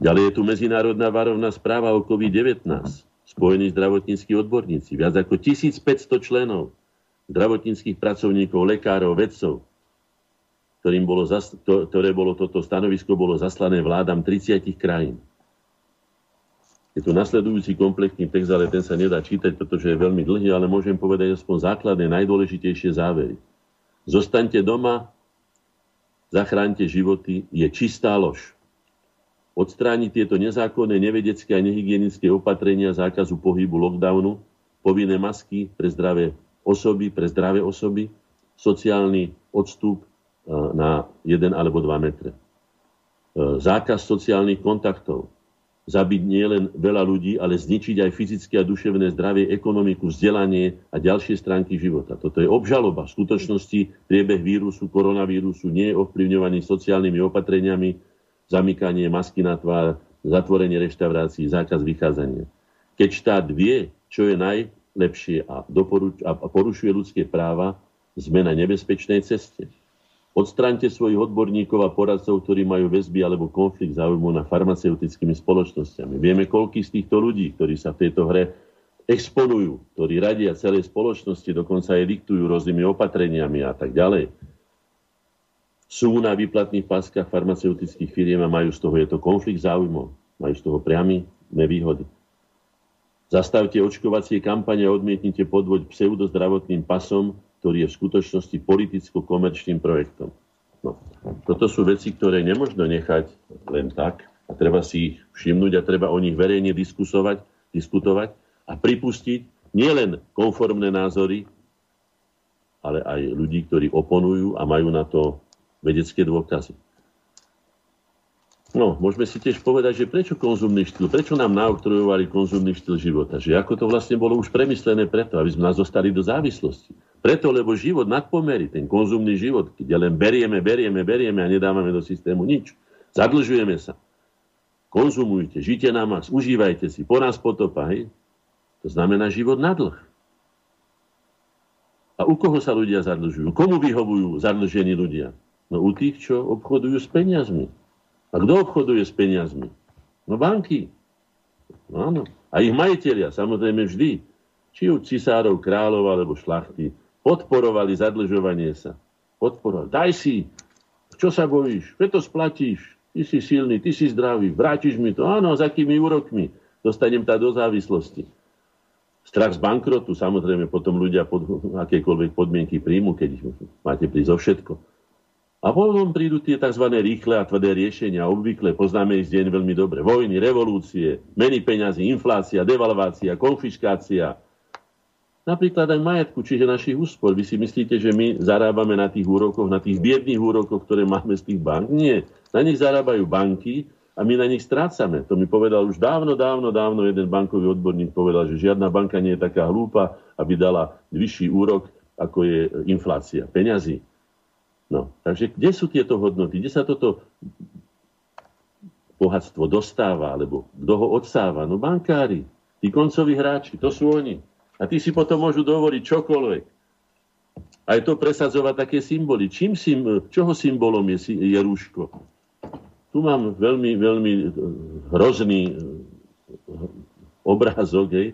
Ďalej je tu medzinárodná varovná správa o COVID-19. spojení zdravotníckí odborníci, viac ako 1500 členov, zdravotníckých pracovníkov, lekárov, vedcov, ktorým bolo, ktoré bolo toto stanovisko bolo zaslané vládam 30 krajín. Je tu nasledujúci komplexný text, ale ten sa nedá čítať, pretože je veľmi dlhý, ale môžem povedať aspoň základné, najdôležitejšie závery. Zostaňte doma, zachránte životy, je čistá lož. Odstrániť tieto nezákonné, nevedecké a nehygienické opatrenia zákazu pohybu lockdownu, povinné masky pre zdravé osoby, pre zdravé osoby, sociálny odstup e, na 1 alebo 2 metre. E, zákaz sociálnych kontaktov, zabiť nielen veľa ľudí, ale zničiť aj fyzické a duševné zdravie, ekonomiku, vzdelanie a ďalšie stránky života. Toto je obžaloba. V skutočnosti priebeh vírusu, koronavírusu nie je ovplyvňovaný sociálnymi opatreniami, zamykanie masky na tvár, zatvorenie reštaurácií, zákaz vychádzania. Keď štát vie, čo je najlepšie a, doporuč- a porušuje ľudské práva, sme na nebezpečnej ceste. Odstraňte svojich odborníkov a poradcov, ktorí majú väzby alebo konflikt záujmu na farmaceutickými spoločnosťami. Vieme, koľký z týchto ľudí, ktorí sa v tejto hre exponujú, ktorí radia celej spoločnosti, dokonca aj diktujú rôznymi opatreniami a tak ďalej, sú na výplatných páskach farmaceutických firiem a majú z toho, je to konflikt záujmov, majú z toho priamy nevýhody. Zastavte očkovacie kampane a odmietnite podvoď pseudozdravotným pasom, ktorý je v skutočnosti politicko-komerčným projektom. No, toto sú veci, ktoré nemožno nechať len tak a treba si ich všimnúť a treba o nich verejne diskusovať, diskutovať a pripustiť nielen konformné názory, ale aj ľudí, ktorí oponujú a majú na to vedecké dôkazy. No, môžeme si tiež povedať, že prečo konzumný štýl, prečo nám naoktrojovali konzumný štýl života, že ako to vlastne bolo už premyslené preto, aby sme nás dostali do závislosti. Preto, lebo život nad pomery, ten konzumný život, kde len berieme, berieme, berieme a nedávame do systému nič, zadlžujeme sa. Konzumujte, žite na max, užívajte si, po nás potopa, hej? To znamená život na dlh. A u koho sa ľudia zadlžujú? Komu vyhovujú zadlžení ľudia? No u tých, čo obchodujú s peniazmi. A kto obchoduje s peniazmi? No banky. No áno. A ich majiteľia, samozrejme vždy, či u cisárov, kráľov alebo šlachty, podporovali zadlžovanie sa. Podporovali. Daj si, čo sa bojíš? Preto splatíš. Ty si silný, ty si zdravý, vrátiš mi to. Áno, s akými úrokmi? Dostanem tá do závislosti. Strach z bankrotu, samozrejme, potom ľudia pod akékoľvek podmienky príjmu, keď máte prísť o všetko. A potom prídu tie tzv. rýchle a tvrdé riešenia. Obvykle poznáme ich deň veľmi dobre. Vojny, revolúcie, meny peňazí, inflácia, devalvácia, konfiškácia. Napríklad aj majetku, čiže našich úspor. Vy si myslíte, že my zarábame na tých úrokoch, na tých biedných úrokoch, ktoré máme z tých bank? Nie. Na nich zarábajú banky a my na nich strácame. To mi povedal už dávno, dávno, dávno jeden bankový odborník povedal, že žiadna banka nie je taká hlúpa, aby dala vyšší úrok, ako je inflácia peňazí. No, takže kde sú tieto hodnoty? Kde sa toto bohatstvo dostáva, alebo kto ho odsáva? No bankári, tí koncoví hráči, to sú oni. A tí si potom môžu dovoliť čokoľvek. Aj to presadzovať také symboly. Čím sim, čoho symbolom je, je rúško? Tu mám veľmi, veľmi eh, hrozný eh, obrázok. Hej.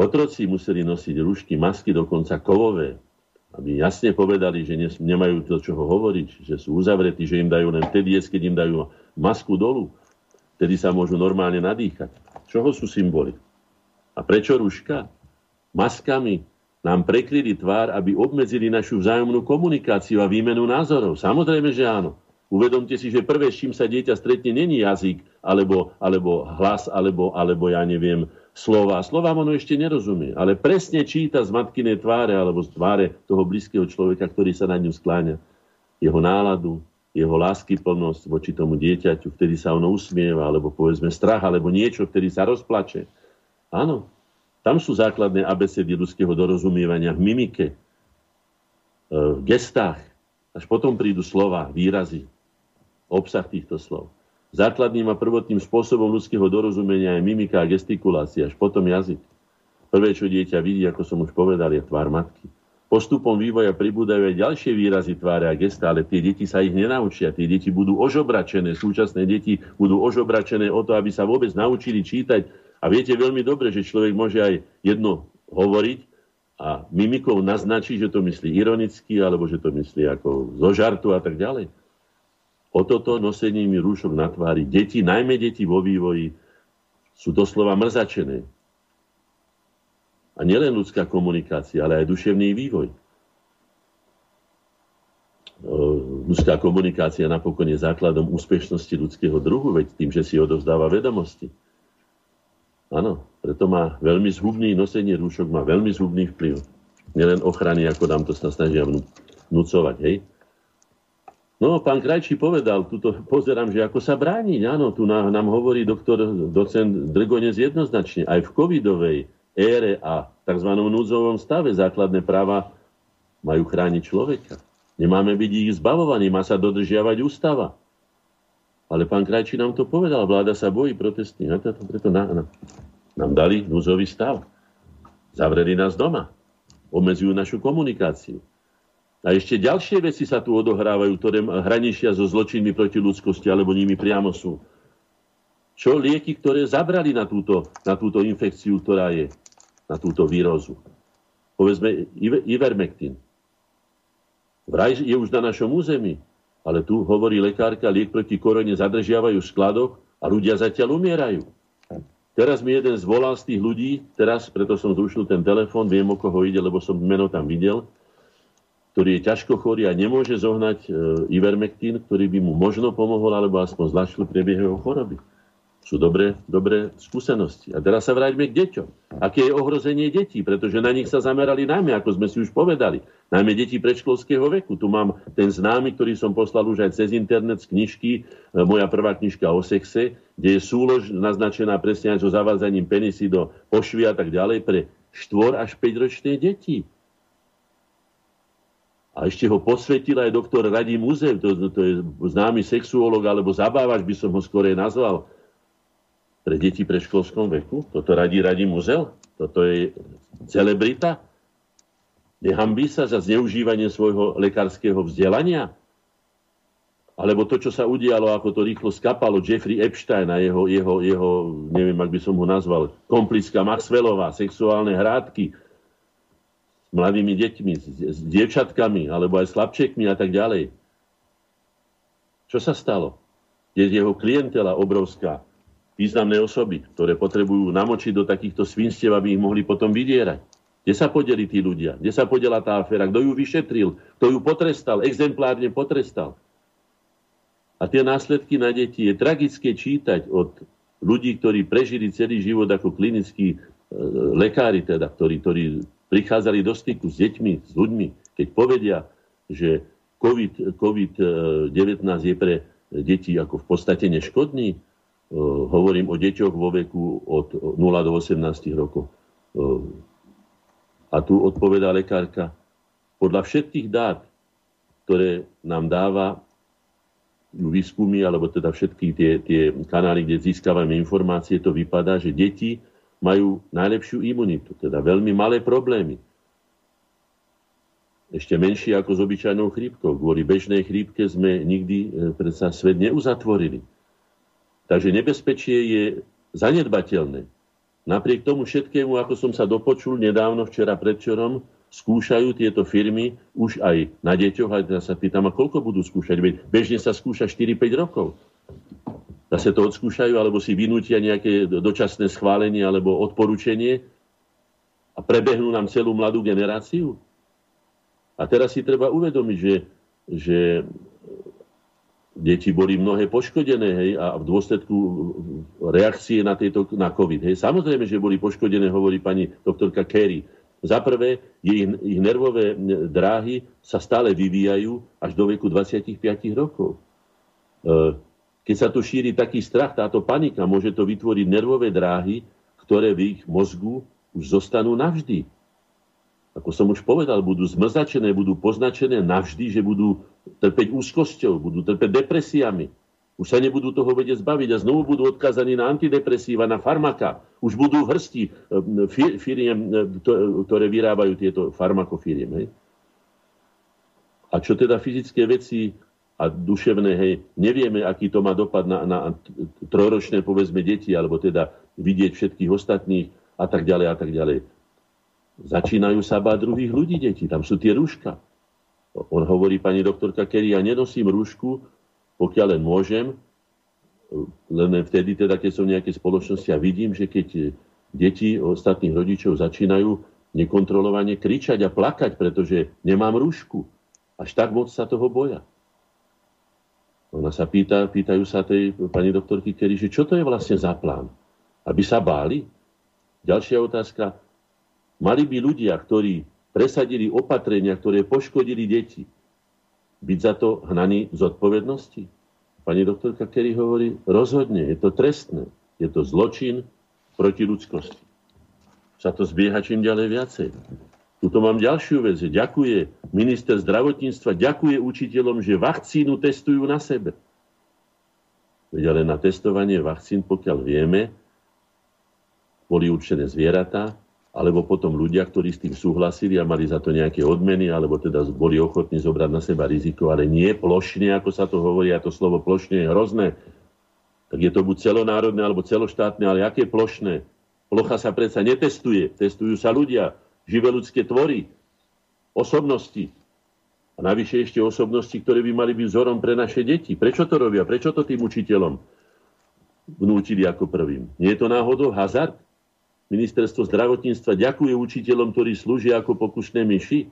Otroci museli nosiť rúšky, masky, dokonca kovové aby jasne povedali, že nemajú to, čo ho hovoriť, že sú uzavretí, že im dajú len vtedy, keď im dajú masku dolu. Vtedy sa môžu normálne nadýchať. Čoho sú symboly? A prečo ruška? Maskami nám prekryli tvár, aby obmedzili našu vzájomnú komunikáciu a výmenu názorov. Samozrejme, že áno. Uvedomte si, že prvé, s čím sa dieťa stretne, není jazyk, alebo, alebo hlas, alebo, alebo ja neviem, slova. Slova ono ešte nerozumie, ale presne číta z matkinej tváre alebo z tváre toho blízkeho človeka, ktorý sa na ňu skláňa. Jeho náladu, jeho láskyplnosť voči tomu dieťaťu, vtedy sa ono usmieva, alebo povedzme strach, alebo niečo, vtedy sa rozplače. Áno, tam sú základné abecedy ľudského dorozumievania v mimike, e, v gestách. Až potom prídu slova, výrazy obsah týchto slov. Základným a prvotným spôsobom ľudského dorozumenia je mimika a gestikulácia, až potom jazyk. Prvé, čo dieťa vidí, ako som už povedal, je tvár matky. Postupom vývoja pribúdajú aj ďalšie výrazy tváre a gesta, ale tie deti sa ich nenaučia. Tie deti budú ožobračené, súčasné deti budú ožobračené o to, aby sa vôbec naučili čítať A viete veľmi dobre, že človek môže aj jedno hovoriť a mimikou naznačí, že to myslí ironicky, alebo že to myslí ako zo žartu a tak ďalej. O toto nosením rúšok na tvári deti, najmä deti vo vývoji, sú doslova mrzačené. A nielen ľudská komunikácia, ale aj duševný vývoj. Ľudská komunikácia napokon je základom úspešnosti ľudského druhu, veď tým, že si odovzdáva vedomosti. Áno, preto má veľmi zhubný, nosenie rúšok má veľmi zhubný vplyv. Nielen ochrany, ako nám to sa snažia vnúcovať, hej. No, pán Krajčí povedal, tuto pozerám, že ako sa brániť. Áno, tu nám, nám hovorí doktor, docent Drgonec jednoznačne. Aj v covidovej ére a tzv. núdzovom stave základné práva majú chrániť človeka. Nemáme byť ich zbavovaní, má sa dodržiavať ústava. Ale pán Krajčí nám to povedal, vláda sa bojí protesty. Na to, preto na, na, nám dali núzový stav. Zavreli nás doma. Obmedzujú našu komunikáciu. A ešte ďalšie veci sa tu odohrávajú, ktoré hraničia so zločinmi proti ľudskosti, alebo nimi priamo sú. Čo lieky, ktoré zabrali na túto, na túto infekciu, ktorá je, na túto výrozu? Povedzme Ivermectin. Vraj je už na našom území, ale tu hovorí lekárka, liek proti korone zadržiavajú v skladoch a ľudia zatiaľ umierajú. Teraz mi jeden zvolal z tých ľudí, teraz preto som zrušil ten telefón, viem o koho ide, lebo som meno tam videl, ktorý je ťažko chorý a nemôže zohnať e, Ivermectin, ktorý by mu možno pomohol, alebo aspoň zľahčil priebeh jeho choroby sú dobré, dobré skúsenosti. A teraz sa vráťme k deťom. Aké je ohrozenie detí? Pretože na nich sa zamerali najmä, ako sme si už povedali, najmä deti predškolského veku. Tu mám ten známy, ktorý som poslal už aj cez internet z knižky, e, moja prvá knižka o sexe, kde je súlož naznačená presne aj so zavádzaním penisy do pošvy a tak ďalej pre 4 až 5 ročné deti. A ešte ho posvetil aj doktor Radim Uzev, to, to je známy sexuolog, alebo zabávač by som ho skorej nazval, pre deti pre školskom veku? Toto radí radí muzel? Toto je celebrita? Nehambí sa za zneužívanie svojho lekárskeho vzdelania? Alebo to, čo sa udialo, ako to rýchlo skapalo Jeffrey Epstein a jeho, jeho, jeho neviem, ak by som ho nazval, komplická Maxwellová, sexuálne hrádky s mladými deťmi, s, s dievčatkami, alebo aj s chlapčekmi a tak ďalej. Čo sa stalo? Je jeho klientela obrovská významné osoby, ktoré potrebujú namočiť do takýchto svinstiev, aby ich mohli potom vydierať. Kde sa podeli tí ľudia? Kde sa podela tá aféra? Kto ju vyšetril? Kto ju potrestal? Exemplárne potrestal. A tie následky na deti je tragické čítať od ľudí, ktorí prežili celý život ako klinickí e, lekári, teda, ktorí, ktorí prichádzali do styku s deťmi, s ľuďmi, keď povedia, že COVID-19 COVID je pre deti ako v podstate neškodný, hovorím o deťoch vo veku od 0 do 18 rokov. Eh, a tu odpovedá lekárka, podľa všetkých dát, ktoré nám dáva výskumy, alebo teda všetky tie, tie kanály, kde získavame informácie, to vypadá, že deti majú najlepšiu imunitu, teda veľmi malé problémy. Ešte menšie ako s obyčajnou chrípkou. Kvôli bežnej chrípke sme nikdy eh, predsa svet neuzatvorili. Takže nebezpečie je zanedbateľné. Napriek tomu všetkému, ako som sa dopočul nedávno, včera predčerom, skúšajú tieto firmy už aj na deťoch. A ja sa pýtam, a koľko budú skúšať? Bežne sa skúša 4-5 rokov. Zase to odskúšajú, alebo si vynútia nejaké dočasné schválenie alebo odporúčenie a prebehnú nám celú mladú generáciu. A teraz si treba uvedomiť, že, že deti boli mnohé poškodené hej, a v dôsledku reakcie na, tejto, na COVID. Hej. Samozrejme, že boli poškodené, hovorí pani doktorka Kerry. Za prvé, ich, ich nervové dráhy sa stále vyvíjajú až do veku 25 rokov. E, keď sa tu šíri taký strach, táto panika, môže to vytvoriť nervové dráhy, ktoré v ich mozgu už zostanú navždy ako som už povedal, budú zmrzačené, budú poznačené navždy, že budú trpeť úzkosťou, budú trpeť depresiami. Už sa nebudú toho vedieť zbaviť a znovu budú odkazaní na antidepresíva, na farmaka. Už budú v hrsti eh, firiem, eh, ktoré vyrábajú tieto farmakofiriem. Hej? A čo teda fyzické veci a duševné, hej, nevieme, aký to má dopad na, na trojročné, povedzme, deti, alebo teda vidieť všetkých ostatných a tak ďalej a tak ďalej. Začínajú sa báť druhých ľudí, deti. Tam sú tie rúška. On hovorí, pani doktorka Kerry, ja nenosím rúšku, pokiaľ len môžem, len vtedy, teda, keď som v nejakej spoločnosti a vidím, že keď deti ostatných rodičov začínajú nekontrolovane kričať a plakať, pretože nemám rúšku. Až tak moc sa toho boja. Ona sa pýta, pýtajú sa tej pani doktorky Kerry, že čo to je vlastne za plán? Aby sa báli? Ďalšia otázka. Mali by ľudia, ktorí presadili opatrenia, ktoré poškodili deti, byť za to hnaní z odpovednosti? Pani doktorka Kerry hovorí, rozhodne, je to trestné, je to zločin proti ľudskosti. Sa to zbieha čím ďalej viacej. Tuto mám ďalšiu vec. Ďakuje minister zdravotníctva, ďakuje učiteľom, že vakcínu testujú na sebe. Veď ale na testovanie vakcín, pokiaľ vieme, boli určené zvieratá, alebo potom ľudia, ktorí s tým súhlasili a mali za to nejaké odmeny, alebo teda boli ochotní zobrať na seba riziko, ale nie plošne, ako sa to hovorí, a to slovo plošne je hrozné. Tak je to buď celonárodné, alebo celoštátne, ale aké plošné? Plocha sa predsa netestuje, testujú sa ľudia, živé ľudské tvory, osobnosti. A navyše ešte osobnosti, ktoré by mali byť vzorom pre naše deti. Prečo to robia? Prečo to tým učiteľom vnútili ako prvým? Nie je to náhodou hazard? Ministerstvo zdravotníctva ďakuje učiteľom, ktorí slúžia ako pokušné myši.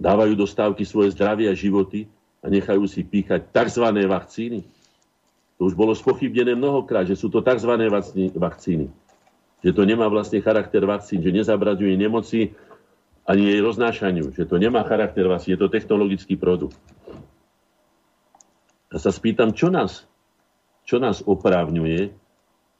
Dávajú do stávky svoje zdravie a životy a nechajú si píchať tzv. vakcíny. To už bolo spochybnené mnohokrát, že sú to tzv. vakcíny. Že to nemá vlastne charakter vakcín, že nezabraďuje nemoci ani jej roznášaniu, že to nemá charakter vakcín, je to technologický produkt. A sa spýtam, čo nás, čo nás oprávňuje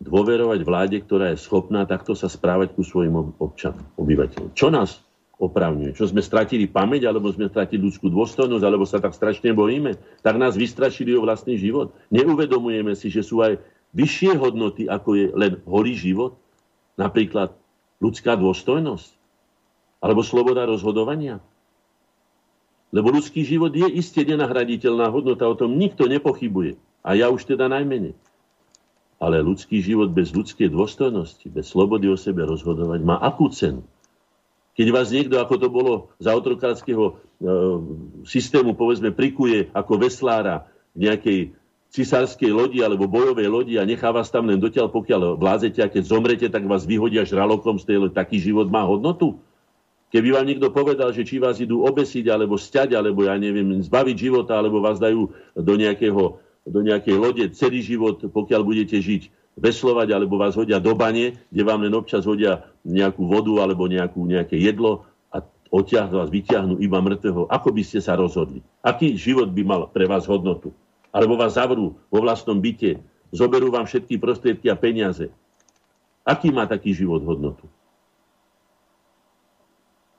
dôverovať vláde, ktorá je schopná takto sa správať ku svojim občanom, obyvateľom. Čo nás opravňuje? Čo sme stratili pamäť, alebo sme stratili ľudskú dôstojnosť, alebo sa tak strašne bojíme? Tak nás vystrašili o vlastný život. Neuvedomujeme si, že sú aj vyššie hodnoty, ako je len holý život? Napríklad ľudská dôstojnosť? Alebo sloboda rozhodovania? Lebo ľudský život je iste nenahraditeľná hodnota, o tom nikto nepochybuje. A ja už teda najmenej. Ale ľudský život bez ľudskej dôstojnosti, bez slobody o sebe rozhodovať, má akú cenu? Keď vás niekto, ako to bolo za otrokárskeho e, systému, povedzme, prikuje ako veslára v nejakej cisárskej lodi alebo bojovej lodi a nechá vás tam len dotiaľ, pokiaľ vlázete a keď zomrete, tak vás vyhodia žralokom z tej lodi. Taký život má hodnotu? Keby vám niekto povedal, že či vás idú obesiť, alebo sťať, alebo ja neviem, zbaviť života, alebo vás dajú do nejakého do nejakej lode celý život, pokiaľ budete žiť veslovať, alebo vás hodia do bane, kde vám len občas hodia nejakú vodu alebo nejakú, nejaké jedlo a odtiahnu vás, vyťahnú iba mŕtvého. Ako by ste sa rozhodli? Aký život by mal pre vás hodnotu? Alebo vás zavrú vo vlastnom byte, zoberú vám všetky prostriedky a peniaze. Aký má taký život hodnotu?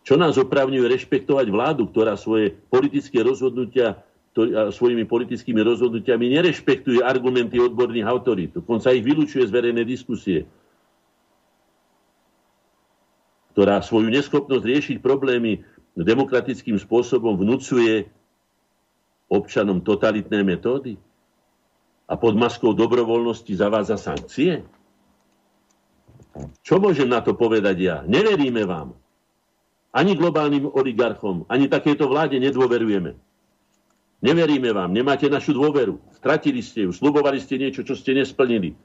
Čo nás opravňuje rešpektovať vládu, ktorá svoje politické rozhodnutia ktorý, svojimi politickými rozhodnutiami nerešpektuje argumenty odborných autorít. Dokonca ich vylúčuje z verejnej diskusie, ktorá svoju neschopnosť riešiť problémy demokratickým spôsobom vnúcuje občanom totalitné metódy a pod maskou dobrovoľnosti zavádza sankcie? Čo môžem na to povedať ja? Neveríme vám. Ani globálnym oligarchom, ani takéto vláde nedôverujeme. Neveríme vám, nemáte našu dôveru. Stratili ste ju, slubovali ste niečo, čo ste nesplnili.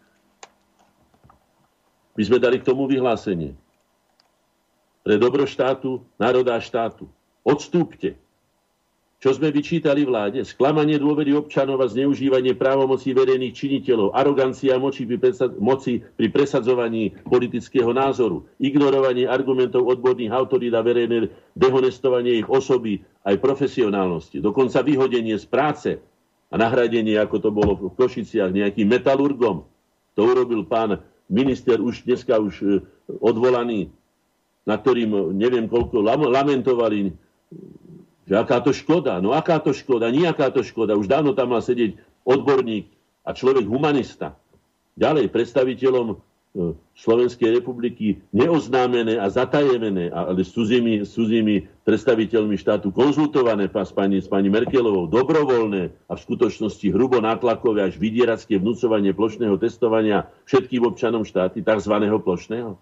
My sme dali k tomu vyhlásenie. Pre dobro štátu, národa a štátu. Odstúpte. Čo sme vyčítali vláde? Sklamanie dôvery občanov a zneužívanie právomocí verejných činiteľov, arogancia moci pri, presad- moci pri presadzovaní politického názoru, ignorovanie argumentov odborných autorít a verejné dehonestovanie ich osoby aj profesionálnosti, dokonca vyhodenie z práce a nahradenie, ako to bolo v Košiciach, nejakým metalurgom. To urobil pán minister už dneska už e, odvolaný, na ktorým neviem koľko lamentovali že aká to škoda. No aká to škoda, nejaká to škoda. Už dávno tam mal sedieť odborník a človek humanista. Ďalej predstaviteľom Slovenskej republiky neoznámené a zatajené, ale s cudzími, s cudzími predstaviteľmi štátu konzultované s pani, s pani Merkelovou, dobrovoľné a v skutočnosti hrubo nátlakové až vydieracké vnúcovanie plošného testovania všetkým občanom štáty, tzv. plošného.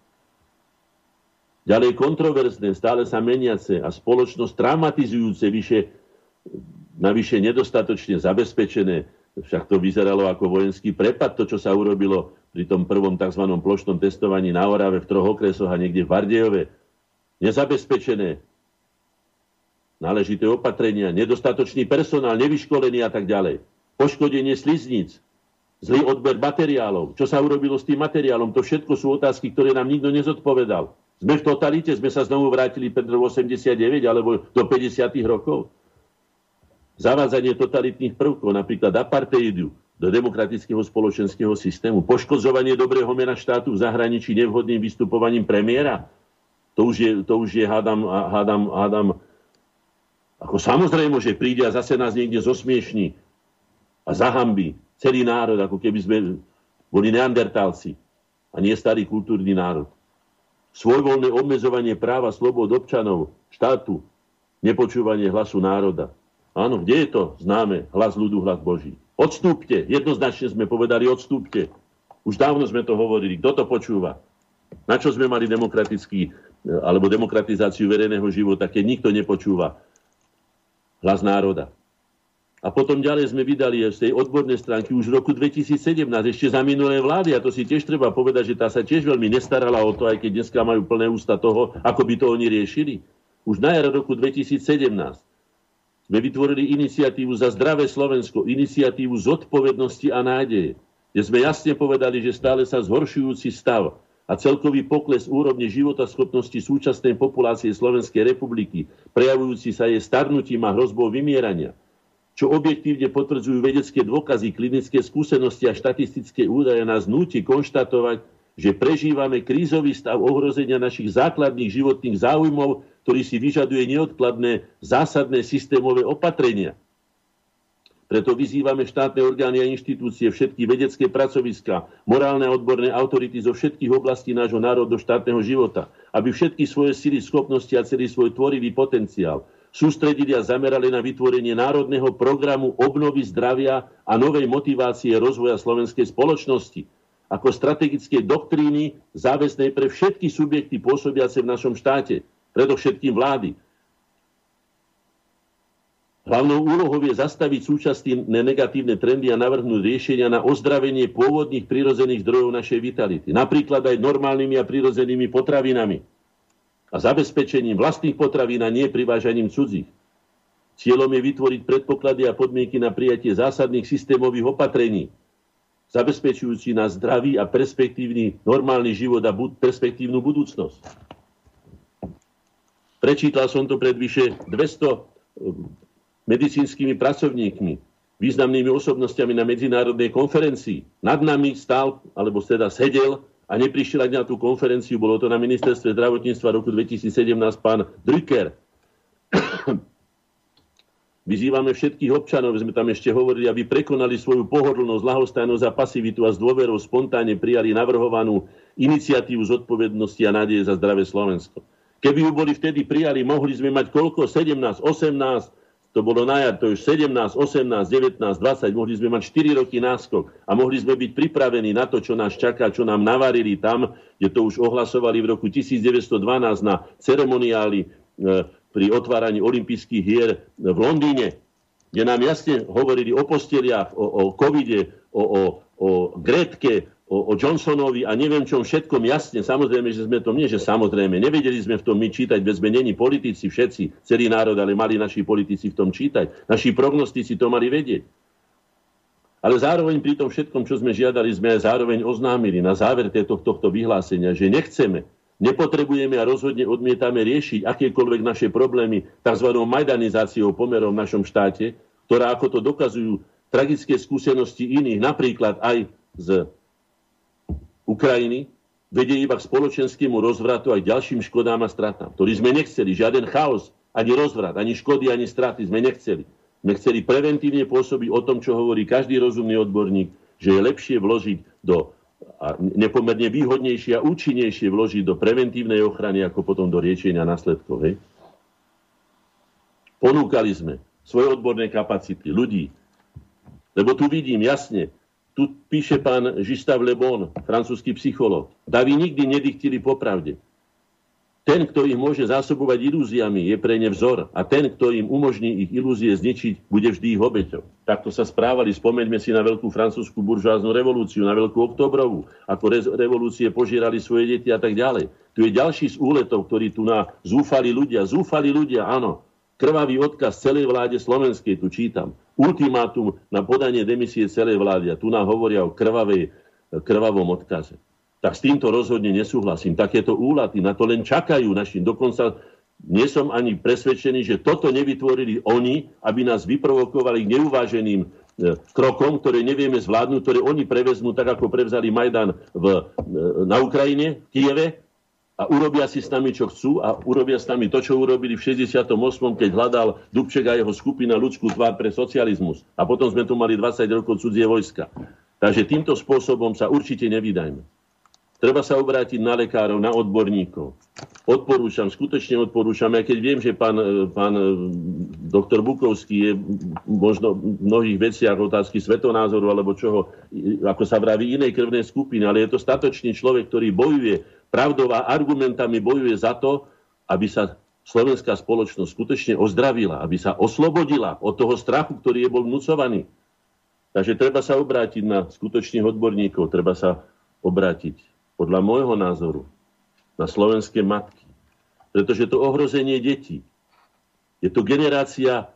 Ďalej kontroverzné, stále sa meniace a spoločnosť traumatizujúce, vyše, navyše nedostatočne zabezpečené však to vyzeralo ako vojenský prepad, to, čo sa urobilo pri tom prvom tzv. plošnom testovaní na Orave v troch okresoch a niekde v Bardejove. Nezabezpečené náležité opatrenia, nedostatočný personál, nevyškolený a tak ďalej. Poškodenie slizníc, zlý odber materiálov. Čo sa urobilo s tým materiálom? To všetko sú otázky, ktoré nám nikto nezodpovedal. Sme v totalite, sme sa znovu vrátili Petr 89 alebo do 50 rokov zavádzanie totalitných prvkov, napríklad apartheidu, do demokratického spoločenského systému, poškodzovanie dobrého mena štátu v zahraničí nevhodným vystupovaním premiéra, to už je, to už je hádam, hádam, hádam, ako samozrejme, že príde a zase nás niekde zosmiešní a zahambí celý národ, ako keby sme boli neandertálci a nie starý kultúrny národ. Svojvoľné obmedzovanie práva slobod občanov, štátu, nepočúvanie hlasu národa. Áno, kde je to známe? Hlas ľudu, hlas Boží. Odstúpte. Jednoznačne sme povedali, odstúpte. Už dávno sme to hovorili. Kto to počúva? Na čo sme mali demokratický, alebo demokratizáciu verejného života, keď nikto nepočúva hlas národa. A potom ďalej sme vydali z tej odbornej stránky už v roku 2017, ešte za minulé vlády, a to si tiež treba povedať, že tá sa tiež veľmi nestarala o to, aj keď dneska majú plné ústa toho, ako by to oni riešili. Už na jar roku 2017 sme vytvorili iniciatívu za zdravé Slovensko, iniciatívu zodpovednosti a nádeje, kde sme jasne povedali, že stále sa zhoršujúci stav a celkový pokles úrovne života schopnosti súčasnej populácie Slovenskej republiky, prejavujúci sa jej starnutím a hrozbou vymierania, čo objektívne potvrdzujú vedecké dôkazy, klinické skúsenosti a štatistické údaje, nás núti konštatovať, že prežívame krízový stav ohrozenia našich základných životných záujmov, ktorý si vyžaduje neodkladné zásadné systémové opatrenia. Preto vyzývame štátne orgány a inštitúcie, všetky vedecké pracoviska, morálne a odborné autority zo všetkých oblastí nášho národo štátneho života, aby všetky svoje sily, schopnosti a celý svoj tvorivý potenciál sústredili a zamerali na vytvorenie národného programu obnovy zdravia a novej motivácie rozvoja slovenskej spoločnosti, ako strategické doktríny záväznej pre všetky subjekty pôsobiace v našom štáte, predovšetkým vlády. Hlavnou úlohou je zastaviť súčasné negatívne trendy a navrhnúť riešenia na ozdravenie pôvodných prirodzených zdrojov našej vitality. Napríklad aj normálnymi a prirodzenými potravinami a zabezpečením vlastných potravín a nie privážaním cudzích. Cieľom je vytvoriť predpoklady a podmienky na prijatie zásadných systémových opatrení, zabezpečujúci na zdravý a perspektívny normálny život a bud- perspektívnu budúcnosť. Prečítal som to pred vyše 200 eh, medicínskymi pracovníkmi, významnými osobnostiami na medzinárodnej konferencii. Nad nami stál, alebo teda sedel a neprišiel na tú konferenciu, bolo to na ministerstve zdravotníctva roku 2017 pán Drucker. Vyzývame všetkých občanov, sme tam ešte hovorili, aby prekonali svoju pohodlnosť, lahostajnosť a pasivitu a s dôverou spontánne prijali navrhovanú iniciatívu zodpovednosti a nádeje za zdravé Slovensko. Keby ju boli vtedy prijali, mohli sme mať koľko? 17, 18, to bolo na jar, to už 17, 18, 19, 20, mohli sme mať 4 roky náskok a mohli sme byť pripravení na to, čo nás čaká, čo nám navarili tam, kde to už ohlasovali v roku 1912 na ceremoniáli e, pri otváraní olympijských hier v Londýne, kde nám jasne hovorili o posteliach, o, o covide, o, o, o Gretke, o, o Johnsonovi a neviem čom všetkom jasne. Samozrejme, že sme to nie, že samozrejme, nevedeli sme v tom my čítať, veď sme není politici všetci, celý národ, ale mali naši politici v tom čítať. Naši prognostici to mali vedieť. Ale zároveň pri tom všetkom, čo sme žiadali, sme aj zároveň oznámili na záver tohto, tohto vyhlásenia, že nechceme, Nepotrebujeme a rozhodne odmietame riešiť akékoľvek naše problémy tzv. majdanizáciou pomerov v našom štáte, ktorá, ako to dokazujú tragické skúsenosti iných, napríklad aj z Ukrajiny, vedie iba k spoločenskému rozvratu aj ďalším škodám a stratám, ktorý sme nechceli. Žiaden chaos, ani rozvrat, ani škody, ani straty sme nechceli. Sme chceli preventívne pôsobiť o tom, čo hovorí každý rozumný odborník, že je lepšie vložiť do a nepomerne výhodnejšie a účinnejšie vložiť do preventívnej ochrany, ako potom do riešenia následkov. Hej? Ponúkali sme svoje odborné kapacity, ľudí. Lebo tu vidím jasne, tu píše pán Žistav Lebon, francúzsky psycholog. Davy nikdy nedichtili popravde. Ten, kto ich môže zásobovať ilúziami, je pre ne vzor. A ten, kto im umožní ich ilúzie zničiť, bude vždy ich obeťou. Takto sa správali. Spomeňme si na veľkú francúzsku buržoáznu revolúciu, na veľkú oktobrovú, ako re- revolúcie požierali svoje deti a tak ďalej. Tu je ďalší z úletov, ktorí tu na zúfali ľudia. Zúfali ľudia, áno. Krvavý odkaz celej vláde slovenskej, tu čítam. Ultimátum na podanie demisie celej vlády. A tu nám hovoria o krvavej, krvavom odkaze tak s týmto rozhodne nesúhlasím. Takéto úlaty na to len čakajú našim. Dokonca nie som ani presvedčený, že toto nevytvorili oni, aby nás vyprovokovali k neuváženým e, krokom, ktoré nevieme zvládnuť, ktoré oni prevezmú tak, ako prevzali Majdan v, e, na Ukrajine, v Kieve a urobia si s nami, čo chcú a urobia s nami to, čo urobili v 68., keď hľadal Dubček a jeho skupina ľudskú tvár pre socializmus. A potom sme tu mali 20 rokov cudzie vojska. Takže týmto spôsobom sa určite nevydajme. Treba sa obrátiť na lekárov, na odborníkov. Odporúčam, skutočne odporúčam, aj keď viem, že pán, pán doktor Bukovský je možno v mnohých veciach otázky svetonázoru alebo čoho, ako sa vraví, inej krvnej skupiny, ale je to statočný človek, ktorý bojuje pravdou a argumentami bojuje za to, aby sa slovenská spoločnosť skutočne ozdravila, aby sa oslobodila od toho strachu, ktorý je bol vnúcovaný. Takže treba sa obrátiť na skutočných odborníkov, treba sa obrátiť podľa môjho názoru, na slovenské matky. Pretože to ohrozenie detí, je to generácia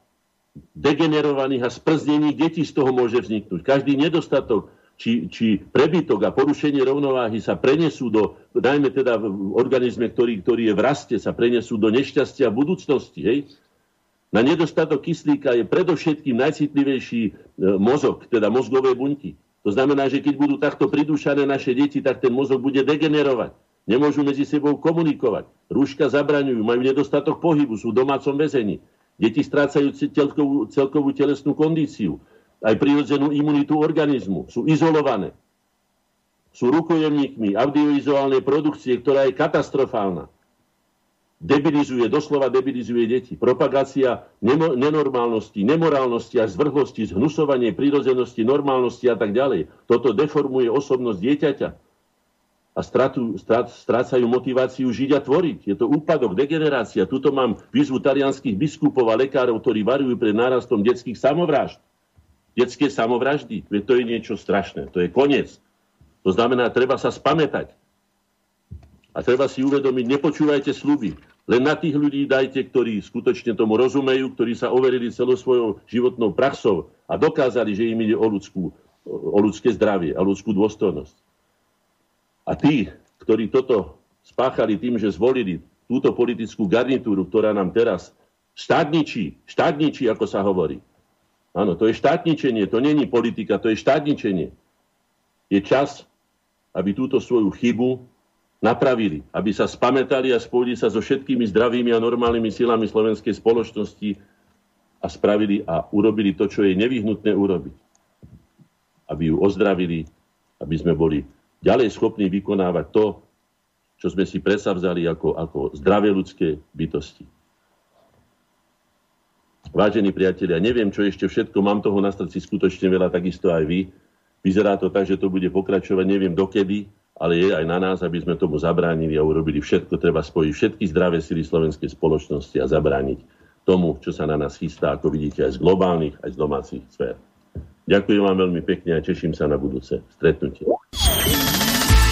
degenerovaných a sprznených detí z toho môže vzniknúť. Každý nedostatok či, či prebytok a porušenie rovnováhy sa prenesú do, najmä teda v organizme, ktorý, ktorý je v raste, sa prenesú do nešťastia v budúcnosti. Hej? Na nedostatok kyslíka je predovšetkým najcitlivejší e, mozog, teda mozgové bunky. To znamená, že keď budú takto pridúšané naše deti, tak ten mozog bude degenerovať. Nemôžu medzi sebou komunikovať. Rúška zabraňujú, majú nedostatok pohybu, sú v domácom väzení. Deti strácajú celkovú, celkovú telesnú kondíciu, aj prirodzenú imunitu organizmu, sú izolované. Sú rukojemníkmi audiovizuálnej produkcie, ktorá je katastrofálna debilizuje, doslova debilizuje deti. Propagácia nemo, nenormálnosti, nemorálnosti a zvrhlosti, zhnusovanie prírodzenosti, normálnosti a tak ďalej. Toto deformuje osobnosť dieťaťa a stratu, strat, strácajú motiváciu žiť a tvoriť. Je to úpadok, degenerácia. Tuto mám výzvu talianských biskupov a lekárov, ktorí varujú pred nárastom detských samovrážd. Detské samovraždy, to je niečo strašné. To je koniec. To znamená, treba sa spamätať. A treba si uvedomiť, nepočúvajte sluby. Len na tých ľudí dajte, ktorí skutočne tomu rozumejú, ktorí sa overili celou svojou životnou praxou a dokázali, že im ide o, ľudskú, o ľudské zdravie a ľudskú dôstojnosť. A tí, ktorí toto spáchali tým, že zvolili túto politickú garnitúru, ktorá nám teraz štátničí, štátničí, ako sa hovorí. Áno, to je štátničenie, to není politika, to je štátničenie. Je čas, aby túto svoju chybu napravili, aby sa spametali a spojili sa so všetkými zdravými a normálnymi silami slovenskej spoločnosti a spravili a urobili to, čo je nevyhnutné urobiť. Aby ju ozdravili, aby sme boli ďalej schopní vykonávať to, čo sme si presavzali ako, ako zdravé ľudské bytosti. Vážení priatelia, neviem, čo ešte všetko, mám toho na srdci skutočne veľa, takisto aj vy. Vyzerá to tak, že to bude pokračovať, neviem dokedy, ale je aj na nás, aby sme tomu zabránili a urobili všetko. Treba spojiť všetky zdravé sily slovenskej spoločnosti a zabrániť tomu, čo sa na nás chystá, ako vidíte, aj z globálnych, aj z domácich sfér. Ďakujem vám veľmi pekne a teším sa na budúce stretnutie.